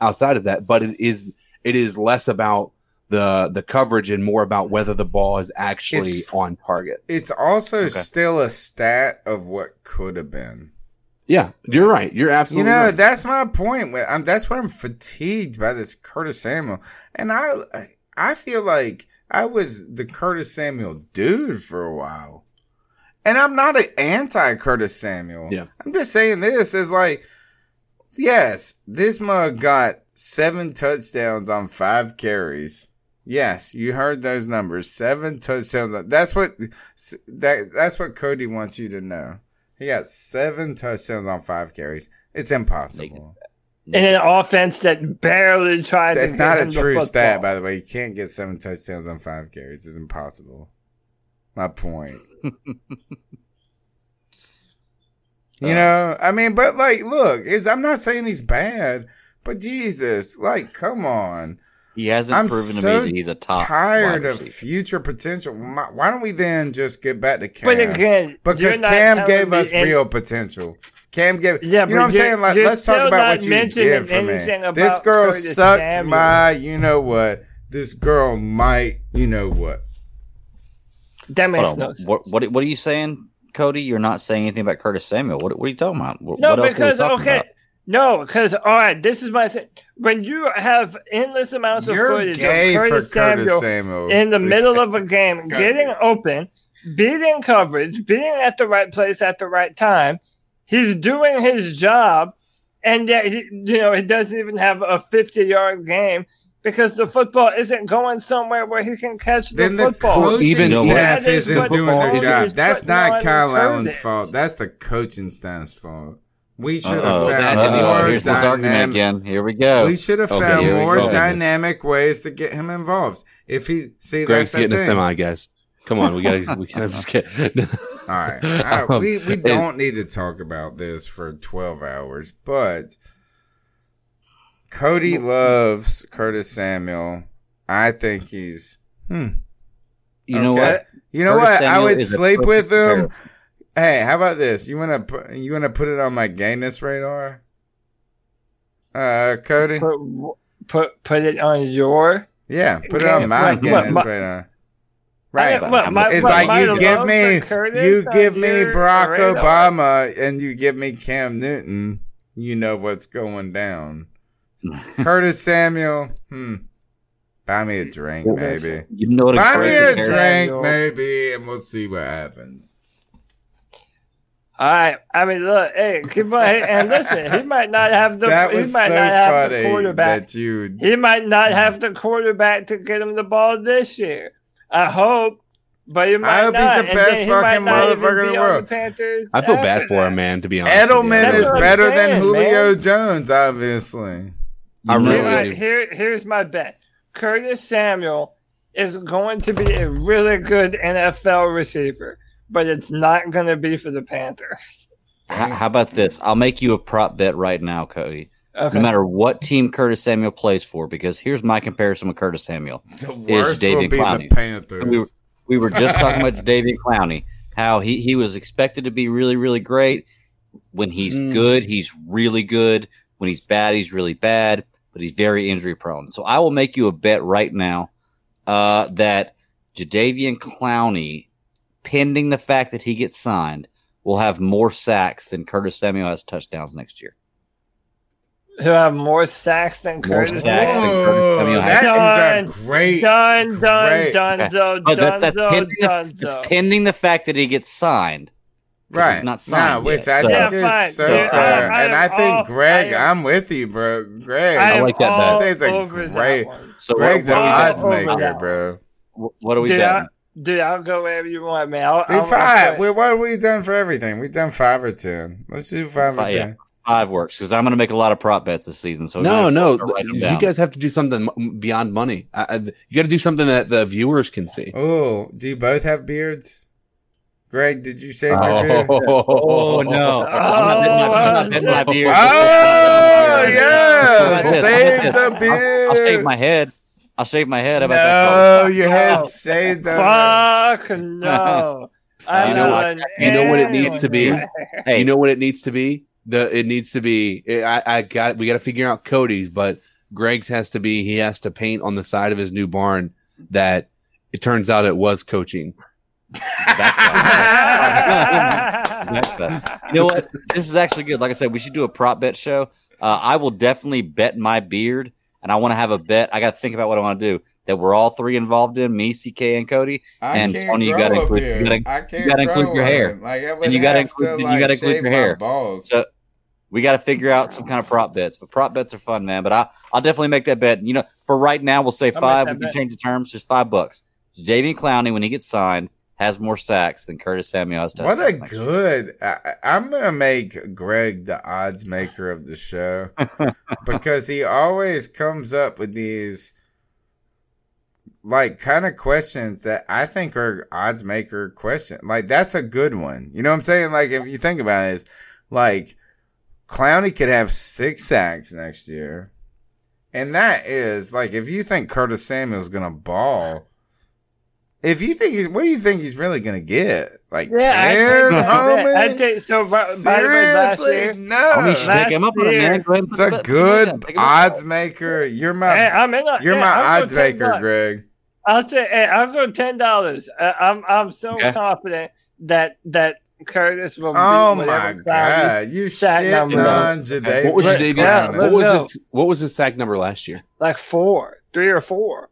outside of that, but it is it is less about the the coverage and more about whether the ball is actually It's- on target. It's also Okay. still a stat of what could have been. Yeah, you're right. You're absolutely. You know, right. that's my point. I'm, that's why I'm fatigued by this Curtis Samuel, and I, I feel like I was the Curtis Samuel dude for a while, and I'm not an anti Curtis Samuel. Yeah. I'm just saying this is like, yes, this mug got seven touchdowns on five carries. Yes, you heard those numbers. Seven touchdowns. That's what that that's what Cody wants you to know. He got seven touchdowns on five carries. It's impossible. in an offense that barely tried. That's to not a true stat, by the way. You can't get seven touchdowns on five carries. It's impossible. My point. *laughs* You uh, know, I mean, but like, look, is I'm not saying he's bad, but Jesus, like, come on. He hasn't I'm proven to so me that he's a top. I'm tired of future potential. Why don't we then just get back to Cam? But again, you're because not Cam telling gave us any- real potential. Cam gave, Yeah, you know what but I'm you're- saying? Like, let's talk about what you mentioning did for me. This girl Curtis sucked Samuel. my, you know what? This girl might, you know what? That makes Hold no sense. What, what what are you saying, Cody? You're not saying anything about Curtis Samuel. What what are you talking about? What, No, what else are we because okay, about? No, because all right, this is my thing. When you have endless amounts of You're footage gay of for Curtis, Curtis Samuel, Samuel. in the middle of a game, Got getting open, beating coverage, being at the right place at the right time, he's doing his job, and yet he, you know he doesn't even have a fifty-yard game. Because the football isn't going somewhere where he can catch the Then the football. coaching Even staff That is isn't what doing their job. That's not Kyle Allen's Curtis. fault. That's the coaching staff's fault. We should have Uh-oh. found Uh-oh. more Here's this argument dynamic. again. Here we go. We should have Okay, found here more dynamic ways to get him involved. If he see Greg's that's the getting us thing. semi, guys. Come on, we gotta we gotta just get. *laughs* *laughs* All right, I- Um, we we don't need to talk about this for twelve hours, but Cody loves Curtis Samuel. I think he's hmm. You know what? You know Curtis what? I would sleep with perfect him. Hey, how about this? You wanna put you wanna put it on my gayness radar? Uh, Cody. Put, put put it on your Yeah, put it on my what- gayness what- radar. I- Right. what, my- it's like my you give me Curtis you give me Barack radar? Obama and you give me Cam Newton, you know what's going down. *laughs* Curtis Samuel, hmm. Buy me a drink, maybe. You know? Buy me a drink, maybe, and we'll see what happens. All right. I mean, look, hey, keep on, and listen, he might not have the that he was might so not have the quarterback. that you. He might not have the quarterback to get him the ball this year. I hope, but he might I hope he's the and best he fucking motherfucker in the world. Panthers I feel bad for that. him, man. To be honest. Edelman is what I'm better than Julio man. Jones, obviously. I You know really what? here, here's my bet. Curtis Samuel is going to be a really good NFL receiver, but it's not going to be for the Panthers. How, how about this? I'll make you a prop bet right now, Cody. Okay. No matter what team Curtis Samuel plays for, because here's my comparison with Curtis Samuel. *laughs* The Is worst will David be Clowney. the Panthers. We were, we were just talking about Jadeveon Clowney, how he, he was expected to be really, really great. When he's Mm. good, he's really good. When he's bad, he's really bad, but he's very injury prone. So I will make you a bet right now uh, that Jadeveon Clowney, pending the fact that he gets signed, will have more sacks than Curtis Samuel has touchdowns next year. Who have more sacks than More Curtis sacks than Samuel? Curtis Samuel has. that is Done, a great, Done, done, great- Dunzo, But oh, that, that's, Dunzo, pending the, Dunzo. pending the fact that he gets signed. 'Cause Right. He's not Nah, signed which yet, I so- think Yeah, is so Yeah, I- fair. I and I think all- Greg, I am- I'm with you, bro. Greg, I am like that bet. all I think it's a great- So Greg's an odds maker, bro. what, what are we Dude, betting? I, dude, I'll go wherever you want, man. I'll, Do I'll, five. I'll what have we done for everything? We've done five or ten. Let's do five or Five, yeah. ten. Five works because I'm going to make a lot of prop bets this season. So no, no. well start writing them You guys have to do something beyond money. I, I, you got to do something that the viewers can see. Oh, do you both have beards? Greg, did you shave Oh, your beard? Oh no! I'm not betting my, *laughs* I'm not my beard. Oh, yeah! about this? Shave the I'll, I'll shave my head. I'll shave my head. How about that? No, your No. head's shaved. Fuck no. *laughs* I'm You know what- letting you know what it needs to be? Hey, You know what it needs to be? The it needs to be. I, I got. We got to figure out Cody's, but Greg's has to be. He has to paint on the side of his new barn that it turns out it was coaching. That's the- you know what? This is actually good. Like I said, we should do a prop bet show. Uh, I will definitely bet my beard, and I want to have a bet. I got to think about what I want to do. That we're all three involved in me, CK, and Cody. I And can't Tony, you gotta a include- you gotta- I can't you gotta include grow your hair. one. Like, I And you gotta have include- to, you gotta include your hair. Balls. So we got to figure out some kind of prop bets. But prop bets are fun, man. But I, I'll definitely make that bet. You know, for right now, we'll say I'll five. that We can bet. change the terms. Just five bucks. So Jadeveon Clowney, when he gets signed, has more sacks than Curtis Samuel has. What a touchdowns next year. good! I, I'm gonna make Greg the odds maker of the show *laughs* because he always comes up with these like kind of questions that I think are odds maker question. Like that's a good one. You know what I'm saying? Like if you think about it, is Like Clowney could have six sacks next year. And that is like if you think Curtis Samuel's gonna ball, if you think he's what do you think he's really gonna get? Like Yeah, I ten, take that. homie? I take so. By, by the way, last Seriously, no. I mean, you should take him up on it, man. Go ahead It's a good put the bet- take him up. odds maker. You're my Hey, I'm in a- you're yeah, my I'll go odds maker. Greg. I'll say, hey, I'll go ten dollars. Uh, I'm, I'm so Okay. confident that that Curtis will. Oh beat my whatever Clowney's god, you sack shit number on is. What was Let- Jadeveon? yeah, what was his What was his sack number last year? Like four, three or four.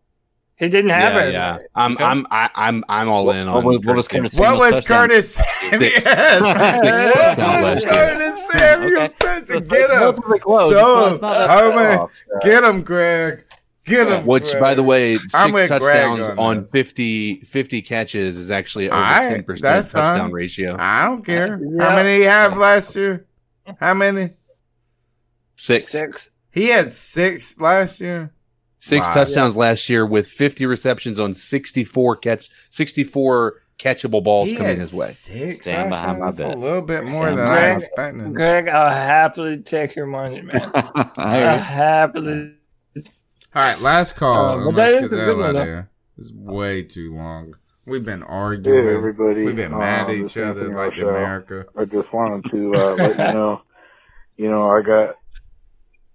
He didn't have yeah, it. yeah. I'm Okay. I'm I, I'm I'm all in What on. was- what was Curtis Curtis What was. Curtis Samuels? Six. Yes. *laughs* What was. Curtis Samuels touching? Get It's him. So, It's not that far homie, off, so. get him, Greg. Get him. Which, Greg. by the way, 6 I'm with Greg touchdowns on on, 50, 50 catches is actually over ten percent touchdown fine. ratio. I don't care. Uh, yeah. How many he have last year? How many? Six. Six. He had six last year. Wow. touchdowns last year with fifty receptions on sixty four catch, sixty four catchable balls He coming his way. Six. Stand behind my bet. A little bit more Stand than I behind- was expecting. Greg, I'll happily take your money, man. *laughs* I I'll happily. All right, last call. Uh, but and that let's is get a good hell one, out of though. here. It's way too long. We've been Hey arguing. everybody, We've been mad at Um, each other like Rochelle. America. I just wanted to uh, let you know, you know, I got,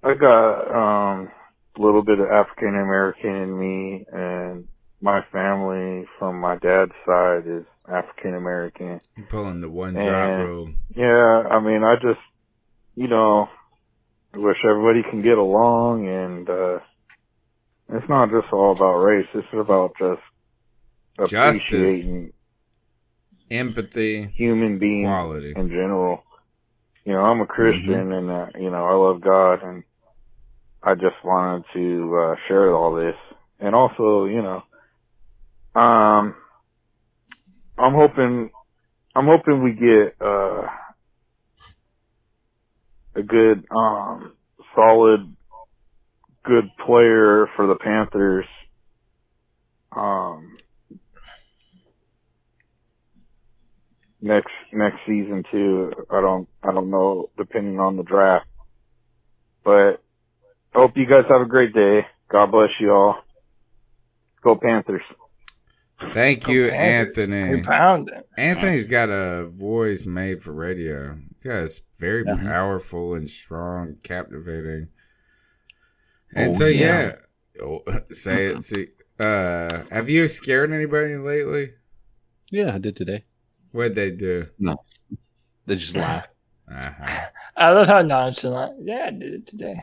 I got um, a little bit of African American in me, and my family from my dad's side is African American. Pulling the one drop rule. Yeah, I mean, I just, you know, wish everybody can get along, and uh, it's not just all about race. It's about just Justice. Empathy, human being quality. in general. You know, I'm a Christian and, uh, you know, I love God and I just wanted to, uh, share all this. And also, you know, um, I'm hoping, I'm hoping we get, uh, a good, um, solid, good player for the Panthers. Um, next next season too. I don't I don't know depending on the draft. But hope you guys have a great day. God bless you all. Go Panthers. Thank you, Panthers. Anthony. We. Anthony's got a voice made for radio. Yeah, it's very powerful and strong, captivating. And Oh, so yeah. yeah, oh, *laughs* say it. See, uh, have you scared anybody lately? Yeah, I did today. What'd they do? No. They just laugh. Uh-huh. *laughs* I love how nonchalant. Yeah, I did it today.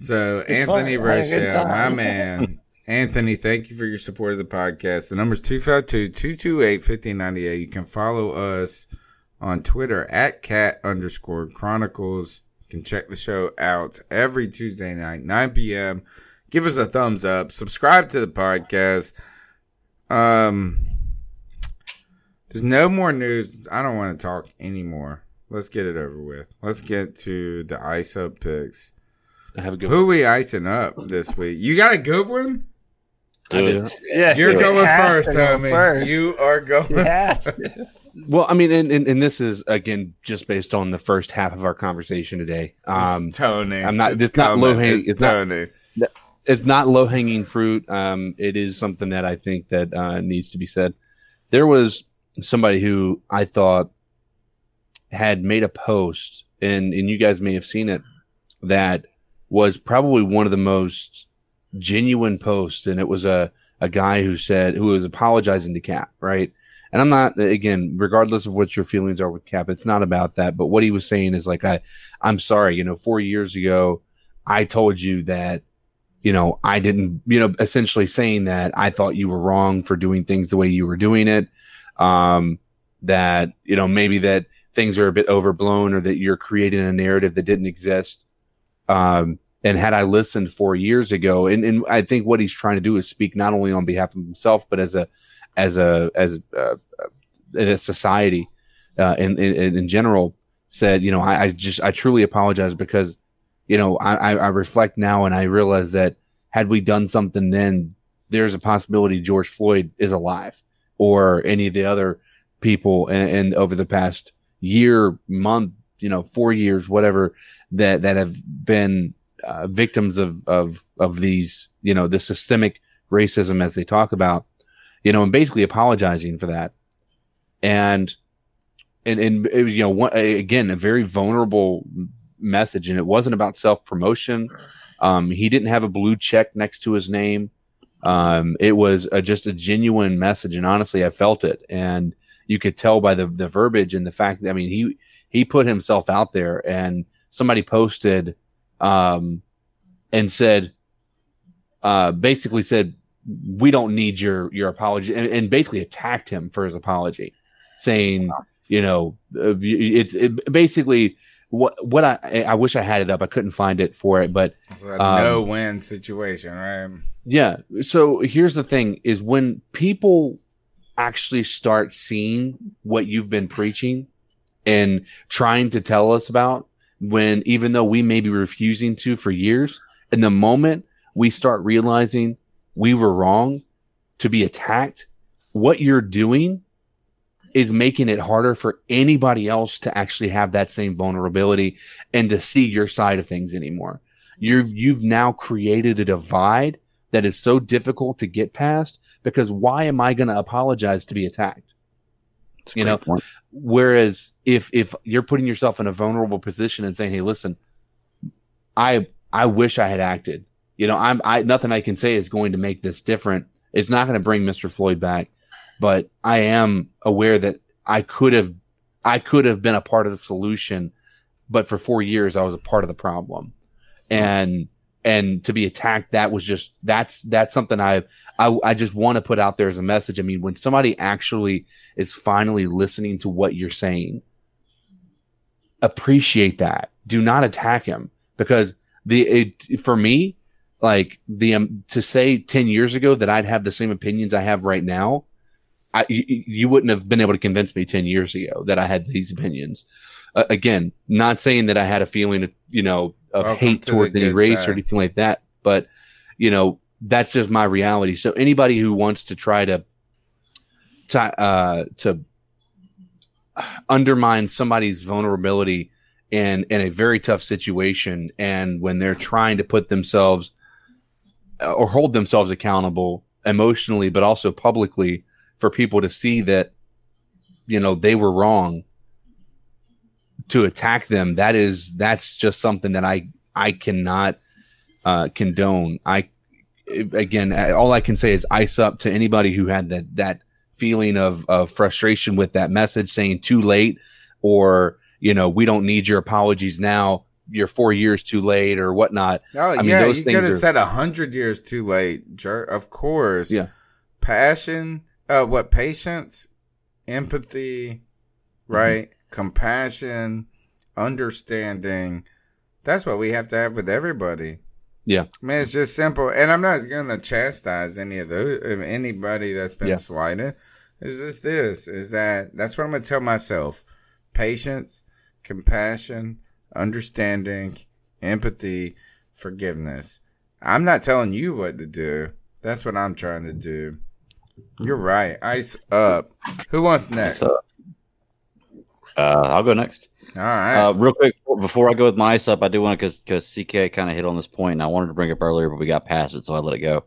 So It's Anthony fun. I had a good Rochelle, my man. Anthony, thank you for your support of the podcast. The number's 252-228-5098. You can follow us on Twitter at cat underscore chronicles. You can check the show out every Tuesday night, 9 p.m. Give us a thumbs up. Subscribe to the podcast. Um, there's no more news. I don't want to talk anymore. Let's get it over with. Let's get to the ice up picks. I have a good Who one. we icing up this week? You got a good one? Do I. Yes, You're going has first, to go homie. first. You are going It first. Well, I mean, and, and, and this is again just based on the first half of our conversation today. Um, it's Tony. I'm not- It's it's not low hanging- It's, it's not- it's not low hanging fruit. Um, it is something that I think that uh, needs to be said. There was somebody who I thought had made a post, and and you guys may have seen it, that was probably one of the most genuine posts, and it was a a guy who said who was apologizing to Cap, right? And I'm not again, regardless of what your feelings are with Cap, it's not about that. But what he was saying is like, I, I'm sorry, you know, four years ago, I told you that you know, I didn't, you know, essentially saying that I thought you were wrong for doing things the way you were doing it. Um, that, you know, maybe that things are a bit overblown or that you're creating a narrative that didn't exist. Um, and had I listened four years ago, and, and I think what he's trying to do is speak not only on behalf of himself, but as a, as a, as a, uh, in a society, uh, in, in, in general said, you know, I, I just, I truly apologize because you know, I, I reflect now and I realize that had we done something then, there's a possibility George Floyd is alive or any of the other people and, and over the past year, month, you know four years, whatever that that have been uh, victims of of of these you know the systemic racism as they talk about, you know, and basically apologizing for that, and and and it you know one, again a very vulnerable message, and it wasn't about self promotion. Um, he didn't have a blue check next to his name. Um, it was a, just a genuine message, and honestly, I felt it, and you could tell by the the verbiage and the fact that I mean he he put himself out there, and somebody posted um, and said, uh, basically said, we don't need your your apology, and, and basically attacked him for his apology, saying, you know, it's it, basically what what I I wish I had it up. I couldn't find it for it, but um, no win situation, right? yeah. So here's the thing: is when people actually start seeing what you've been preaching and trying to tell us about, when even though we may be refusing to for years, in the moment we start realizing we were wrong to be attacked, what you're doing is making it harder for anybody else to actually have that same vulnerability and to see your side of things anymore. You've you've now created a divide that is so difficult to get past because why am I going to apologize to be attacked? You know, whereas if if you're putting yourself in a vulnerable position and saying, "Hey, listen, I I wish I had acted." You know, I'm I nothing I can say is going to make this different. It's not going to bring Mr. Floyd back, but I am aware that I could have I could have been a part of the solution, but for 4 years I was a part of the problem. And and to be attacked that was just that's that's something I I I just want to put out there as a message. I mean, when somebody actually is finally listening to what you're saying, appreciate that. Do not attack him because the it, for me, like the um, to say 10 years ago that I'd have the same opinions I have right now, I you, you wouldn't have been able to convince me 10 years ago that I had these opinions. Uh, again, not saying that I had a feeling you know, of Welcome hate to the toward any race or anything like that, but you know, that's just my reality. So anybody who wants to try to to uh to undermine somebody's vulnerability in in a very tough situation and when they're trying to put themselves or hold themselves accountable emotionally but also publicly for people to see that you know they were wrong to attack them that is that's just something that i i cannot uh condone i again all i can say is ice up to anybody who had that that feeling of of frustration with that message saying too late or you know we don't need your apologies now you're four years too late or whatnot Oh I mean, yeah, those you things could have are- said a hundred years too late, jerk. Of course. Yeah. Passion, uh, what patience, empathy, Mm-hmm. Compassion, understanding. That's what we have to have with everybody. yeah I mean, it's just simple, and I'm not going to chastise any of those, anybody that's been Yeah. slighted. Is just this? Is that that's what I'm going to tell myself: patience, compassion, understanding, empathy, forgiveness. I'm not telling you what to do. That's what I'm trying to do. You're right. Ice up. Who wants next? up. Uh, I'll go next. All right. Uh, real quick before I go with my ice up, I do want to because because CK kind of hit on this point, and I wanted to bring it up earlier, but we got past it, so I let it go.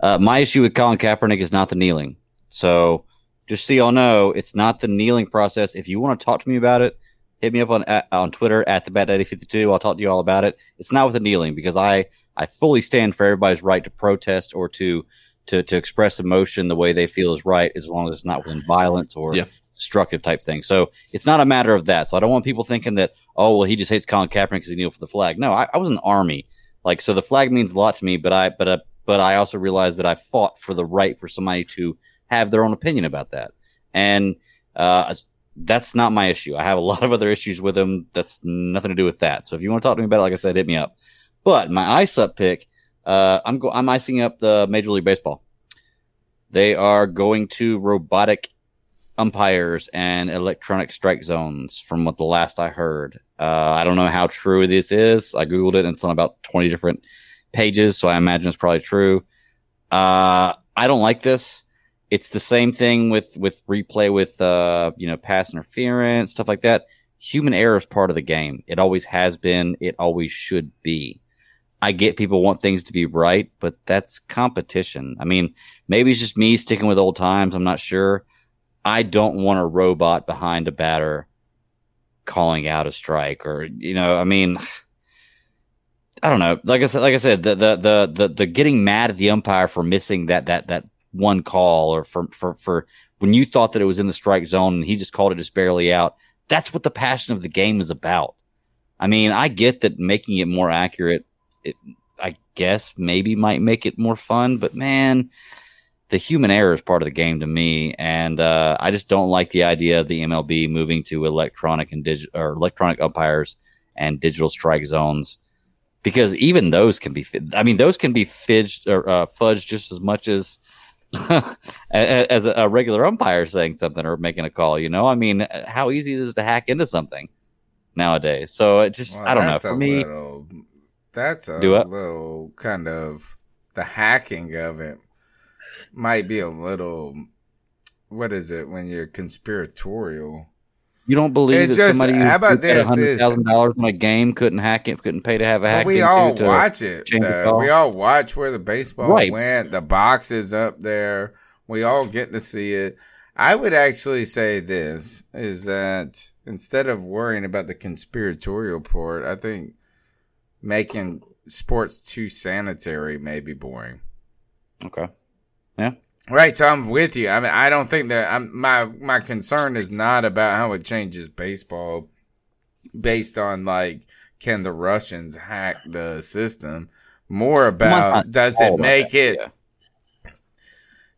Uh, my issue with Colin Kaepernick is not the kneeling. So just so y'all know, it's not the kneeling process. If you want to talk to me about it, hit me up on at, on Twitter at the Bat Daddy fifty two. I'll talk to you all about it. It's not with the kneeling because I I fully stand for everybody's right to protest or to to to express emotion the way they feel is right, as long as it's not within violence or Yeah. Destructive type thing. So it's not a matter of that. So I don't want people thinking that oh well he just hates Colin Kaepernick because he kneeled for the flag. No, I, I was in the army, like so the flag means a lot to me. But I but I, but I also realized that I fought for the right for somebody to have their own opinion about that, and uh, that's not my issue. I have a lot of other issues with him. That's nothing to do with that. So if you want to talk to me about it, like I said, hit me up. But my ice up pick, uh, I'm go- I'm icing up the Major League Baseball. They are going to robotic umpires and electronic strike zones, from what the last I heard. Uh, I don't know how true this is. I googled it, and it's on about 20 different pages, so I imagine it's probably true. Uh, I don't like this. It's the same thing with with replay with uh, you know pass interference stuff like that. human error is part of the game. It always has been. It always should be. I get people want things to be right, but that's competition. I mean, maybe it's just me sticking with old times. I'm not sure. I don't want a robot behind a batter calling out a strike or you know, I mean I don't know. Like I said, like I said, the the the the, the getting mad at the umpire for missing that that that one call or for for for when you thought that it was in the strike zone and he just called it just barely out. That's what the passion of the game is about. I mean, I get that making it more accurate, it, I guess maybe might make it more fun, but man, the human error is part of the game to me, and uh, I just don't like the idea of the MLB moving to electronic and digital or electronic umpires and digital strike zones because even those can be. I mean, those can be fidged or uh, fudged just as much as *laughs* as a regular umpire saying something or making a call. You know, I mean, how easy is it to hack into something nowadays? So it just, Well, I don't know. For me, little- that's a little kind of the hacking of it might be a little. What is it when you're conspiratorial? you don't believe It that just- somebody how about this, hundred is- thousand dollars on a game couldn't hack it, couldn't pay to have a hack we all to watch it. though. we all watch where the baseball Right. went. The box is up there. We all get to see it. I would actually say this is that instead of worrying about the conspiratorial part, I think making sports too sanitary may be boring. Okay. Yeah. Right, so I'm with you. I mean, I don't think that I'm my my concern is not about how it changes baseball based on like can the Russians hack the system. More about does it make it yeah.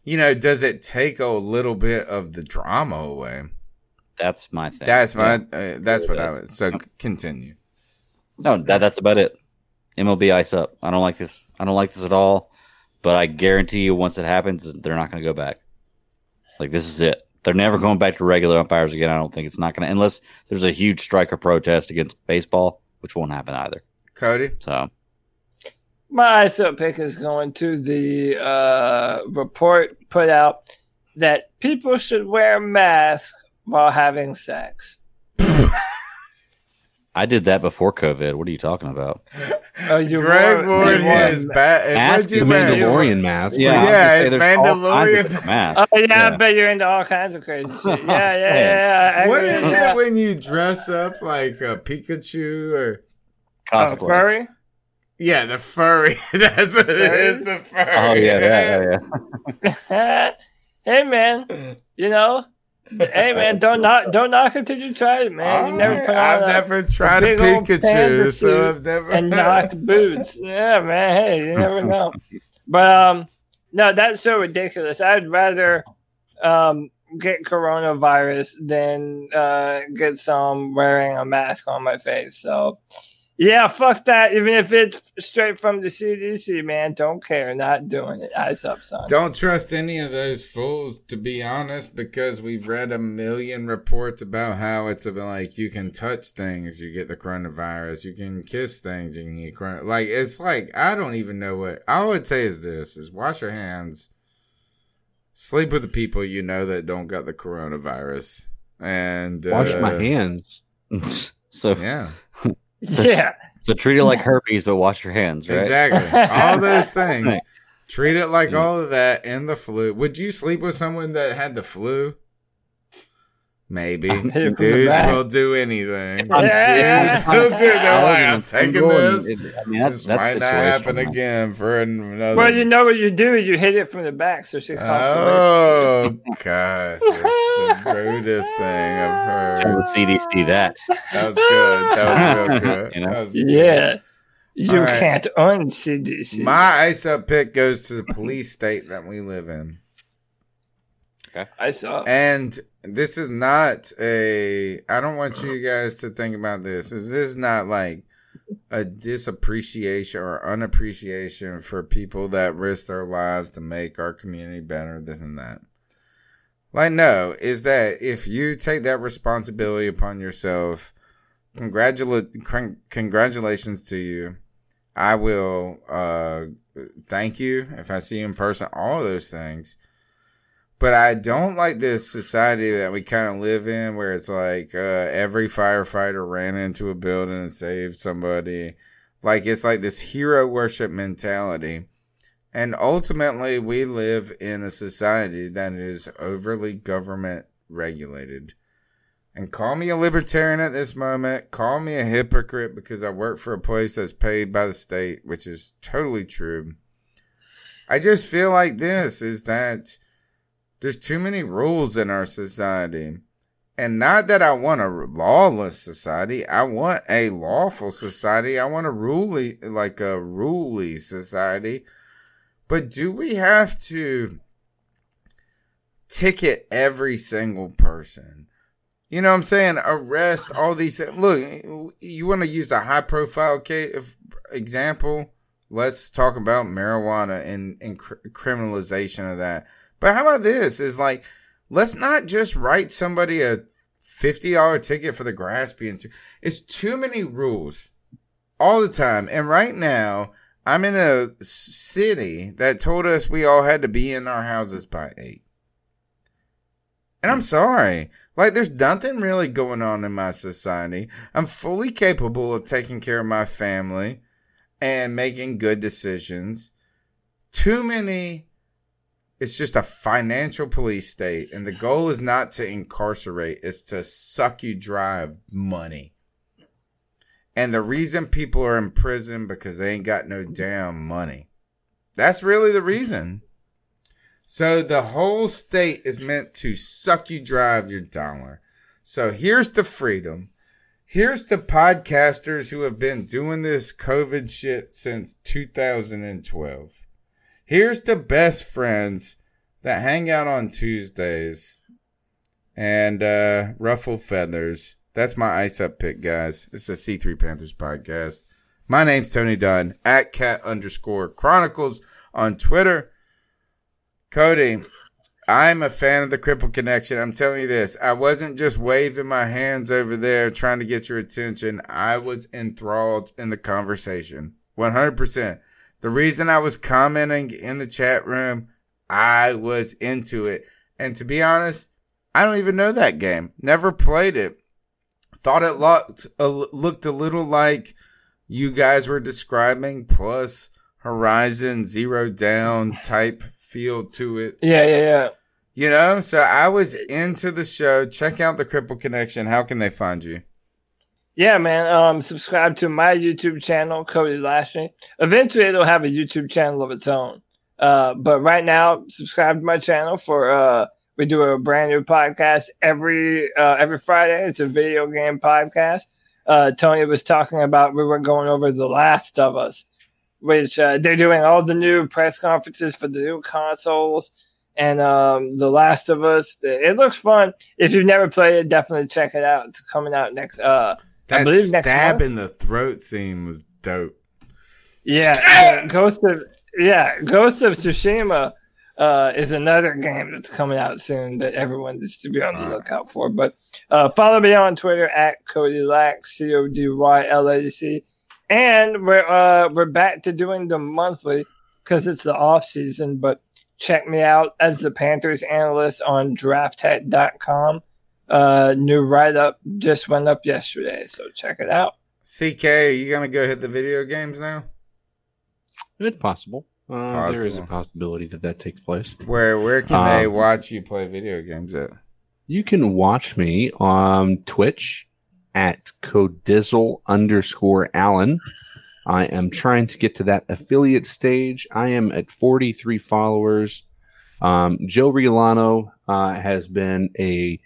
you know, does it take a little bit of the drama away? That's my thing. That's my Yeah. uh, that's what I would so continue. No, that, that's about it. MLB ice up. I don't like this. I don't like this at all. But I guarantee you, once it happens, they're not going to go back. Like this is it. They're never going back to regular umpires again. I don't think it's not going to, unless there's a huge strike or protest against baseball, which won't happen either. Cody? So My ice up pick is going to the uh, report put out that people should wear masks while having sex. *laughs* I did that before COVID. What are you talking about? *laughs* Oh, you Greg wore- Ward you wore- is bad. Mask What'd you is? Mandalorian mask. Yeah, Yeah, it's there's all kinds Mandalorian. different masks. Oh yeah, Yeah. I bet you're into all kinds of crazy shit. *laughs* Yeah, yeah, yeah. yeah. I What agree is with it when you dress up like a Pikachu or Oh, Cosplay. furry? yeah, the furry? *laughs* That's what it is. The furry. Oh yeah, that, yeah, yeah. hey man, you know, hey *laughs* man, don't knock, don't knock it till you try it, man. You never put I've never tried a Pikachu, so I've never and knocked boots. *laughs* Yeah, man. Hey, you never know. But um, no, that's so ridiculous. I'd rather um get coronavirus than uh get some wearing a mask on my face. So. Yeah, fuck that. Even if it's straight from the CDC, man, don't care. Not doing it. Eyes up, son. Don't trust any of those fools, to be honest, because we've read a million reports about how it's about like you can touch things, you get the coronavirus, you can kiss things, you can get corona. Like it's like I don't even know what I would say is this: is wash your hands, sleep with the people you know that don't got the coronavirus, and Wash my uh, hands. *laughs* so Yeah, *laughs* So, *laughs* Yeah. So treat it like herpes, but wash your hands, right? exactly. *laughs* All those things. Treat it like all of that and the flu. Would you sleep with someone that had the flu? Maybe. hit it from the Dudes will do anything. I'm- Yeah. They'll do. They're I like, wasn't I'm taking single, this. it- I mean, that's, this that's might not happen situational. again for another. Well, you know what you do? is You hit it from the back, so she comes Oh gosh, the rudest thing I've *laughs* Tell heard. the CDC that. That was good. That was real *laughs* good. You know? That was Yeah, you All right. can't un-CDC. My ice up pick goes to the police state that we live in. Okay. I saw. And this is not a. I don't want you guys to think about this. Is this is not like a disappreciation or unappreciation for people that risk their lives to make our community better. This and that. Like, no, is that if you take that responsibility upon yourself, congratula- con- congratulations to you. I will uh, thank you if I see you in person, all those things. But I don't like this society that we kind of live in where it's like uh, every firefighter ran into a building and saved somebody. Like it's like this hero worship mentality. And ultimately, we live in a society that is overly government regulated. And call me a libertarian at this moment. Call me a hypocrite because I work for a place that's paid by the state, which is totally true. I just feel like this is that there's too many rules in our society. And not that I want a lawless society. I want a lawful society. I want a ruly, like a ruly society. But do we have to ticket every single person? You know what I'm saying? Arrest all these. Look, you want to use a high profile case example? Let's talk about marijuana and, and cr- criminalization of that. But how about this? Is like, let's not just write somebody a fifty dollar ticket for the grass being too. It's too many rules all the time. And right now, I'm in a city that told us we all had to be in our houses by eight. And I'm sorry. Like, there's nothing really going on in my society. I'm fully capable of taking care of my family and making good decisions. Too many. It's just a financial police state. And the goal is not to incarcerate, it's to suck you dry of money. And the reason people are in prison because they ain't got no damn money. That's really the reason. So the whole state is meant to suck you dry of your dollar. So here's the freedom. Here's the podcasters who have been doing this COVID shit since 2012. Here's the best friends that hang out on Tuesdays and uh, ruffle feathers. That's my ice up pick, guys. It's a C3 Panthers podcast. My name's Tony Dunn at cat underscore chronicles on Twitter. Cody, I'm a fan of the Cripple Connection. I'm telling you this. I wasn't just waving my hands over there trying to get your attention. I was enthralled in the conversation. 100%. The reason I was commenting in the chat room, I was into it. And to be honest, I don't even know that game. Never played it. Thought it looked, uh, looked a little like you guys were describing, plus Horizon Zero Dawn type feel to it. Yeah, yeah, yeah. You know, so I was into the show. Check out the Cripple Connection. How can they find you? Yeah, man. Um, subscribe to my YouTube channel, Cody Lashley. Eventually, it'll have a YouTube channel of its own. Uh, but right now, subscribe to my channel for uh, we do a brand new podcast every uh, every Friday. It's a video game podcast. Uh, Tony was talking about we were going over The Last of Us, which uh, they're doing all the new press conferences for the new consoles and um, The Last of Us. It looks fun. If you've never played it, definitely check it out. It's coming out next. Uh, That stab in the throat scene was dope. Yeah, uh, Ghost of yeah, Ghost of Tsushima uh, is another game that's coming out soon that everyone needs to be on the lookout for. But uh, follow me on Twitter at Cody Lack, C O D Y L A C, and we're uh, we're back to doing the monthly because it's the off season. But check me out as the Panthers analyst on DraftHat.com. Uh, new write up just went up yesterday, so check it out. CK, are you gonna go hit the video games now? It's possible. Uh, There is a possibility that that takes place. Where where can they Um, watch you play video games at? You can watch me on Twitch at Codizzle underscore Allen. I am trying to get to that affiliate stage. I am at 43 followers. Um, Joe Riolano uh, has been a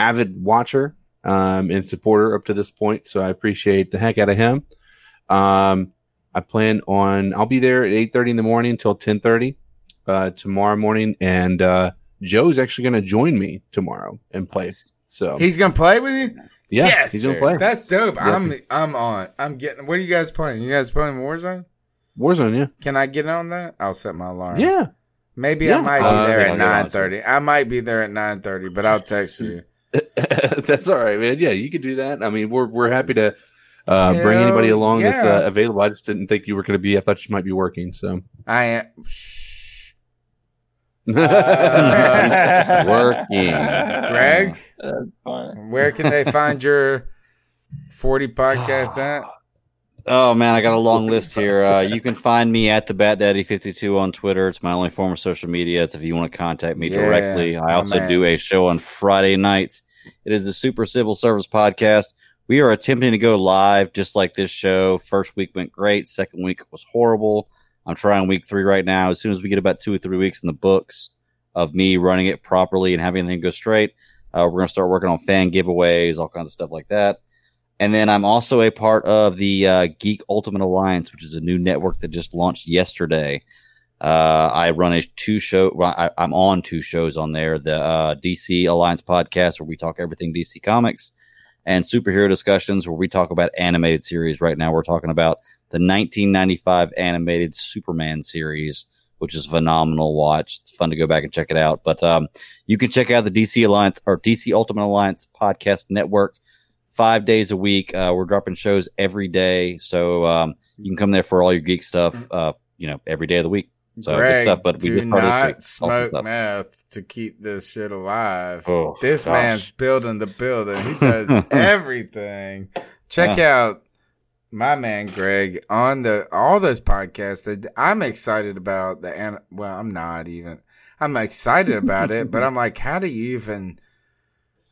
avid watcher um, and supporter up to this point, so I appreciate the heck out of him. Um, I plan on I'll be there at 8:30 in the morning until 10:30 uh, tomorrow morning, and uh, Joe's actually going to join me tomorrow and play. So He's gonna play with you? yeah, yes, he's going to play. That's dope. Yeah. I'm I'm on. I'm getting. What are you guys playing? You guys playing Warzone? Warzone, yeah. Can I get on that? I'll set my alarm. Yeah. Maybe Yeah. I might Uh, be there I'll at nine thirty. I might be there at nine thirty, but I'll text you. *laughs* That's all right, man. Yeah, you could do that. I mean, we're we're happy to uh, bring anybody along that's uh, available. I just didn't think you were going to be. I thought you might be working. So I am. Shh. *laughs* Uh, *laughs* Working. Greg, That's where can they find your 40 *sighs* podcast at? Oh man, I got a long list here. Uh, you can find me at the Bat Daddy 52 on Twitter. It's my only form of social media. It's if you want to contact me Yeah, directly. I also man. do a show on Friday nights. It is the Super Civil Service Podcast. We are attempting to go live just like this show. First week went great. Second week was horrible. I'm trying week three right now. As soon as we get about two or three weeks in the books of me running it properly and having everything go straight, uh, we're going to start working on fan giveaways, all kinds of stuff like that. And then I'm also a part of the uh, Geek Ultimate Alliance, which is a new network that just launched yesterday. Uh, I run a two show. Well, I, I'm on two shows on there: the uh, DC Alliance podcast, where we talk everything DC Comics, and superhero discussions, where we talk about animated series. Right now, we're talking about the 1995 animated Superman series, which is phenomenal watch. It's fun to go back and check it out. But um, you can check out the DC Alliance or DC Ultimate Alliance podcast network five days a week. Uh, we're dropping shows every day, so um, you can come there for all your geek stuff. Uh, you know, every day of the week. So Greg, good stuff. But we do just started this not. Smoke meth to keep this shit alive. Oh, this gosh. man's building the building. He *laughs* does *laughs* everything. Check Yeah. out my man Greg on the all those podcasts that I'm excited about. The well, I'm not even. I'm excited about it, but *laughs* I'm like, how do you even?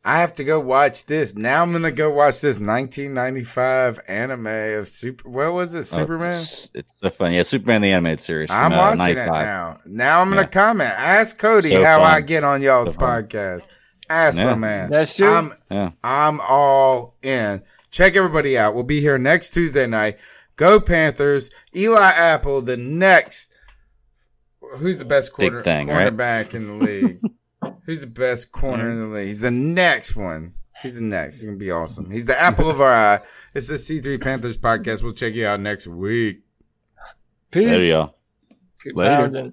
I have to go watch this now. I'm gonna go watch this 1995 anime of super. What was it? Oh, Superman. it's, it's so fun. Yeah, Superman the animated series. I'm from, uh, watching 95. it now. Now I'm gonna Yeah. comment. Ask Cody So how fun. I get on y'all's So podcast. Ask my man. That's true. I'm Yeah. I'm all in. Check everybody out. We'll be here next Tuesday night. Go Panthers. Eli Apple, the next. Who's the best quarter, thing, right? cornerback in the league? *laughs* Who's the best corner in the league? He's the next one. He's the next. He's gonna be awesome. He's the *laughs* apple of our eye. It's the C3 Panthers podcast. We'll check you out next week. Peace. There you go. Keep Later. pounding.